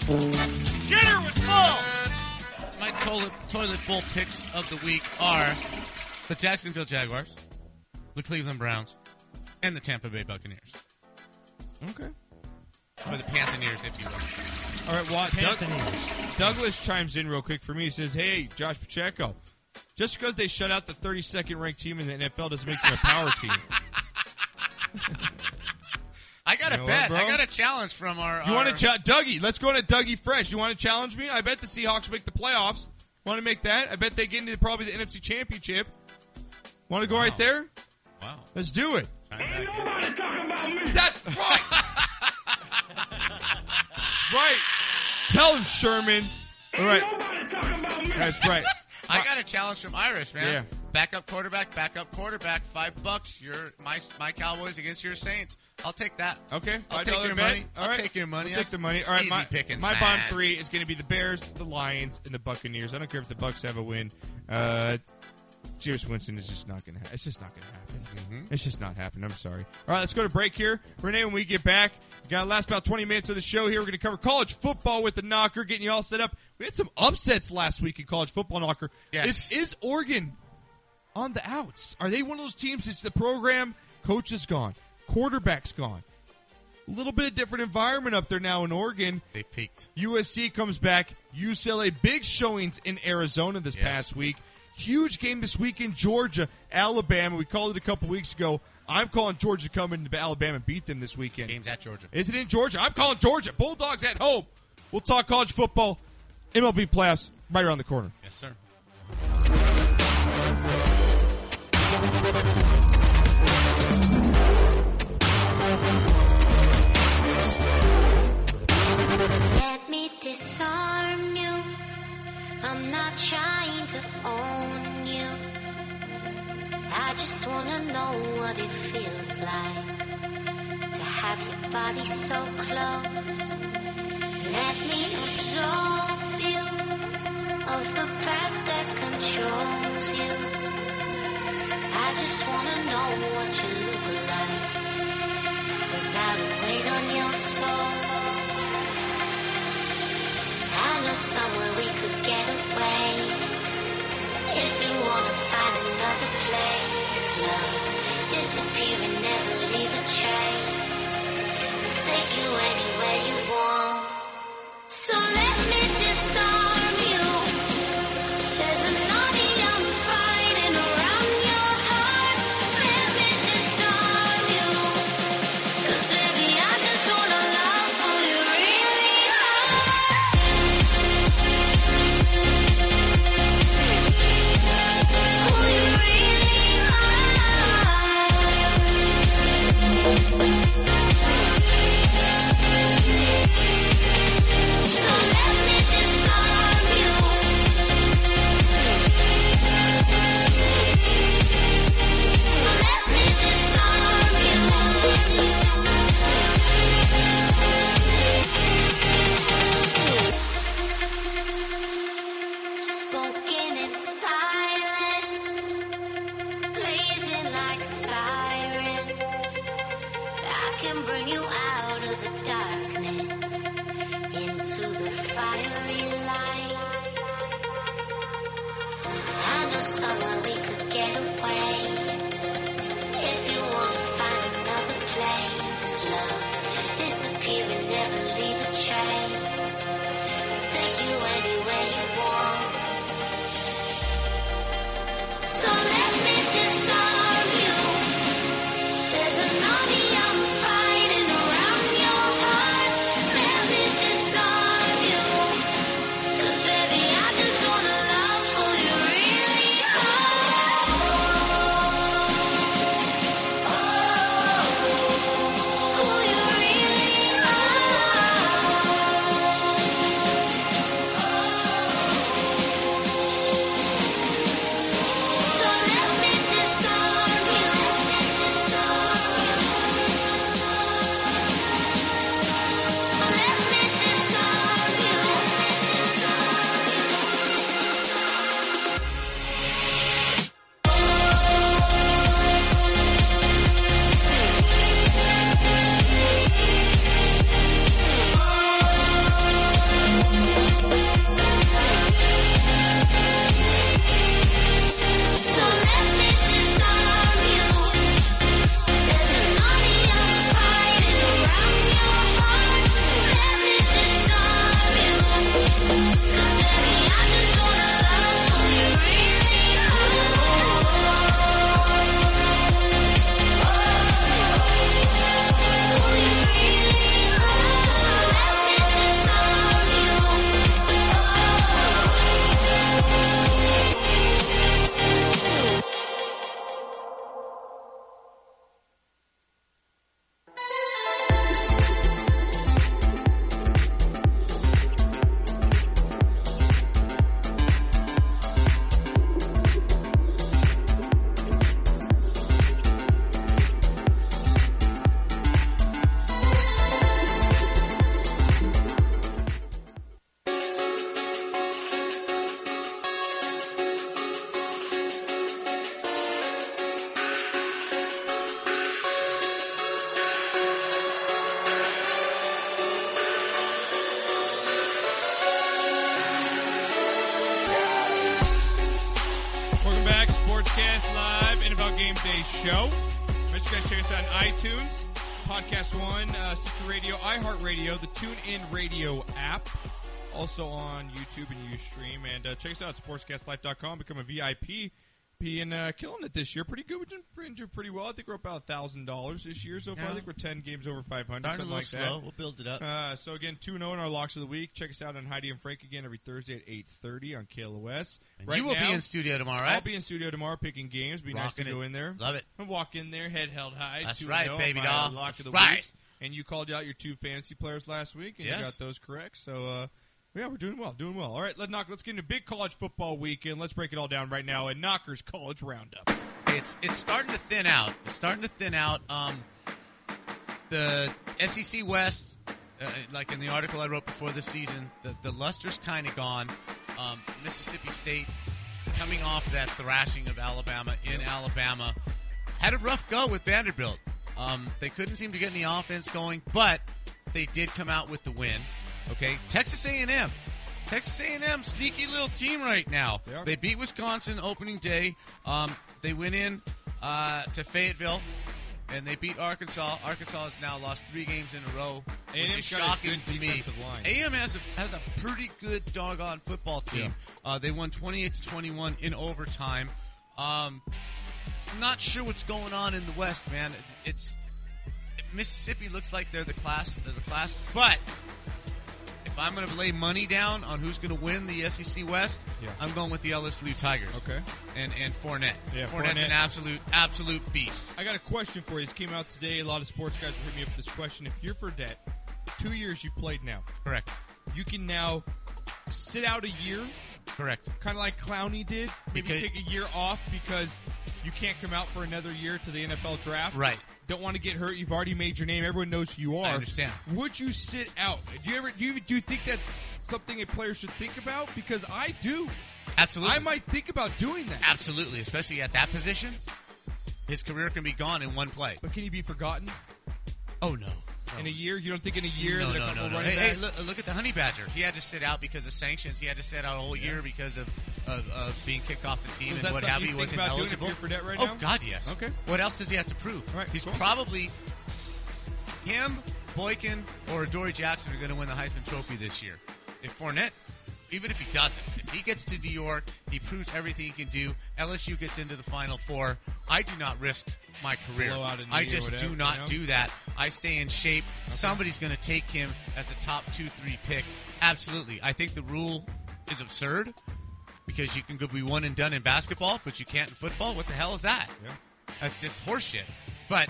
Dinner was full! My toilet, toilet bowl picks of the week are the Jacksonville Jaguars, the Cleveland Browns, and the Tampa Bay Buccaneers. Okay. Or the Panthers, if you will. All right, Watt. Doug-. Douglas chimes in real quick for me. He says, "Hey, Josh Pacheco, just because they shut out the 32nd ranked team in the NFL doesn't make them a power team." I got You a bet. what, I got a challenge from our. You our- want to Dougie? Let's go to Dougie Fresh. You want to challenge me? I bet the Seahawks make the playoffs. Want to make that? I bet they get into probably the NFC Championship. Want to go right there? Wow. Let's do it. Ain't nobody talking about me. That's right. right. Tell him, Sherman. All right. That's right. I got a challenge from Irish, man. Yeah. Backup quarterback, backup quarterback, five bucks. Your my my Cowboys against your Saints. I'll take that. Okay, I'll $5 take your bet. money. All I'll right. take your money. We'll take the money. All right, easy my, pickings, my bond three is going to be the Bears, the Lions, and the Buccaneers. I don't care if the Bucs have a win. Uh, Jameis Winston is just not going to. Ha- it's just not going to happen. Mm-hmm. It's just not happening. I'm sorry. All right, let's go to break here, Renee. When we get back, we got the last about 20 minutes of the show here. We're going to cover college football with the knocker, getting you all set up. We had some upsets last week in college football knocker. Yes. Is, is Oregon on the outs? Are they one of those teams? It's the program. Coach is gone. Quarterback's gone. A little bit of different environment up there now in Oregon. They peaked. USC comes back. UCLA big showings in Arizona this Yes. past week. Huge game this week in Georgia, Alabama. We called it a couple weeks ago. I'm calling Georgia to come into Alabama and beat them this weekend. Games at Georgia. Is it in Georgia? I'm calling Georgia. Bulldogs at home. We'll talk college football, MLB playoffs right around the corner. Yes, sir. I'm not trying to own you. I just wanna know what it feels like to have your body so close. Let me absolve you of the past that controls you. I just wanna know what you look like without a weight on your soul. I know somewhere we could. If you wanna find another place, love, disappear and never TuneIn Radio app, also on YouTube and Ustream. And uh, check us out at sportscastlife.com. Become a VIP. Being uh, killing it this year, pretty good. Doing, we're doing pretty well. I think we're about thousand dollars this year so far. I think we're ten games over five hundred, something like little that. slow. We'll build it up. Uh, so again, two zero in our locks of the week. Check us out on Heidi and Frank again every Thursday at eight thirty on KLOS. And you will be in studio tomorrow, right? I'll be in studio tomorrow picking games. Be nice to Rocking go in there. Love it. And walk in there, head held high. That's 2-0 right, baby doll. Lock of the right. week. And you called out your two fantasy players last week, and Yes. you got those correct. So. uh yeah, we're doing well, doing well. All right, let's knock. Let's get into big college football weekend. Let's break it all down right now in Knockers College Roundup. It's it's starting to thin out. It's starting to thin out. Um, the SEC West, uh, like in the article I wrote before the season, the, the luster's kind of gone. Um, Mississippi State, coming off that thrashing of Alabama in Alabama, had a rough go with Vanderbilt. Um, they couldn't seem to get any offense going, but they did come out with the win. Okay, Texas A&M. Texas A&M, sneaky little team right now. They. They beat Wisconsin opening day. Um, they went in uh, to Fayetteville, and they beat Arkansas. Arkansas has now lost three games in a row, which A&M's is shocking to me. A&M has a, has a pretty good doggone football team. Uh, they won 28 to 21 in overtime. Um, not sure what's going on in the West, man. It- It's Mississippi looks like they're the class. They're the class, but if I'm going to lay money down on who's going to win the SEC West, Yeah. I'm going with the LSU Tigers. Okay. And and Fournette. Yeah, Fournette's Fournette. an absolute absolute beast. I got a question for you. This came out today. A lot of sports guys were hitting me up with this question. If you're Fournette, two years you've played now. Correct. You can now sit out a year, Correct. kind of like Clowney did. Maybe Because- take a year off because you can't come out for another year to the NFL draft. Right. Don't want to get hurt. You've already made your name. Everyone knows who you are. I understand. Would you sit out? Do you ever do you, do you think that's something a player should think about? Because I do. Absolutely. I might think about doing that. Absolutely, especially at that position. His career can be gone in one play. But can he be forgotten Oh no. In a year? You don't think in a year no, that a no, couple no, running Hey, hey, look, look at the Honey Badger. He had to sit out because of sanctions. He had to sit out a whole year because of, of, of being kicked off the team So and what have you you. He think wasn't about eligible. right oh now? God, yes. Okay. What else does he have to prove? Right, He's cool. probably him, Boykin, or Dory Jackson are going to win the Heisman Trophy this year. If Fournette, even if he doesn't, if he gets to New York, he proves everything he can do. LSU gets into the Final Four. I do not risk my career. Blow out a I just whatever, do not you know? do that. I stay in shape. Somebody's going to take him as a top two, three pick. Absolutely. I think the rule is absurd because you can go be one and done in basketball, but you can't in football. What the hell is that? Yeah. That's just horseshit. But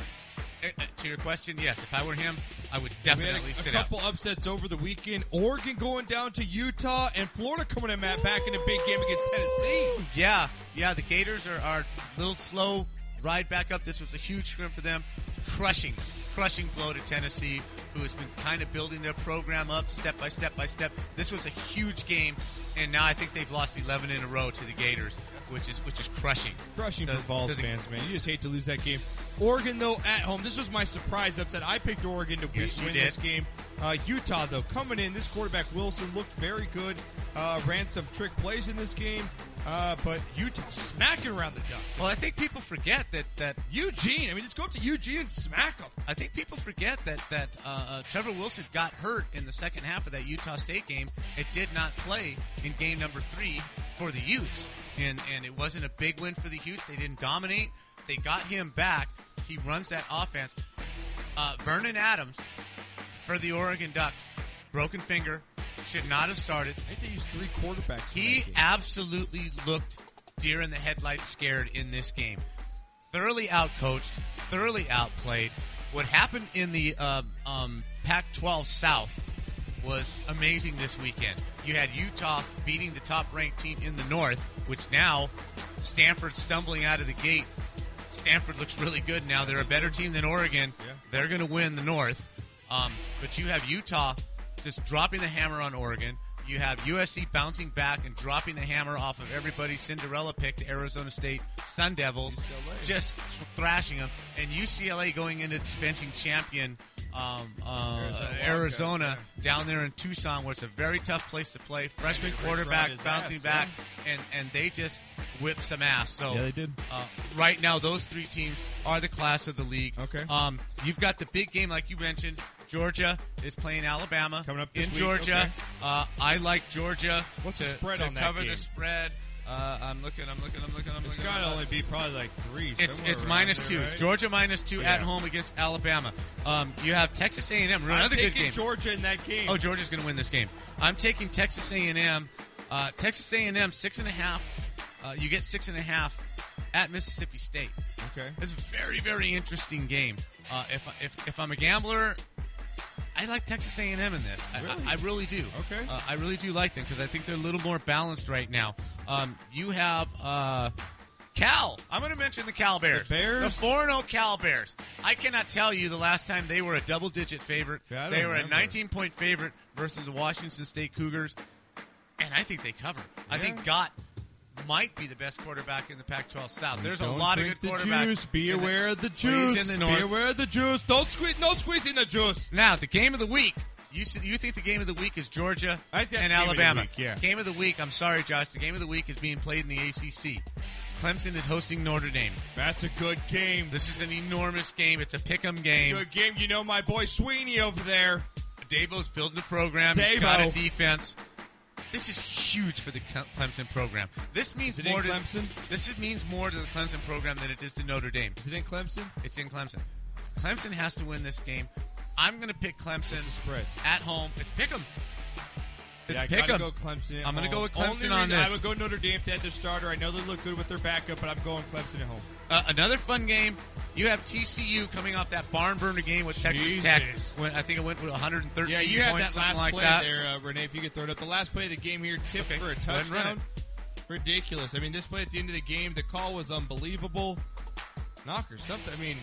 uh, uh, to your question, yes, if I were him, I would We had definitely a, a sit out. A couple upsets over the weekend. Oregon going down to Utah, and Florida coming in Matt back in a big game against Tennessee. Yeah, yeah, the Gators are, are a little slow. Ride back up. This was a huge sprint for them. Crushing, crushing blow to Tennessee, who has been kind of building their program up step by step by step. This was a huge game, and now I think they've lost 11 in a row to the Gators, which is which is crushing. Crushing So- for Vols the- fans, man. You just hate to lose that game. Oregon, though, at home. This was my surprise upset. I picked Oregon to win, win this game. Uh, Utah, though, coming in. This quarterback, Wilson, looked very good. Uh, ran some trick plays in this game. Uh, but Utah smacking around the Ducks. Well, I think people forget that that Eugene, I mean, just go up to Eugene and smack them. I think people forget that that uh, uh, Travis Wilson got hurt in the second half of that Utah State game. It did not play in game number three for the Utes, and and it wasn't a big win for the Utes. They didn't dominate. They got him back. He runs that offense. Uh, Vernon Adams for the Oregon Ducks, broken finger, should not have started. I think they used three quarterbacks. He absolutely looked deer in the headlights scared in this game. Thoroughly outcoached, thoroughly outplayed. What happened in the um, um, Pac 12 South was amazing this weekend. You had Utah beating the top ranked team in the North, which now Stanford stumbling out of the gate. Stanford looks really good now. They're a better team than Oregon. They're going to win the North. Um, but you have Utah just dropping the hammer on Oregon. You have USC bouncing back and dropping the hammer off of everybody's Cinderella pick to Arizona State Sun Devils, just thrashing them. And UCLA going into defending champion um, uh, Arizona Arizona down there in Tucson, where it's a very tough place to play. Freshman quarterback bouncing ass, back, and and they just whip some ass. So Yeah, they did. Uh, right now, those three teams are the class of the league. Okay. Um, you've got the big game, like you mentioned. Georgia is playing Alabama Coming up in week, Georgia. okay. Uh, I like Georgia. What's to, the spread to on that cover game? the spread? Uh, I'm looking. I'm looking. I'm looking. I'm It's looking. got to only be probably like three. It's it's minus there, two. right? It's Georgia minus two at home against Alabama. Um, you have Texas A&M. I'm Another good game. Georgia in that game. Oh, Georgia's going to win this game. I'm taking Texas A&M. Uh, Texas A&M six and a half. Uh, you get six and a half at Mississippi State. Okay. It's a very very interesting game. Uh, if if if I'm a gambler. I like Texas A&M in this. I, Really? I, I really do. Okay. Uh, I really do like them because I think they're a little more balanced right now. Um, you have uh, Cal. I'm going to mention the Cal Bears. The Bears? The 4 0 Cal Bears. I cannot tell you the last time they were a double digit favorite. Yeah, they were remember. a 19 point favorite versus the Washington State Cougars. And I think they cover. I think Goff might be the best quarterback in the Pac 12 South. There's a Don't lot of good quarterbacks. Juice. Be in the- aware of the juice. in the Be aware of the juice. Don't squeeze. No squeezing the juice. Now, the game of the week. You you think the game of the week is Georgia I think that's and game of Alabama? week, yeah. Game of the week. I'm sorry, Josh. The game of the week is being played in the ACC. Clemson is hosting Notre Dame. That's a good game. This is an enormous game. It's a pick'em game. Good game. You know my boy Swinney over there. Dabo's building the program. He's got a defense. This is huge for the Clemson program. This means Is it in more to Clemson? This is, means more to the Clemson program than it is to Notre Dame. Is it in Clemson? It's in Clemson. Clemson has to win this game. I'm going to pick Clemson spread? at home. It's pick 'em. It's yeah, I pick gotta 'em. go Clemson. I'm gonna go with Only Clemson on reason I would go Notre Dame if they had their starter. I know they look good with their backup, but I'm going Clemson at home. Uh, another fun game. You have TCU coming off that barn burner game with Texas Jesus. Tech. When I think it went with 113 Yeah, you had that last like play that. there, uh, Renee. If you could throw it up, the last play of the game here, tipped Okay, for a go ahead and run touchdown. Ridiculous. I mean, this play at the end of the game, the call was unbelievable. Knocker, something. I mean,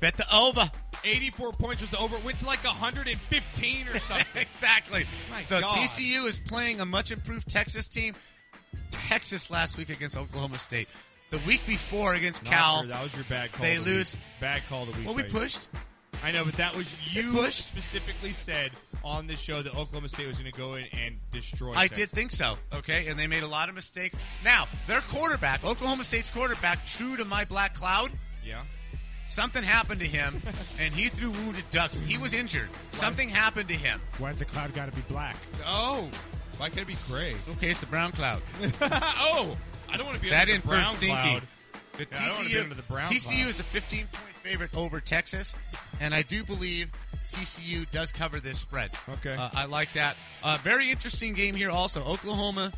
Bet the over. 84 points was over. It went to like 115 or something. exactly. My so God. TCU is playing a much improved Texas team. Texas last week against Oklahoma State. The week before against Cal. Knocker, that was your bad call. They the lose. Week. Bad call the week. Well, we right? pushed. I know, but that was you specifically said on the show that Oklahoma State was going to go in and destroy. I Texas. did think so. Okay, and they made a lot of mistakes. Now their quarterback, Oklahoma State's quarterback, true to my black cloud. Yeah. Something happened to him, and he threw wounded ducks. He was injured. Something happened to him. Why Why's the cloud got to be black? Oh, why can't it be gray? Okay, it's the brown cloud. oh, I don't want to be that under in the brown stinky. cloud. The Yeah, I don't wanna be TCU, under the brown TCU cloud. is a 15 point favorite over Texas, and I do believe TCU does cover this spread. Okay. Uh, I like that. Uh, very interesting game here also. Oklahoma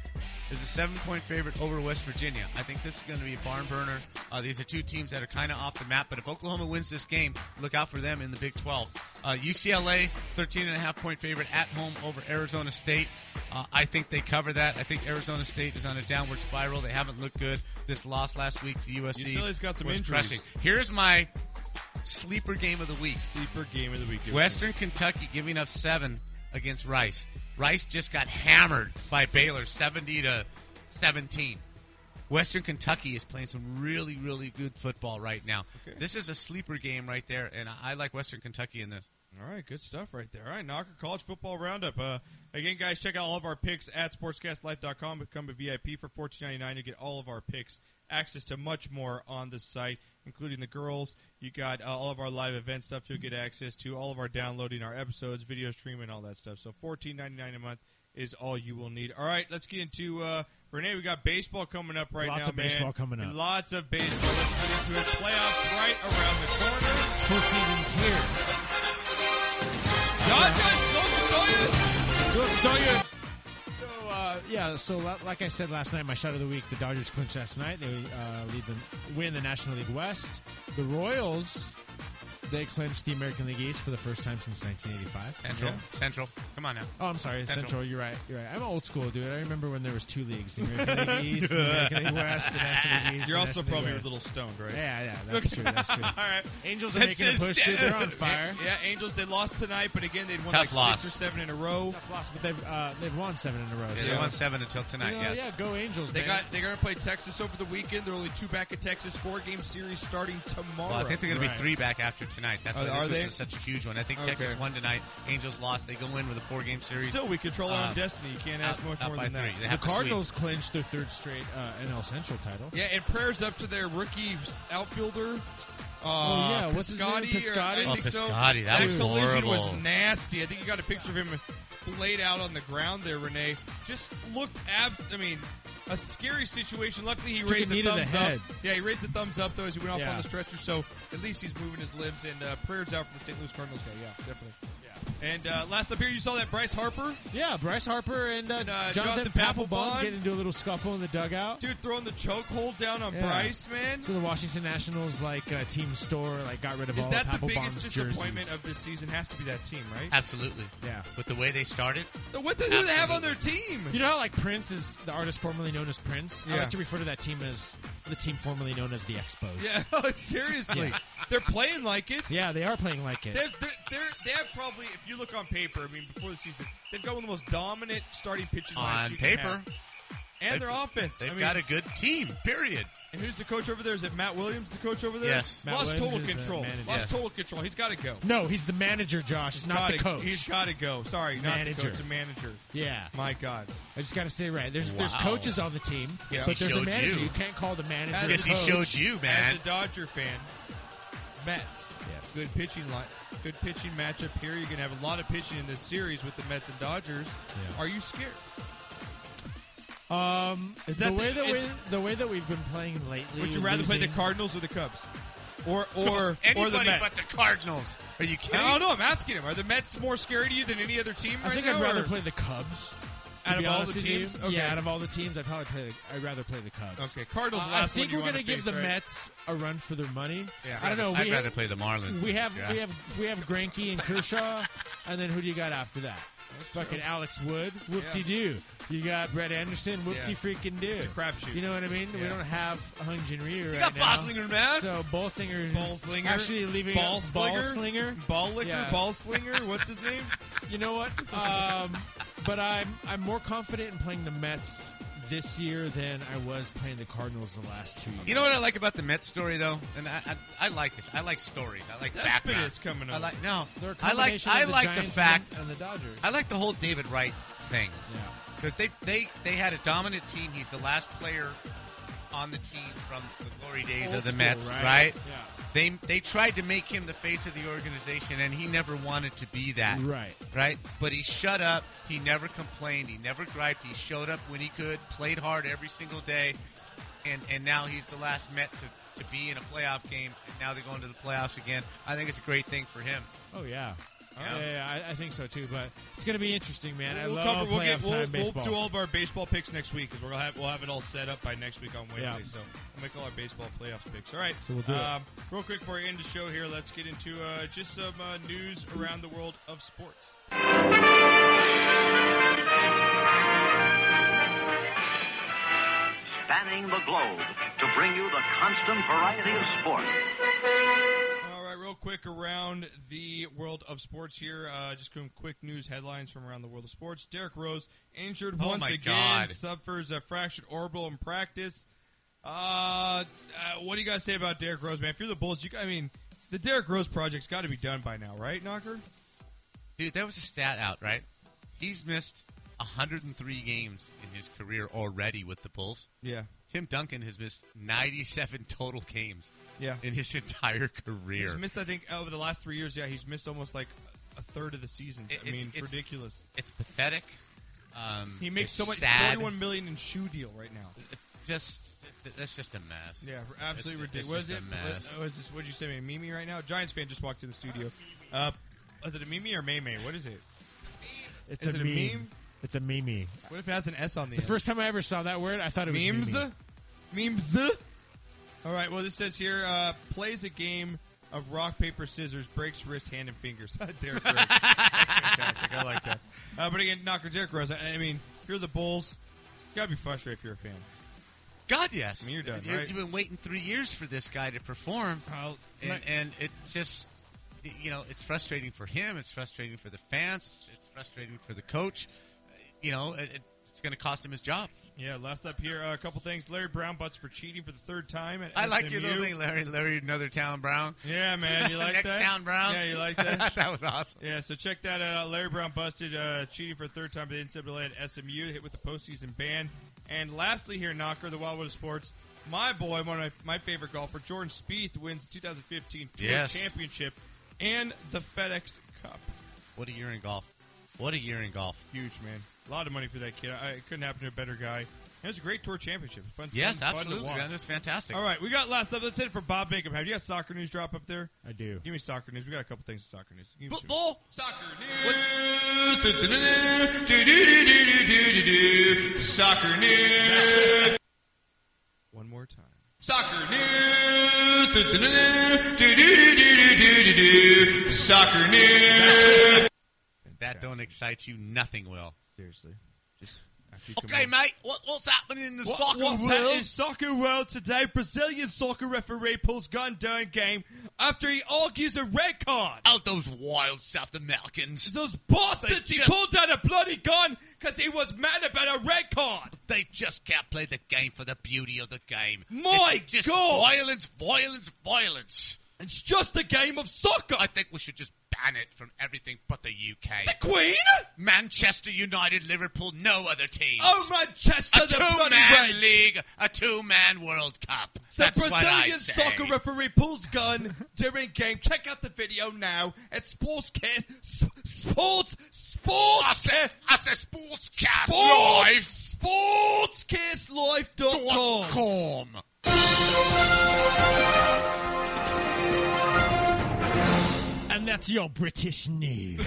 is a seven point favorite over West Virginia. I think this is going to be a barn burner. Uh, these are two teams that are kind of off the map, but if Oklahoma wins this game, look out for them in the Big 12. Uh, UCLA, 13 and a half point favorite at home over Arizona State. Uh, I think they cover that. I think Arizona State is on a downward spiral. They haven't looked good. This loss last week to USC UCLA's got some injuries. crushing. Here's my sleeper game of the week. Sleeper game of the week. Western Kentucky giving up seven against Rice. Rice just got hammered by Baylor, seventy to seventeen. Western Kentucky is playing some really, really good football right now. This is a sleeper game right there, and I I like Western Kentucky in this. All right, good stuff right there. All right, Knocker College Football Roundup. Uh, again, guys, check out all of our picks at sportscastlife.com. Become a VIP for fourteen ninety nine. You get all of our picks, access to much more on the site, including the girls. You got uh, all of our live event stuff. You'll get access to all of our downloading, our episodes, video streaming, all that stuff. So fourteen ninety nine a month is all you will need. All right, let's get into uh, Renee. We got baseball coming up right Lots now. Lots of baseball man. coming up. Lots of baseball. Let's get into it. Playoffs right around the corner. Full season's here. Dodgers, Los Dodgers. Los Dodgers. Uh, yeah, so like I said last night, my shot of the week, the Dodgers clinched last night. They uh, lead the win the National League West. The Royals, they clinched the American League East for the first time since 1985. Central, Yeah. Central, come on now. Oh, I'm sorry, Central. Central. You're right. You're right. I'm old school, dude. I remember when there was two leagues: the American League East, the American League West, the National League East. You're also National League probably a little stoned, right? Yeah, yeah, that's true. That's true. All right. Angels are That's making a push, dude. They're on fire. Yeah, Angels. They lost tonight, but again, they'd won Tough like loss. six or seven in a row. Tough loss, but they've uh, they've won seven in a row. Yeah, so- They won seven until tonight. You know, yes. Yeah, go Angels. They man. got. They're going to play Texas over the weekend. They're only two back at Texas. Four game series starting tomorrow. Well, I think they're going to Right. be three back after tonight. That's Are- why are this they? was such a huge one. I think Okay. Texas won tonight. Angels lost. They go in with a four-game series. Still, we control our own Uh, destiny. You can't ask up- much up more than that. three. They The have sweep. Cardinals clinched their third straight uh, NL Central title. Yeah, and prayers up to their rookie outfielder. Uh, Oh, yeah, what's his name? Piscotti, or- Piscotti? I Oh, think so. Piscotti, that was collision was nasty. I think you got a picture of him laid out on the ground there, Renee. Just looked abs. I mean, a scary situation. Luckily, he Took raised the to the thumbs up. Yeah, he raised the thumbs up though as he went off Yeah. on the stretcher. So at least he's moving his limbs. And uh, prayers out for the St. Louis Cardinals guy. Yeah, definitely. Yeah. And uh, last up here, you saw that Bryce Harper. Yeah, Bryce Harper and, uh, uh, Jonathan, Jonathan Papelbon Papelbon. get into a little scuffle in the dugout. Dude, throwing the chokehold down on Yeah. Bryce, man. So the Washington Nationals like uh, team store like got rid of Is all that of the Papelbon's biggest jerseys. disappointment of this season? Has to be that team, right? Absolutely. Yeah. With the way they started. So what do they have on their team? You know how like Prince is the artist formerly known as Prince? I Yeah. like to refer to that team as the team formerly known as the Expos. Yeah, seriously. Yeah. They're playing like it. Yeah, they are playing like it. They're, they're, they're, they have probably, if you look on paper, I mean, before the season, they've got one of the most dominant starting pitching lines On you can paper. have. And their offense. They've I mean, got a good team. Period. And who's the coach over there? Is it Matt Williams, the coach over there? Yes. Matt Lost Williams total control. Lost Yes. total control. He's got to go. No, he's the manager, Josh, He's not gotta, the coach. He's got to go. Sorry, not Manager. the coach, the manager. yeah. My God. I just got to say right. There's there's coaches on the team, Guess but there's a manager. you. You. can't call the manager. As the Guess he showed you, man. As a Dodger fan, Mets. Yes. Good pitching line. Good pitching matchup here. You're going to have a lot of pitching in this series with the Mets and Dodgers. Yeah. Are you scared? Um, Is that the- way that is- we the way that we've been playing lately? Would you rather play the Cardinals or the Cubs? Or or or the Mets? but the Cardinals. Are you kidding? I don't know. I'm asking him. Are the Mets more scary to you than any other team I right think now? I'd rather or- play the Cubs. To Out of all the you. teams? Okay. Yeah, out of all the teams, I'd probably play. The, I'd rather play the Cubs. Okay, Cardinals. Uh, I think we're gonna give face, the right? Mets a run for their money. Yeah. I don't know. I'd we rather have, play the Marlins. We have Yeah. we have we have Greinke and Kershaw, and then who do you got after that? Fucking Alex Wood, whoop de doo. You got Brett Anderson, whoop de freaking do. It's a crapshoot. You know what I mean? We don't have Hyun Jin Ryu right got now. Bolsinger, man. So Bolsinger, Ball slinger. actually leaving ball slinger. slinger. Ball licker. Yeah. Ball slinger. What's his name? You know what? Um, but I'm I'm more confident in playing the Mets this year than I was playing the Cardinals the last two years. You know what I like about the Mets story, though, and I, I, I like this. I like stories. I like Cespedes background. coming I up. like no. I like I the like the Giants fact and the Dodgers. I like the whole David Wright thing yeah. because they they they had a dominant team. He's the last player on the team from the glory days Old of the school, Mets, right? right? Yeah. They they tried to make him the face of the organization, and he never wanted to be that. Right. Right. But he shut up. He never complained. He never griped. He showed up when he could. Played hard every single day, and and now he's the last Met to, to be in a playoff game. And now they're going to the playoffs again. I think it's a great thing for him. Oh yeah. Yeah. Yeah, yeah, I, I think so too. But it's going to be interesting, man. I We'll, love cover, we'll, playoff get, we'll, time we'll baseball. do all of our baseball picks next week because we'll have we'll have it all set up by next week on Wednesday. Yeah. So we'll make all our baseball playoffs picks. All right. So we'll do it. um, Real quick before we end the show here, let's get into uh, just some uh, news around the world of sports. Spanning the globe to bring you the constant variety of sport. All right, real quick around the world of sports here. Uh, just some quick news headlines from around the world of sports. Derrick Rose injured Oh once again, God. suffers a fractured orbital in practice. Uh, uh, what do you guys say about Derrick Rose, man? If you're the Bulls, you, I mean, the Derrick Rose project's got to be done by now, right, Knocker? Dude, there was a stat out, right? He's missed 103 games in his career already with the Bulls. Yeah. Tim Duncan has missed 97 total games Yeah. in his entire career. He's missed, I think, over the last three years. Yeah, he's missed almost like a third of the seasons. It- I mean, it's- ridiculous. It's pathetic. Um, He makes it's so much, sad. forty-one million in shoe deal right now. Just that's just a mess. Yeah, absolutely It's- ridiculous. It's Was it? a mess. What, was this? What'd you say, Mimi? Right now, Giants fan just walked in the studio. Uh, is it a Mimi or May May? What is it? It's Is a it a meme. meme? It's a Mimi. What if it has an S on the, The end? first time I ever saw that word, I thought it was memes. meme. Memes. All right. Well, this says here uh, plays a game of rock paper scissors, breaks wrist, hand, and fingers. Derrick Rose. Fantastic. I like that. Uh, but again, Knocker Derrick Rose. I, I mean, if you're the Bulls, you gotta be frustrated if you're a fan. God, yes. I mean, you're done, You- right? You've been waiting three years for this guy to perform, and, my- and it's just, you know, it's frustrating for him. It's frustrating for the fans. It's, it's frustrating for the coach. You know, it, it's going to cost him his job. Yeah, last up here, uh, a couple things. Larry Brown butts for cheating for the third time at I like your little thing, Larry. Larry, another town Brown. Yeah, man, you like Next that? town Brown. Yeah, you like that? that was awesome. Yeah, so check that out. Larry Brown busted uh, cheating for the third time at the NCAA at SMU, hit with the postseason ban. And lastly, here, Knocker, the Wildwood of Sports, my boy, one of my, my favorite golfer, Jordan Spieth, wins 2015 Tour Yes. Championship and the FedEx Cup. What a year in golf. What a year in golf. Huge, man. A lot of money for that kid. I, it couldn't happen to a better guy. And it was a great tour championship. It was Fun, Yes, fun, fun absolutely, watch. man. That's fantastic. All right, we got last up. Let's hit it for Bob Bingham. Have you got soccer news drop up there? I do. Give me soccer news. We got a couple things in soccer news. Give me some- Football. Soccer news. Soccer news. One more time. Soccer news. Soccer news. That don't excite you. Nothing will. Seriously. Just after you come Okay, on. mate. What, what's happening in the What- soccer what's world? in soccer world today? Brazilian soccer referee pulls gun during game after he argues a red card. Out those wild South Americans. Those bastards! They He just- pulled out a bloody gun because he was mad about a red card. They just can't play the game for the beauty of the game. My it's just God. violence, violence, violence. It's just a game of soccer. I think we should just ban it from everything but the UK. The Queen? Manchester United, Liverpool, no other teams. Oh, Manchester, a the two-man league, a two-man World Cup. The That's what I Brazilian soccer referee pulls gun during game. Check out the video now at Sports Kit. Sports, Sports, I said, I said Sportscast Sports, Live. SportsCastLive.com. Com. And that's your British news.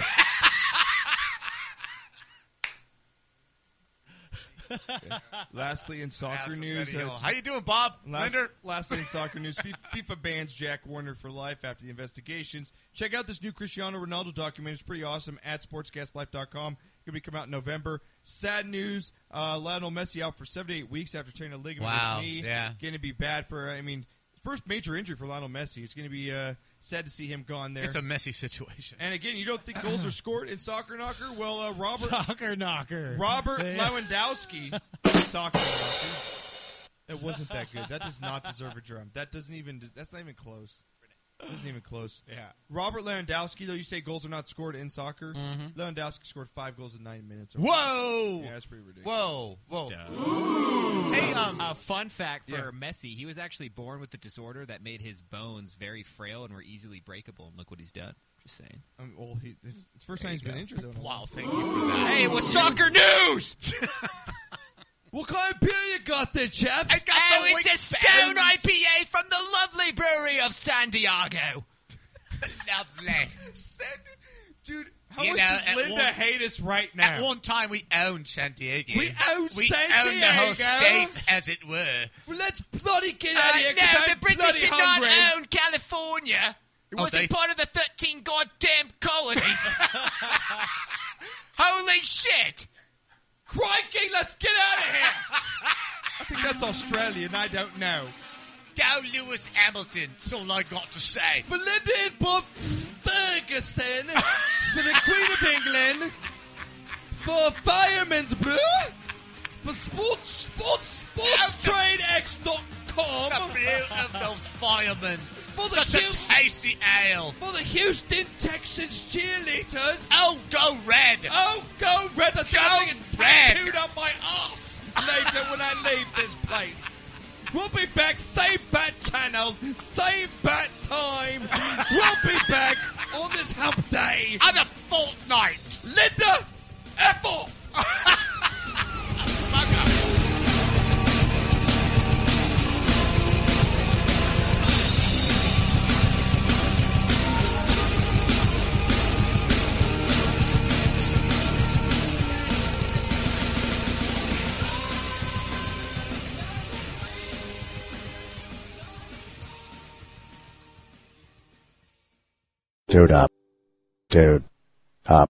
Lastly, in soccer Awesome news, uh, How you doing, Bob? Last, Linder? lastly, in soccer news, FIFA, FIFA bans Jack Warner for life after the investigations. Check out this new Cristiano Ronaldo documentary. It's pretty awesome at sportscastlive.com. Going to be coming out in November. Sad news: uh, Lionel Messi out for seven to eight weeks after tearing a ligament Wow, in his knee. yeah. going to be bad for. I mean, first major injury for Lionel Messi. It's going to be uh, sad to see him gone there. It's a messy situation. and again, you don't think goals are scored in soccer knocker? Well, uh, Robert Soccer knocker. Robert Yeah. Lewandowski, soccer knocker. That wasn't that good. That does not deserve a drum. That doesn't even. That's not even close. This isn't even close. Yeah. Robert Lewandowski, though you say goals are not scored in soccer, Mhm. Lewandowski scored five goals in nine minutes. Whoa! Yeah, that's pretty ridiculous. Whoa! Whoa! Hey, um, a fun fact for Yeah. Messi: he was actually born with a disorder that made his bones very frail and were easily breakable. And look what he's done. Just saying. Um, well, he, this, it's the first There time he's you been go. injured though. Wow, thank you for that. Hey, it was soccer news. What kind of beer you got there, chap? I got oh, the it's a Stone IPA from the lovely brewery of San Diego. Lovely. Dude, how You much know, does Linda one- hate us right now? At one time, we owned San Diego. We owned we San owned the whole Diego? as it were. well, let's bloody get Uh, out of here. 'cause no, I'm the British bloody did hungry. not own California. It Oh, wasn't they- part of the 13 goddamn colonies. Holy shit! Crikey, let's get out of here! I think that's Australian. I don't know. Go, Lewis Hamilton. That's all I got to say. For Linda and Bob Ferguson, for the Queen of England, for Fireman's Brew, for Sports Sports SportsTradeX.com, The blue of those firemen. For the Such a tasty ale. for the Houston Texans cheerleaders. Oh, go red. Oh, go red! Go I'm getting red. tattooed on my ass later when I leave this place. We'll be back, same bat channel, same bat time. We'll be back on this hump day. And a fortnight. Linda, Ethel. Dude up. Dude up.